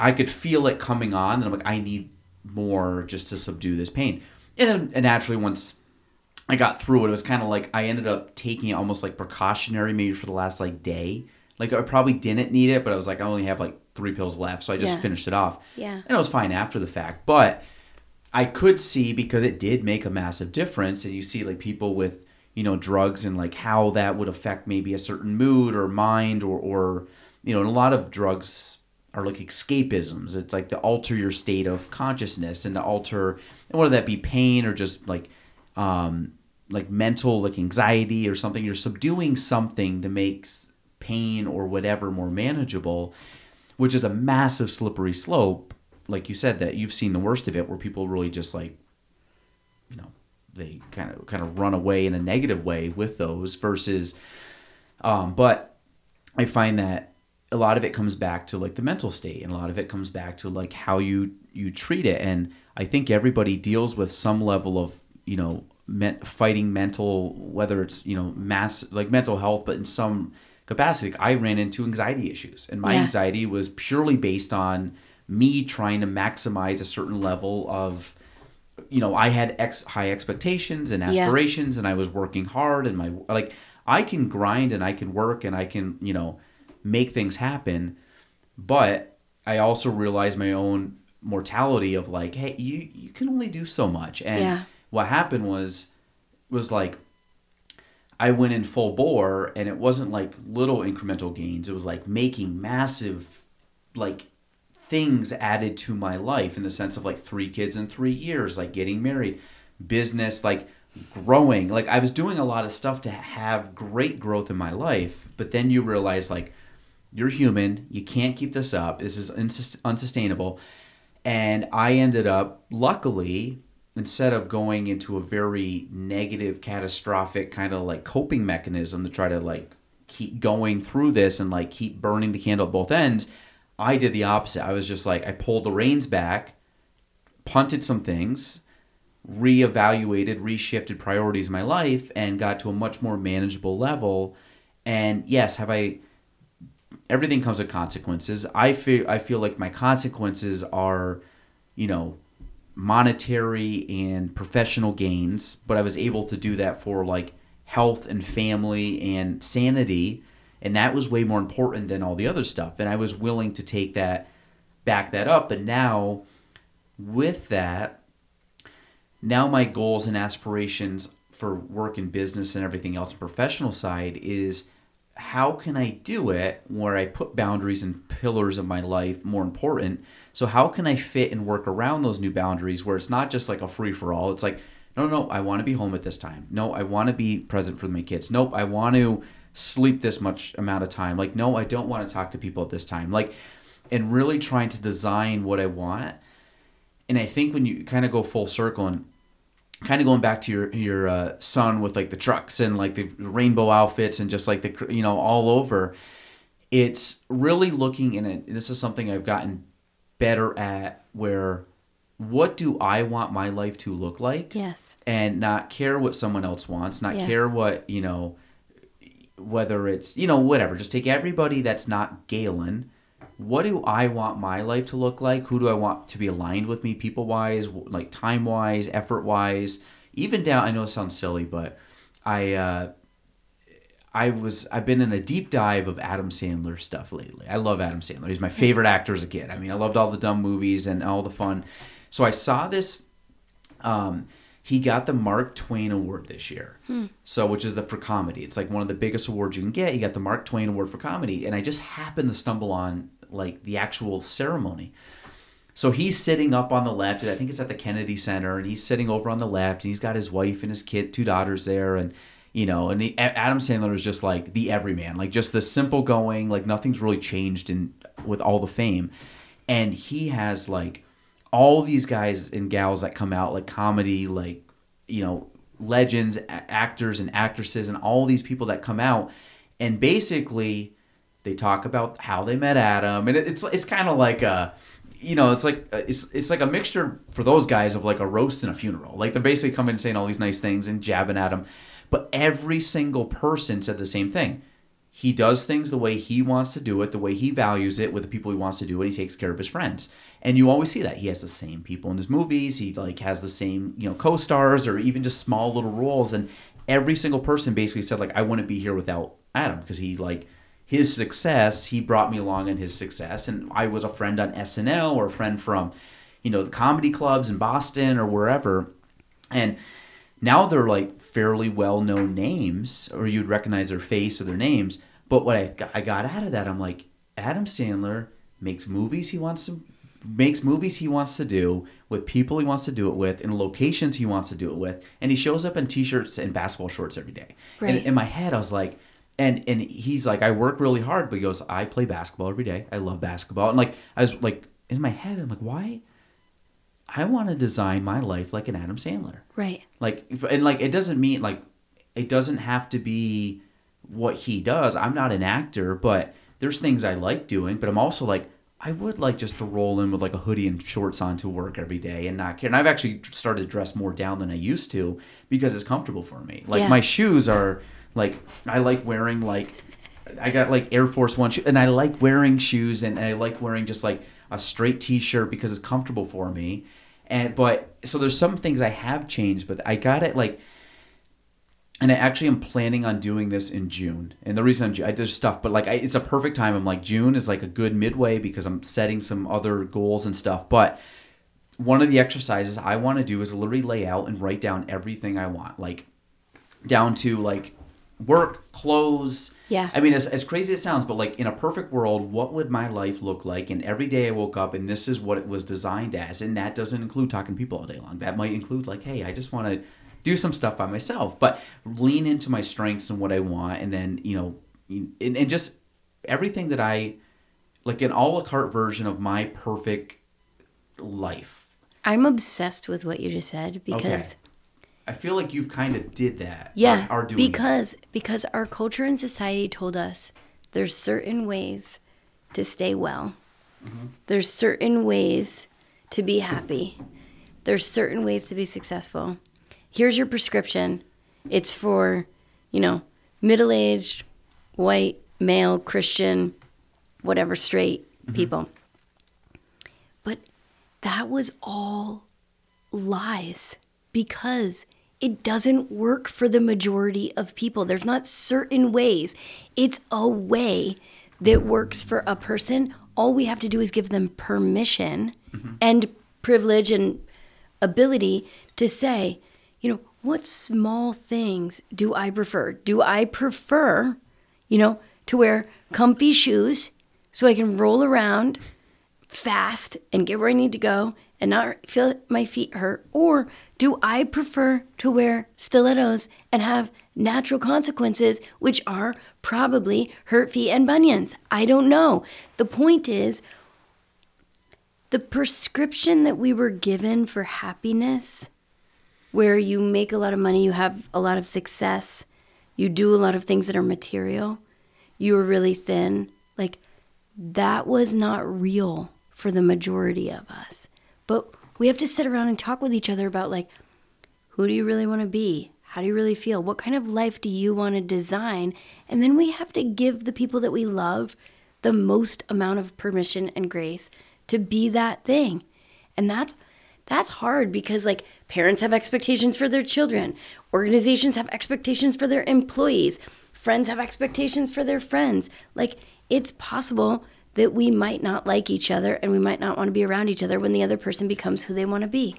I could feel it coming on, and I'm like, I need more just to subdue this pain. And then and naturally, once I got through it, it was kind of like I ended up taking it almost like precautionary, maybe for the last like day. Like I probably didn't need it, but I was like, I only have like three pills left, so I just Yeah. finished it off. Yeah. and it was fine after the fact. But I could see because it did make a massive difference, and you see like people with you know drugs and like how that would affect maybe a certain mood or mind or or you know, and a lot of drugs are like escapisms. It's like to alter your state of consciousness and to alter, and whether that be pain or just like, um, like mental, like anxiety or something. You're subduing something to make pain or whatever more manageable, which is a massive slippery slope. Like you said, that you've seen the worst of it, where people really just like, they kind of kind of run away in a negative way with those versus, um, but I find that a lot of it comes back to like the mental state and a lot of it comes back to like how you you treat it and i think everybody deals with some level of you know men, fighting mental whether it's you know mass like mental health but in some capacity i ran into anxiety issues and my Yeah. anxiety was purely based on me trying to maximize a certain level of you know i had ex- high expectations and Yeah. aspirations and i was working hard and my like i can grind and i can work and i can you know make things happen but i also realized my own mortality of like hey you you can only do so much and Yeah. what happened was was like I went in full bore and it wasn't like little incremental gains. It was like making massive like things added to my life in the sense of like three kids in 3 years, like getting married, business like growing. Like I was doing a lot of stuff to have great growth in my life, but then you realize like you're human, you can't keep this up. This is unsus- unsustainable. And I ended up luckily instead of going into a very negative catastrophic kind of like coping mechanism to try to like keep going through this and like keep burning the candle at both ends i did the opposite. I was just like i pulled the reins back punted some things reevaluated reshifted priorities in my life and got to a much more manageable level. And yes have i everything comes with consequences. I feel i feel like my consequences are you know monetary and professional gains, but I was able to do that for like health and family and sanity, and that was way more important than all the other stuff. And I was willing to take that, back that up. But now, with that, now my goals and aspirations for work and business and everything else, professional side is how can I do it where I put boundaries and pillars of my life more important? So how can I fit and work around those new boundaries where it's not just like a free for all? It's like, no, no, I want to be home at this time. No, I want to be present for my kids. Nope, I want to sleep this much amount of time. Like, no, I don't want to talk to people at this time. Like, and really trying to design what I want. And I think when you kind of go full circle and kind of going back to your your uh, son with like the trucks and like the rainbow outfits and just like the you know all over it's really looking in it this is something i've gotten better at where what do i want my life to look like Yes. and not care what someone else wants not Yeah. care what you know whether it's you know whatever just take everybody that's not galen what do i want my life to look like who do i want to be aligned with me people wise like time wise effort wise even down i know it sounds silly but i uh I was I've been in a deep dive of Adam Sandler stuff lately. I love Adam Sandler. He's my favorite actor as a kid. I mean, I loved all the dumb movies and all the fun. So I saw this um he got the Mark Twain Award this year. Hmm. So which is the for comedy. It's like one of the biggest awards you can get. He got the Mark Twain Award for comedy and I just happened to stumble on like the actual ceremony. So he's sitting up on the left. I think it's at the Kennedy Center, and he's sitting over on the left, and he's got his wife and his kid, two daughters there, and you know, and Adam Sandler is just like the everyman, like just the simple going, like nothing's really changed in with all the fame, and he has like all these guys and gals that come out like comedy, like you know, legends, actors and actresses, and all these people that come out, and basically they talk about how they met Adam, and it, it's it's kind of like a, you know, it's like uh, it's it's like a mixture for those guys of like a roast and a funeral. Like they're basically coming and saying all these nice things and jabbing at him, but every single person said the same thing. He does things the way he wants to do it, the way he values it, with the people he wants to do it. He takes care of his friends, and you always see that he has the same people in his movies. He like has the same you know co-stars or even just small little roles, and every single person basically said like I wouldn't be here without Adam because he like his success, he brought me along in his success. And I was a friend on SNL or a friend from, you know, the comedy clubs in Boston or wherever. And now they're like fairly well known names, or you'd recognize their face or their names. But what I got, I got out of that, I'm like, Adam Sandler makes movies he wants to makes movies he wants to do with people he wants to do it with in locations he wants to do it with and he shows up in t-shirts and basketball shorts every day. And in my head i was like and and he's like i work really hard but he goes i play basketball every day. I love basketball. And like i was like in my head i'm like why i want to design my life like an adam sandler Right. like and like it doesn't mean like it doesn't have to be what he does i'm not an actor but there's things I like doing, but I'm also like, I would like just to roll in with like a hoodie and shorts on to work every day and not care. And I've actually started to dress more down than I used to because it's comfortable for me. Like Yeah. my shoes are like I like wearing like I got like Air Force One shoe, and I like wearing shoes and, and I like wearing just like a straight T-shirt because it's comfortable for me. And but so there's some things I have changed, but I got it like and I actually am planning on doing this in June. And the reason I'm, I, there's stuff, but like I, it's a perfect time. I'm like June is like a good midway because I'm setting some other goals and stuff. But one of the exercises I want to do is literally lay out and write down everything I want, like down to like work, clothes. Yeah. I mean, as, as crazy as it sounds, but like in a perfect world, what would my life look like? And every day I woke up and this is what it was designed as. And that doesn't include talking to people all day long. That might include like, hey, I just want to do some stuff by myself, but lean into my strengths and what I want. And then, you know, and, and just everything that I like an a la carte version of my perfect life. I'm obsessed with what you just said because I feel like you've kind of did that. yeah, Are, doing that. because because our culture and society told us there's certain ways to stay well. Mm-hmm. There's certain ways to be happy. There's certain ways to be successful. Here's your prescription. It's for, you know, middle-aged, white, male, Christian, whatever, straight Mm-hmm. people. But that was all lies because it doesn't work for the majority of people. There's not certain ways. It's a way that works for a person. All we have to do is give them permission mm-hmm. and privilege and ability to say, you know, what small things do I prefer? Do I prefer, you know, to wear comfy shoes so I can roll around fast and get where I need to go and not feel my feet hurt? Or do I prefer to wear stilettos and have natural consequences, which are probably hurt feet and bunions? I don't know. The point is, the prescription that we were given for happiness, where you make a lot of money, you have a lot of success, you do a lot of things that are material, you are really thin, like that was not real for the majority of us. But we have to sit around and talk with each other about like who do you really want to be? How do you really feel? What kind of life do you want to design? And then we have to give the people that we love the most amount of permission and grace to be that thing. And that's that's hard because like parents have expectations for their children, organizations have expectations for their employees, friends have expectations for their friends. Like it's possible that we might not like each other and we might not want to be around each other when the other person becomes who they want to be.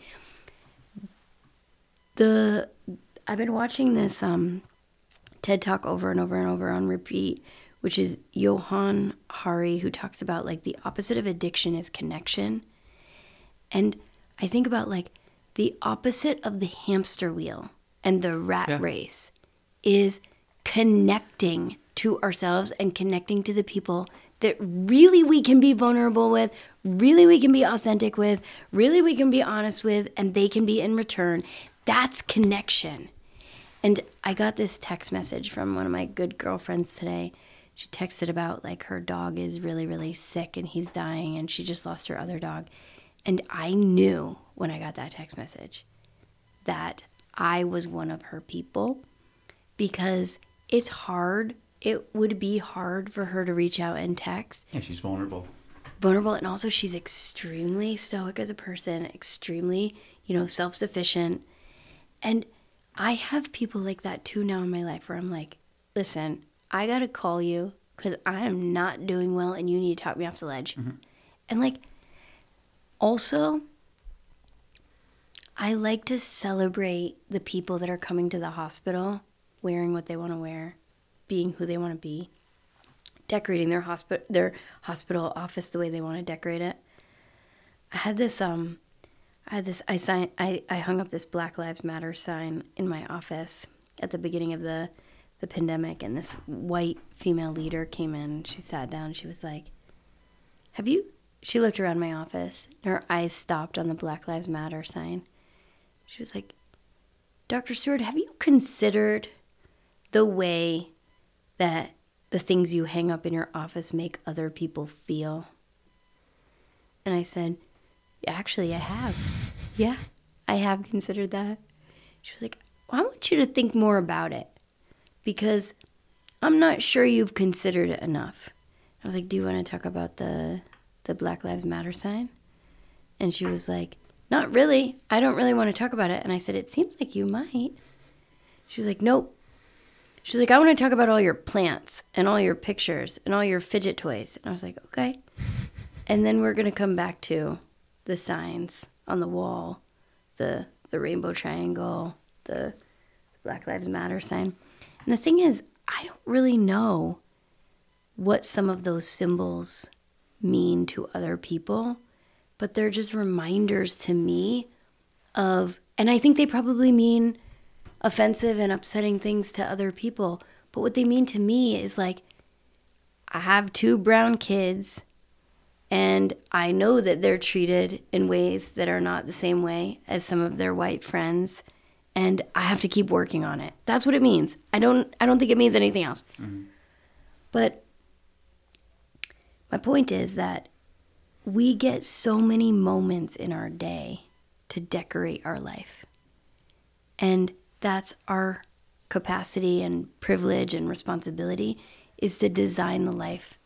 The I've been watching this um TED Talk over and over and over on repeat, which is Johann Hari, who talks about like the opposite of addiction is connection. And I think about like the opposite of the hamster wheel and the rat Yeah. race is connecting to ourselves and connecting to the people that really we can be vulnerable with, really we can be authentic with, really we can be honest with, and they can be in return. That's connection. And I got this text message from one of my good girlfriends today. She texted about like her dog is really, really sick and he's dying and she just lost her other dog. And I knew when I got that text message that I was one of her people because it's hard. It would be hard for her to reach out and text. Yeah, she's vulnerable. vulnerable and also she's extremely stoic as a person extremely you know self-sufficient. And i have people like that too now in my life where i'm like listen i gotta call you because i am not doing well and you need to talk me off the ledge. Mm-hmm. And like also i like to celebrate the people that are coming to the hospital wearing what they want to wear being who they want to be decorating their hospital their hospital office the way they want to decorate it. I had this um I had this I sign I, I hung up this Black Lives Matter sign in my office at the beginning of the the pandemic and this white female leader came in, she sat down, she was like, Have you she looked around my office, and her eyes stopped on the Black Lives Matter sign. She was like, Dr. Steward, have you considered the way that the things you hang up in your office make other people feel? And I said, Actually, I have. Yeah, I have considered that. She was like, I want you to think more about it because I'm not sure you've considered it enough. I was like, Do you want to talk about the the Black Lives Matter sign? And she was like, Not really. I don't really want to talk about it. And I said, It seems like you might. She was like, Nope. She's like, I want to talk about all your plants and all your pictures and all your fidget toys. And I was like, Okay. And then we're going to come back to the signs on the wall, the the rainbow triangle, the Black Lives Matter sign. And the thing is, I don't really know what some of those symbols mean to other people, but they're just reminders to me of, and I think they probably mean offensive and upsetting things to other people. But what they mean to me is like, I have two brown kids, and I know that they're treated in ways that are not the same way as some of their white friends. And I have to keep working on it. That's what it means. I don't I don't think it means anything else. Mm-hmm. But my point is that we get so many moments in our day to decorate our life. And that's our capacity and privilege and responsibility is to design the life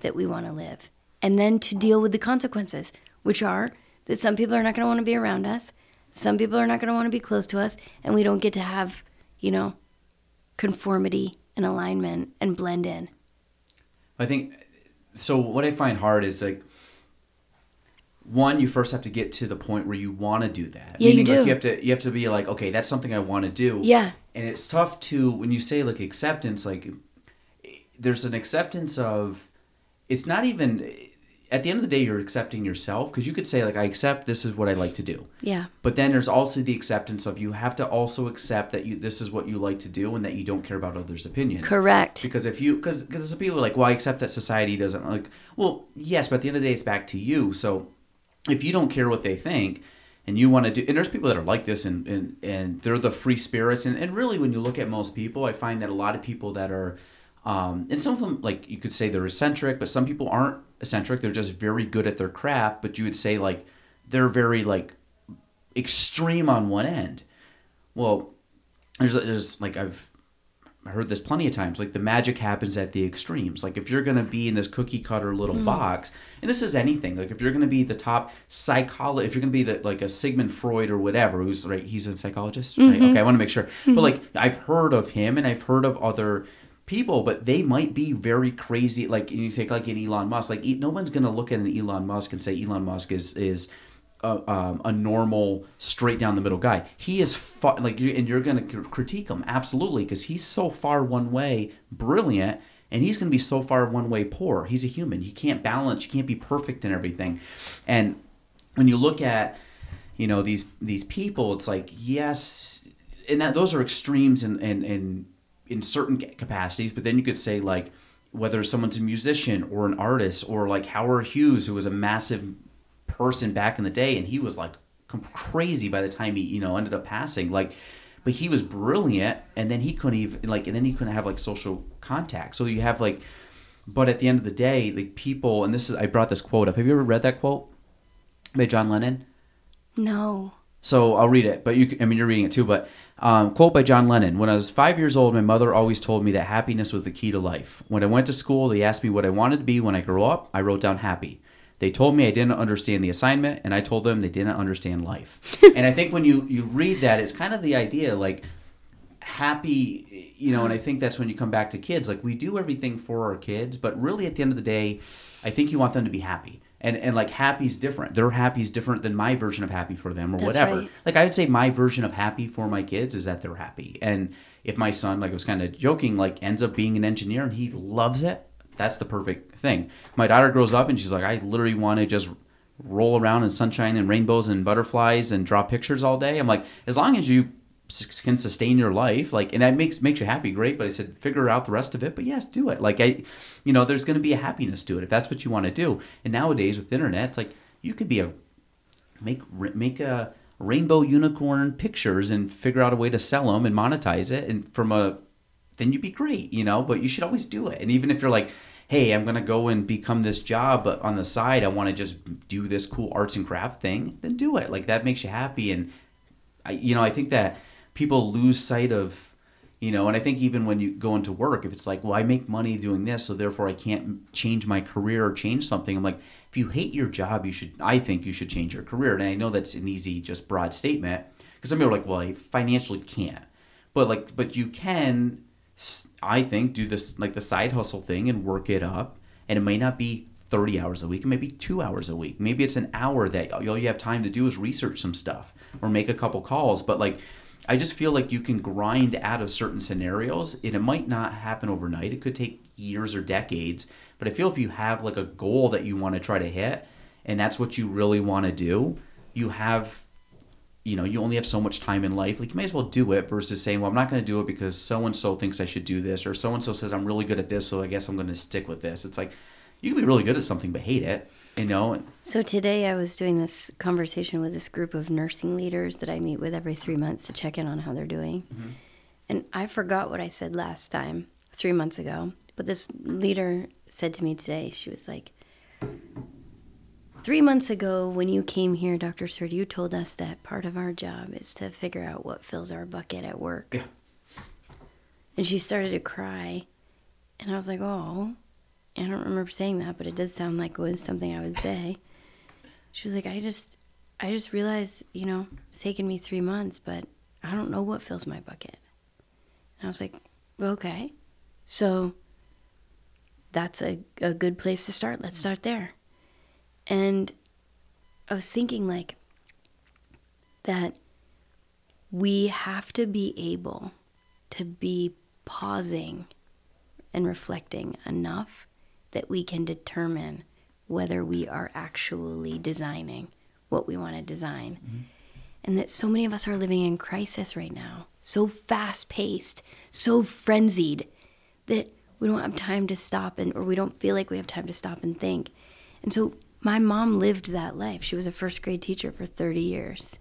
that we want to live. And then to deal with the consequences, which are that some people are not going to want to be around us, some people are not going to want to be close to us, and we don't get to have, you know, conformity and alignment and blend in. I think so. What I find hard is like one, you first have to get to the point where you want to do that. Yeah, you Meaning, like, you have to you have to be like, okay, that's something I want to do. Yeah. And it's tough to when you say like acceptance, like there's an acceptance of it's not even at the end of the day you're accepting yourself because you could say like I accept this is what I like to do. Yeah. But then there's also the acceptance of you have to also accept that you this is what you like to do and that you don't care about others' opinions. Correct. Because if you because because some people are like, well, I accept that society doesn't like. Well, yes, but at the end of the day, it's back to you. So if you don't care what they think and you want to do and there's people that are like this and and, and they're the free spirits and, and really when you look at most people i find that a lot of people that are um, and some of them like you could say they're eccentric but some people aren't eccentric they're just very good at their craft but you would say like they're very like extreme on one end. Well there's, there's like i've heard this plenty of times like the magic happens at the extremes. Like if you're going to be in this cookie cutter little hmm. box and this is anything like if you're going to be the top psychologist if you're going to be the like a sigmund freud or whatever who's right he's a psychologist right? Mm-hmm. Okay i want to make sure. But mm-hmm. like i've heard of him and i've heard of other people but they might be very crazy like and you take like an elon musk like no one's going to look at an elon musk and say elon musk is is a, um, a normal straight down the middle guy. He is like and you're going to critique him absolutely because he's so far one way brilliant and he's going to be so far one way poor. He's a human. He can't balance. He can't be perfect in everything. And when you look at you know these these people, it's like yes, and that, those are extremes in in in, in certain capacities. But then you could say like whether someone's a musician or an artist or like Howard Hughes, who was a massive person back in the day, and he was like crazy by the time he you know ended up passing. Like, but he was brilliant, and then he couldn't even like, and then he couldn't have like social contact. So you have like, but at the end of the day, like people, and this is I brought this quote up. Have you ever read that quote by John Lennon? No. So I'll read it, but you I mean, you're reading it too. But um, quote by John Lennon: When I was five years old, my mother always told me that happiness was the key to life. When I went to school, they asked me what I wanted to be when I grew up. I wrote down happy. They told me I didn't understand the assignment, and I told them they didn't understand life. and I think when you you read that, it's kind of the idea like happy, you know. And I think that's when you come back to kids. Like we do everything for our kids, but really at the end of the day, I think you want them to be happy. And, and like happy's different. Their happy's different than my version of happy for them or That's whatever right. like I would say my version of happy for my kids is that they're happy. And if my son, like I was kind of joking, like ends up being an engineer and he loves it, that's the perfect thing. My daughter grows up and she's like, I literally want to just roll around in sunshine and rainbows and butterflies and draw pictures all day. I'm like, as long as you can sustain your life, like, and that makes makes you happy, great. But I said, figure out the rest of it. But yes, do it. Like I, you know, there's going to be a happiness to it if that's what you want to do. And nowadays with internet, it's like you could be a make make a rainbow unicorn pictures and figure out a way to sell them and monetize it and from a then you'd be great, you know. But you should always do it. And even if you're like, hey, I'm gonna go and become this job, but on the side I want to just do this cool arts and craft thing, then do it. Like that makes you happy. And I, you know, I think that people lose sight of you know and i think even when you go into work if it's like well i make money doing this so therefore i can't change my career or change something i'm like if you hate your job you should i think you should change your career and i know that's an easy just broad statement because some people are like well i financially can't but like but you can i think do this like the side hustle thing and work it up. And it may not be 30 hours a week. Maybe two hours a week. Maybe it's an hour that all you have time to do is research some stuff or make a couple calls. But like I just feel like you can grind out of certain scenarios. And it might not happen overnight. It could take years or decades. But I feel if you have like a goal that you want to try to hit and that's what you really want to do, you have you know, you only have so much time in life. Like you may as well do it versus saying, Well, I'm not gonna do it because so and so thinks I should do this or so and so says I'm really good at this, so I guess I'm gonna stick with this. It's like you can be really good at something but hate it, you know? So today I was doing this conversation with this group of nursing leaders that I meet with every three months to check in on how they're doing. Mm-hmm. And I forgot what I said last time, three months ago. But this leader said to me today, she was like, Three months ago, when you came here, Dr. Steward, you told us that part of our job is to figure out what fills our bucket at work. Yeah. And she started to cry. And I was like, oh, I don't remember saying that, but it does sound like it was something I would say. She was like, I just, I just realized, you know, it's taken me three months, but I don't know what fills my bucket. And I was like, okay. So that's a, a good place to start. Let's start there. And I was thinking, like, that we have to be able to be pausing and reflecting enough that we can determine whether we are actually designing what we want to design. Mm-hmm. And that so many of us are living in crisis right now, so fast paced, so frenzied that we don't have time to stop and or we don't feel like we have time to stop and think. And so my mom lived that life. She was a first grade teacher for 30 years.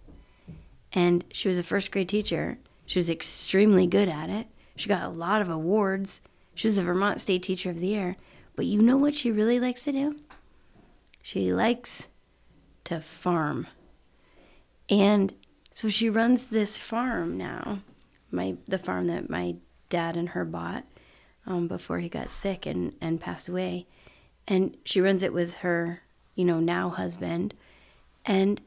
And she was a first grade teacher. She was extremely good at it. She got a lot of awards. She was a Vermont State Teacher of the Year. But you know what she really likes to do? She likes to farm. And so she runs this farm now, my the farm that my dad and her bought um, before he got sick and, and passed away. And she runs it with her, you know, now husband. And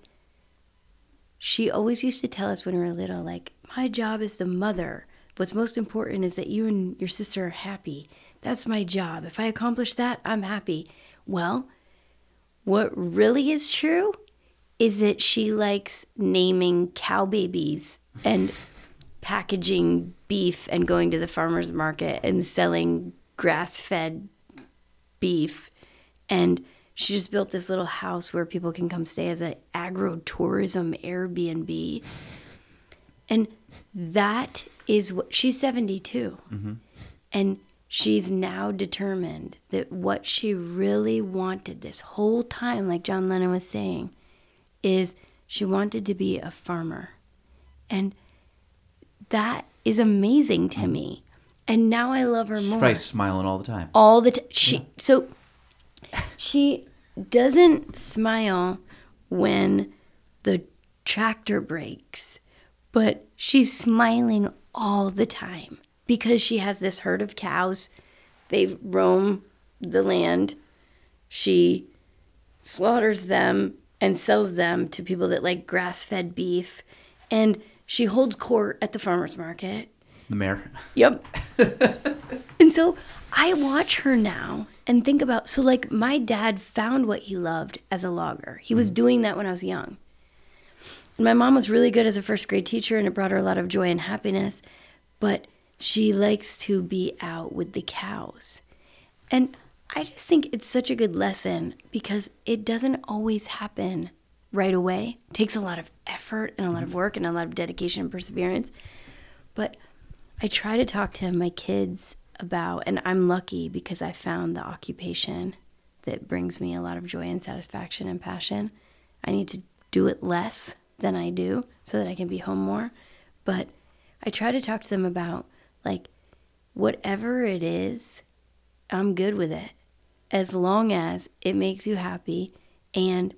she always used to tell us when we were little, like, my job is the mother. What's most important is that you and your sister are happy. That's my job. If I accomplish that, I'm happy. Well, what really is true is that she likes naming cow babies and packaging beef and going to the farmer's market and selling grass fed beef. And she just built this little house where people can come stay as an agro-tourism Airbnb. And that is what she's 72. Mm-hmm. And she's now determined that what she really wanted this whole time, like John Lennon was saying, is she wanted to be a farmer. And that is amazing to mm-hmm. me. And now I love her more Probably smiling all the time. all the time. She so she doesn't smile when the tractor breaks, but she's smiling all the time because she has this herd of cows. They roam the land. She slaughters them and sells them to people that like grass-fed beef, and she holds court at the farmers market. The mayor. Yep. and so I watch her now and think about so like my dad found what he loved as a logger. He was mm-hmm. doing that when I was young. And my mom was really good as a first grade teacher and it brought her a lot of joy and happiness, but she likes to be out with the cows. And I just think it's such a good lesson because it doesn't always happen right away. It takes a lot of effort and a lot of mm-hmm. work and a lot of dedication and perseverance. But I try to talk to my kids about, and I'm lucky because I found the occupation that brings me a lot of joy and satisfaction and passion. I need to do it less than I do so that I can be home more. But I try to talk to them about, like, whatever it is, I'm good with it. As long as it makes you happy and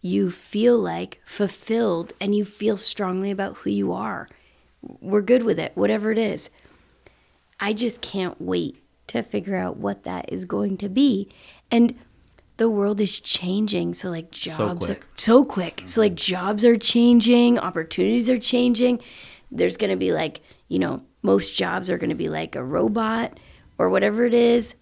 you feel like fulfilled and you feel strongly about who you are. We're good with it, whatever it is. I just can't wait to figure out what that is going to be. And the world is changing. So, like, jobs quick. are so quick. So, like, mm-hmm. jobs are changing, opportunities are changing. There's going to be, like, you know, most jobs are going to be like a robot or whatever it is.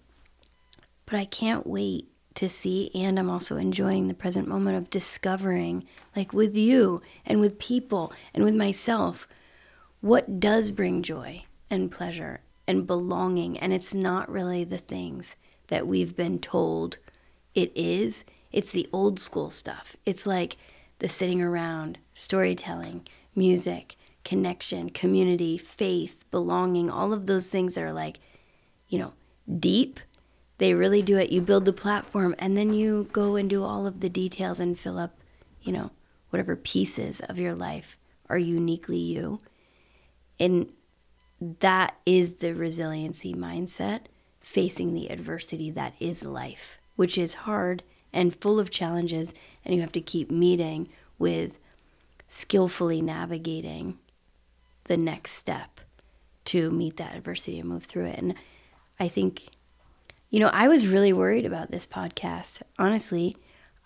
But I can't wait to see. And I'm also enjoying the present moment of discovering, like, with you and with people and with myself, what does bring joy and pleasure and belonging. And it's not really the things that we've been told it is. It's the old school stuff. It's like the sitting around, storytelling, music, connection, community, faith, belonging, all of those things that are like, you know, deep. They really do it. You build the platform and then you go and do all of the details and fill up, you know, whatever pieces of your life are uniquely you. And that is the resiliency mindset facing the adversity that is life, which is hard and full of challenges, and you have to keep meeting with skillfully navigating the next step to meet that adversity and move through it. And I think, you know, I was really worried about this podcast. Honestly,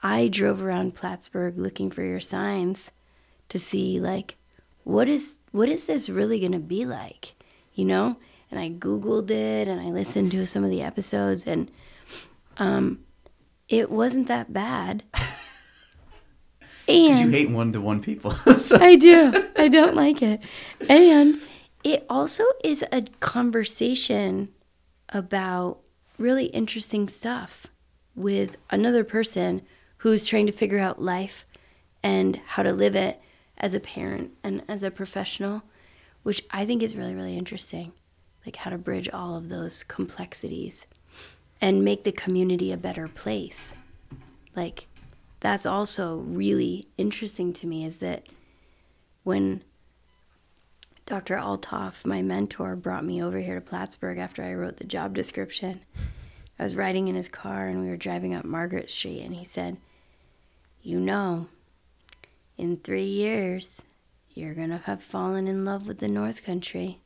I drove around Plattsburgh looking for your signs to see like what is what is this really going to be like, you know? And I googled it and I listened to some of the episodes and um it wasn't that bad. and you hate one to one people. So- I do. I don't like it. And it also is a conversation about really interesting stuff with another person who's trying to figure out life and how to live it as a parent and as a professional, which I think is really, really interesting. Like how to bridge all of those complexities and make the community a better place. Like, that's also really interesting to me is that when Dr. Altoff, my mentor, brought me over here to Plattsburgh after I wrote the job description. I was riding in his car and we were driving up Margaret Street, and he said, You know, in three years, you're going to have fallen in love with the North Country.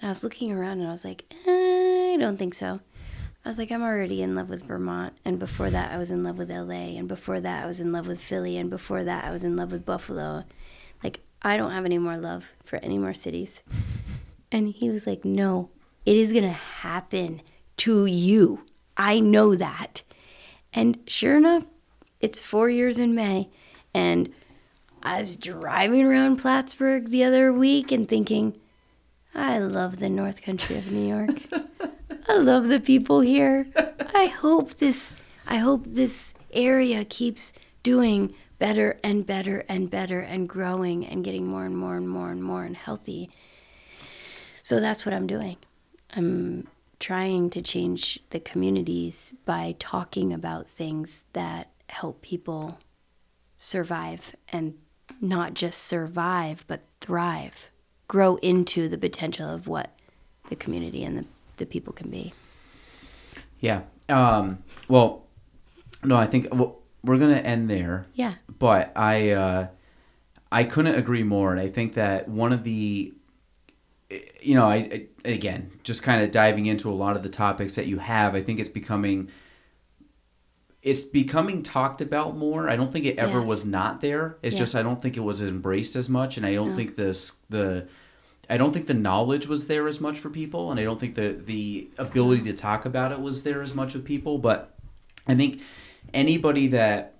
And I was looking around and I was like, eh, I don't think so. I was like, I'm already in love with Vermont. And before that, I was in love with LA. And before that, I was in love with Philly. And before that, I was in love with Buffalo. Like, I don't have any more love for any more cities. And he was like, No, it is going to happen to you. I know that. And sure enough, it's four years in May. And I was driving around Plattsburgh the other week and thinking, I love the North Country of New York. I love the people here. I hope this I hope this area keeps doing better and better and better and growing and getting more and more and more and more and healthy. So that's what I'm doing. I'm trying to change the communities by talking about things that help people survive and not just survive but thrive, grow into the potential of what the community and the, the people can be. yeah. Um, well, no, I think well, we're gonna end there. Yeah. but I uh, I couldn't agree more, and I think that one of the you know I, I again just kind of diving into a lot of the topics that you have, I think it's becoming it's becoming talked about more. I don't think it ever Yes. was not there. It's Yeah. just I don't think it was embraced as much, and I don't No. think this the I don't think the knowledge was there as much for people, and I don't think the the ability to talk about it was there as much with people. But I think anybody that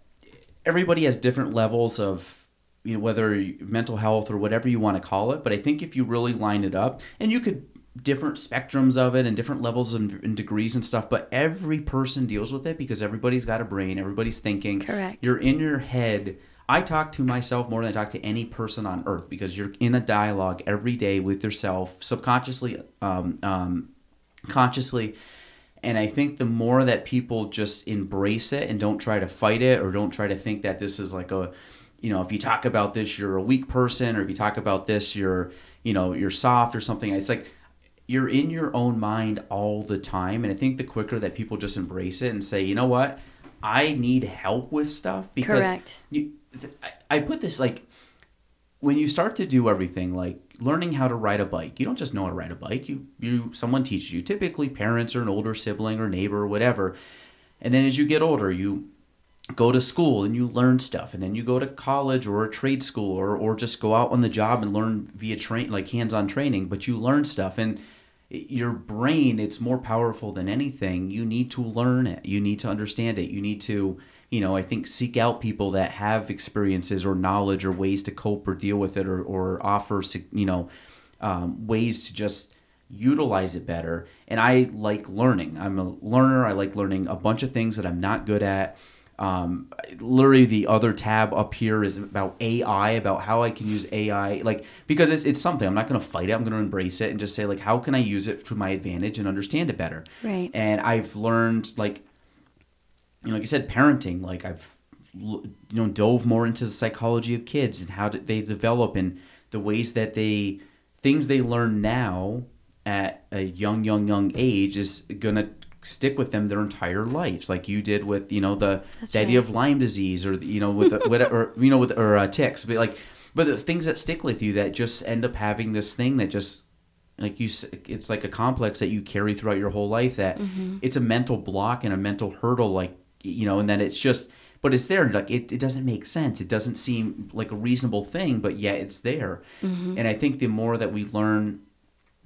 everybody has different levels of you know whether mental health or whatever you want to call it. But I think if you really line it up, and you could different spectrums of it and different levels and, and degrees and stuff but every person deals with it because everybody's got a brain everybody's thinking. Correct. you're in your head. I talk to myself more than i talk to any person on earth because you're in a dialogue every day with yourself subconsciously um, um, consciously. And i think the more that people just embrace it and don't try to fight it or don't try to think that this is like a you know if you talk about this you're a weak person or if you talk about this you're you know you're soft or something it's like you're in your own mind all the time and i think the quicker that people just embrace it and say you know what? I need help with stuff because Correct. you, th- I, I put this like when you start to do everything like learning how to ride a bike you don't just know how to ride a bike you you someone teaches you. Typically parents or an older sibling or neighbor or whatever. And then as you get older you go to school and you learn stuff and then you go to college or a trade school or, or just go out on the job and learn via train like hands-on training but you learn stuff. And your brain it's more powerful than anything. You need to learn it. You need to understand it. You need to you know i think seek out people that have experiences or knowledge or ways to cope or deal with it or, or offer you know um, ways to just utilize it better. And i like learning. I'm a learner. I like learning a bunch of things that i'm not good at um, literally the other tab up here is about AI, about how I can use AI, like because it's, it's something I'm not going to fight it. I'm going to embrace it and just say like, how can I use it to my advantage and understand it better? Right. And I've learned like, you know, like I said, parenting. Like I've you know dove more into the psychology of kids and how they develop and the ways that they things they learn now at a young, young, young age is gonna stick with them their entire lives, like you did with you know the, That's the idea of Lyme disease or you know with whatever you know with or uh, ticks, but like but the things that stick with you that just end up having this thing that just like you it's like a complex that you carry throughout your whole life that it's a mental block and a mental hurdle like you know and then it's just but it's there like it, it doesn't make sense. It doesn't seem like a reasonable thing but yet it's there. And i think the more that we learn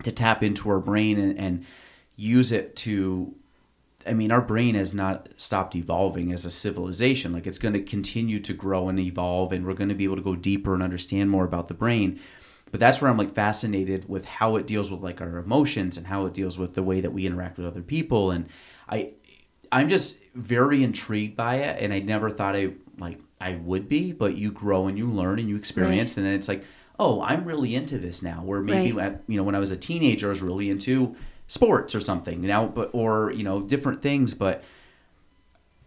to tap into our brain and, and use it to I mean, our brain has not stopped evolving as a civilization. Like it's going to continue to grow and evolve, and we're going to be able to go deeper and understand more about the brain. But that's where I'm like fascinated with how it deals with like our emotions and how it deals with the way that we interact with other people. And I, I'm just very intrigued by it, and I never thought I like I would be. But you grow and you learn and you experience, and then it's like, oh, I'm really into this now. Where maybe Right. at, you know when I was a teenager, I was really into sports or something now but or you know different things but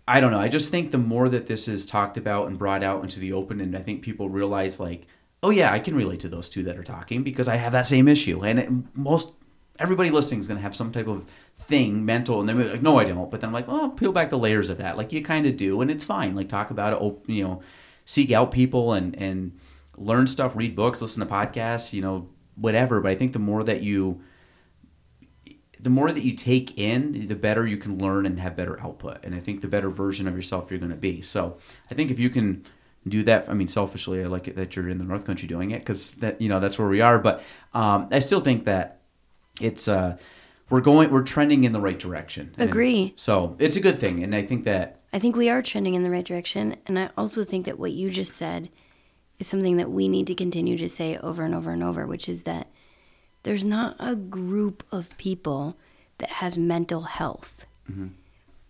i don't know. I just think the more that this is talked about and brought out into the open and i think people realize like oh yeah i can relate to those two that are talking because i have that same issue. And it, most everybody listening is going to have some type of thing mental and they're like no i don't. But then i'm like oh peel back the layers of that. Like you kind of do and it's fine. Like talk about it you know seek out people and and learn stuff read books listen to podcasts you know whatever. But i think the more that you the more that you take in, the better you can learn and have better output. And I think the better version of yourself you're going to be. So I think if you can do that, I mean, selfishly, I like it that you're in the North Country doing it because that you know that's where we are. But um, I still think that it's uh, we're going, we're trending in the right direction. And Agree. so it's a good thing, and I think that I think we are trending in the right direction. And I also think that what you just said is something that we need to continue to say over and over and over, which is that there's not a group of people that has mental health. Mm-hmm.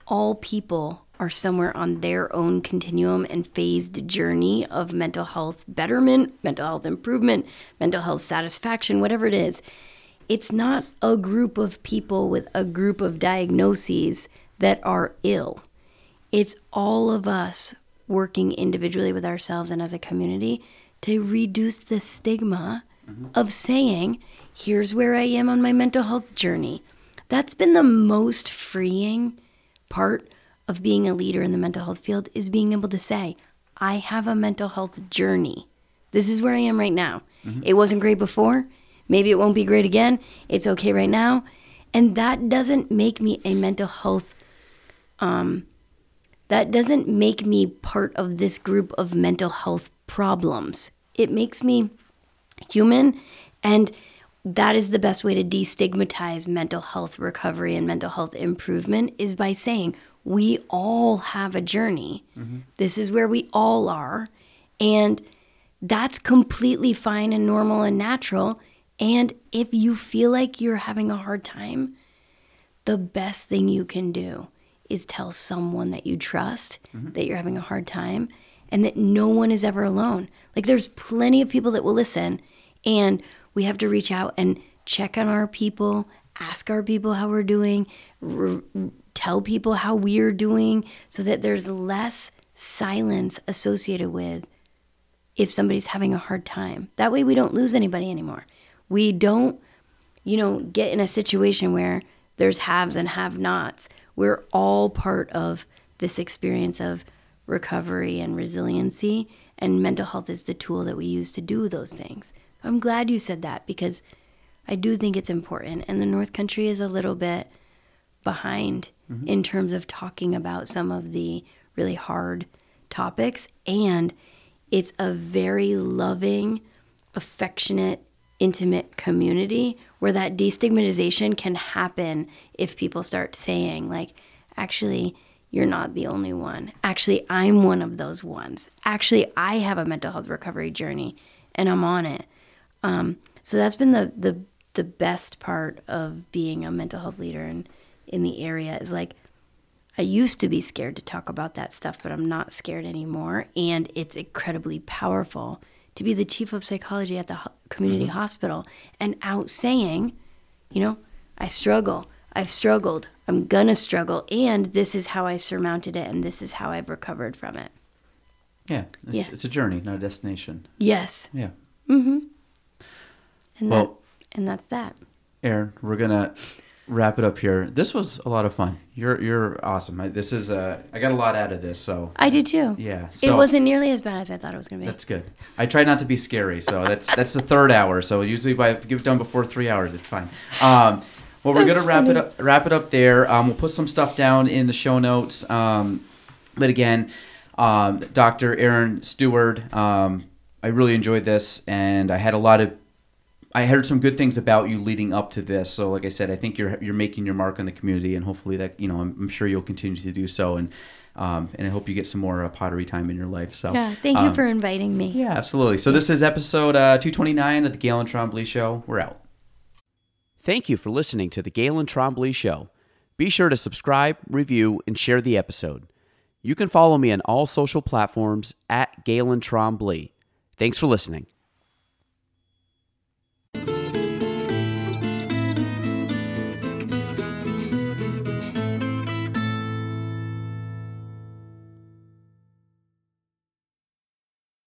All people are somewhere on their own continuum and phased journey of mental health betterment, mental health improvement, mental health satisfaction, whatever it is. It's not a group of people with a group of diagnoses that are ill. It's all of us working individually with ourselves and as a community to reduce the stigma mm-hmm. of saying, here's where I am on my mental health journey. That's been the most freeing part of being a leader in the mental health field is being able to say, I have a mental health journey. This is where I am right now. It wasn't great before. Maybe it won't be great again. It's okay right now. And that doesn't make me a mental health um that doesn't make me part of this group of mental health problems. It makes me human, and that is the best way to destigmatize mental health recovery and mental health improvement is by saying we all have a journey. Mm-hmm. This is where we all are, and that's completely fine and normal and natural. And if you feel like you're having a hard time, the best thing you can do is tell someone that you trust mm-hmm. that you're having a hard time and that no one is ever alone. Like there's plenty of people that will listen and we have to reach out and check on our people, ask our people how we're doing, tell people how we're doing so that there's less silence associated with if somebody's having a hard time. That way we don't lose anybody anymore. We don't you know, get in a situation where there's haves and have nots. We're all part of this experience of recovery and resiliency, and mental health is the tool that we use to do those things. I'm glad you said that because I do think it's important. And the North Country is a little bit behind mm-hmm. in terms of talking about some of the really hard topics. And it's a very loving, affectionate, intimate community where that destigmatization can happen if people start saying, like, actually, you're not the only one. Actually, I'm one of those ones. Actually, I have a mental health recovery journey and I'm on it. Um, so that's been the, the the best part of being a mental health leader in, in the area is like I used to be scared to talk about that stuff, but I'm not scared anymore. And it's incredibly powerful to be the chief of psychology at the ho- community hospital and out saying, you know, I struggle. I've struggled. I'm going to struggle. And this is how I surmounted it. And this is how I've recovered from it. Yeah, it's, Yeah. it's a journey, not a destination. Yes. Yeah. And, Well- that, and that's that. Aron, we're gonna wrap it up here. This was a lot of fun. You're you're awesome. I, this is uh, I got a lot out of this, so I did too. yeah. it wasn't nearly as bad as I thought it was going to be. That's good. I try not to be scary, so that's that's the third hour. So usually, by if you get done before three hours, it's fine. Um, well, we're That's gonna wrap it up. Wrap it up there. Um, we'll put some stuff down in the show notes. Um, but again, um, Dr. Aron Steward, um, I really enjoyed this, and I had a lot of. I heard some good things about you leading up to this. So, like I said, I think you're you're making your mark on the community, and hopefully that you know I'm, I'm sure you'll continue to do so, and um, and I hope you get some more uh, pottery time in your life. So, yeah. Thank you um, for inviting me. yeah, absolutely. So this is episode uh, 229 of the Galen Trombley Show. We're out. Thank you for listening to the Galen Trombley Show. Be sure to subscribe, review, and share the episode. You can follow me on all social platforms at Galen Trombley. Thanks for listening.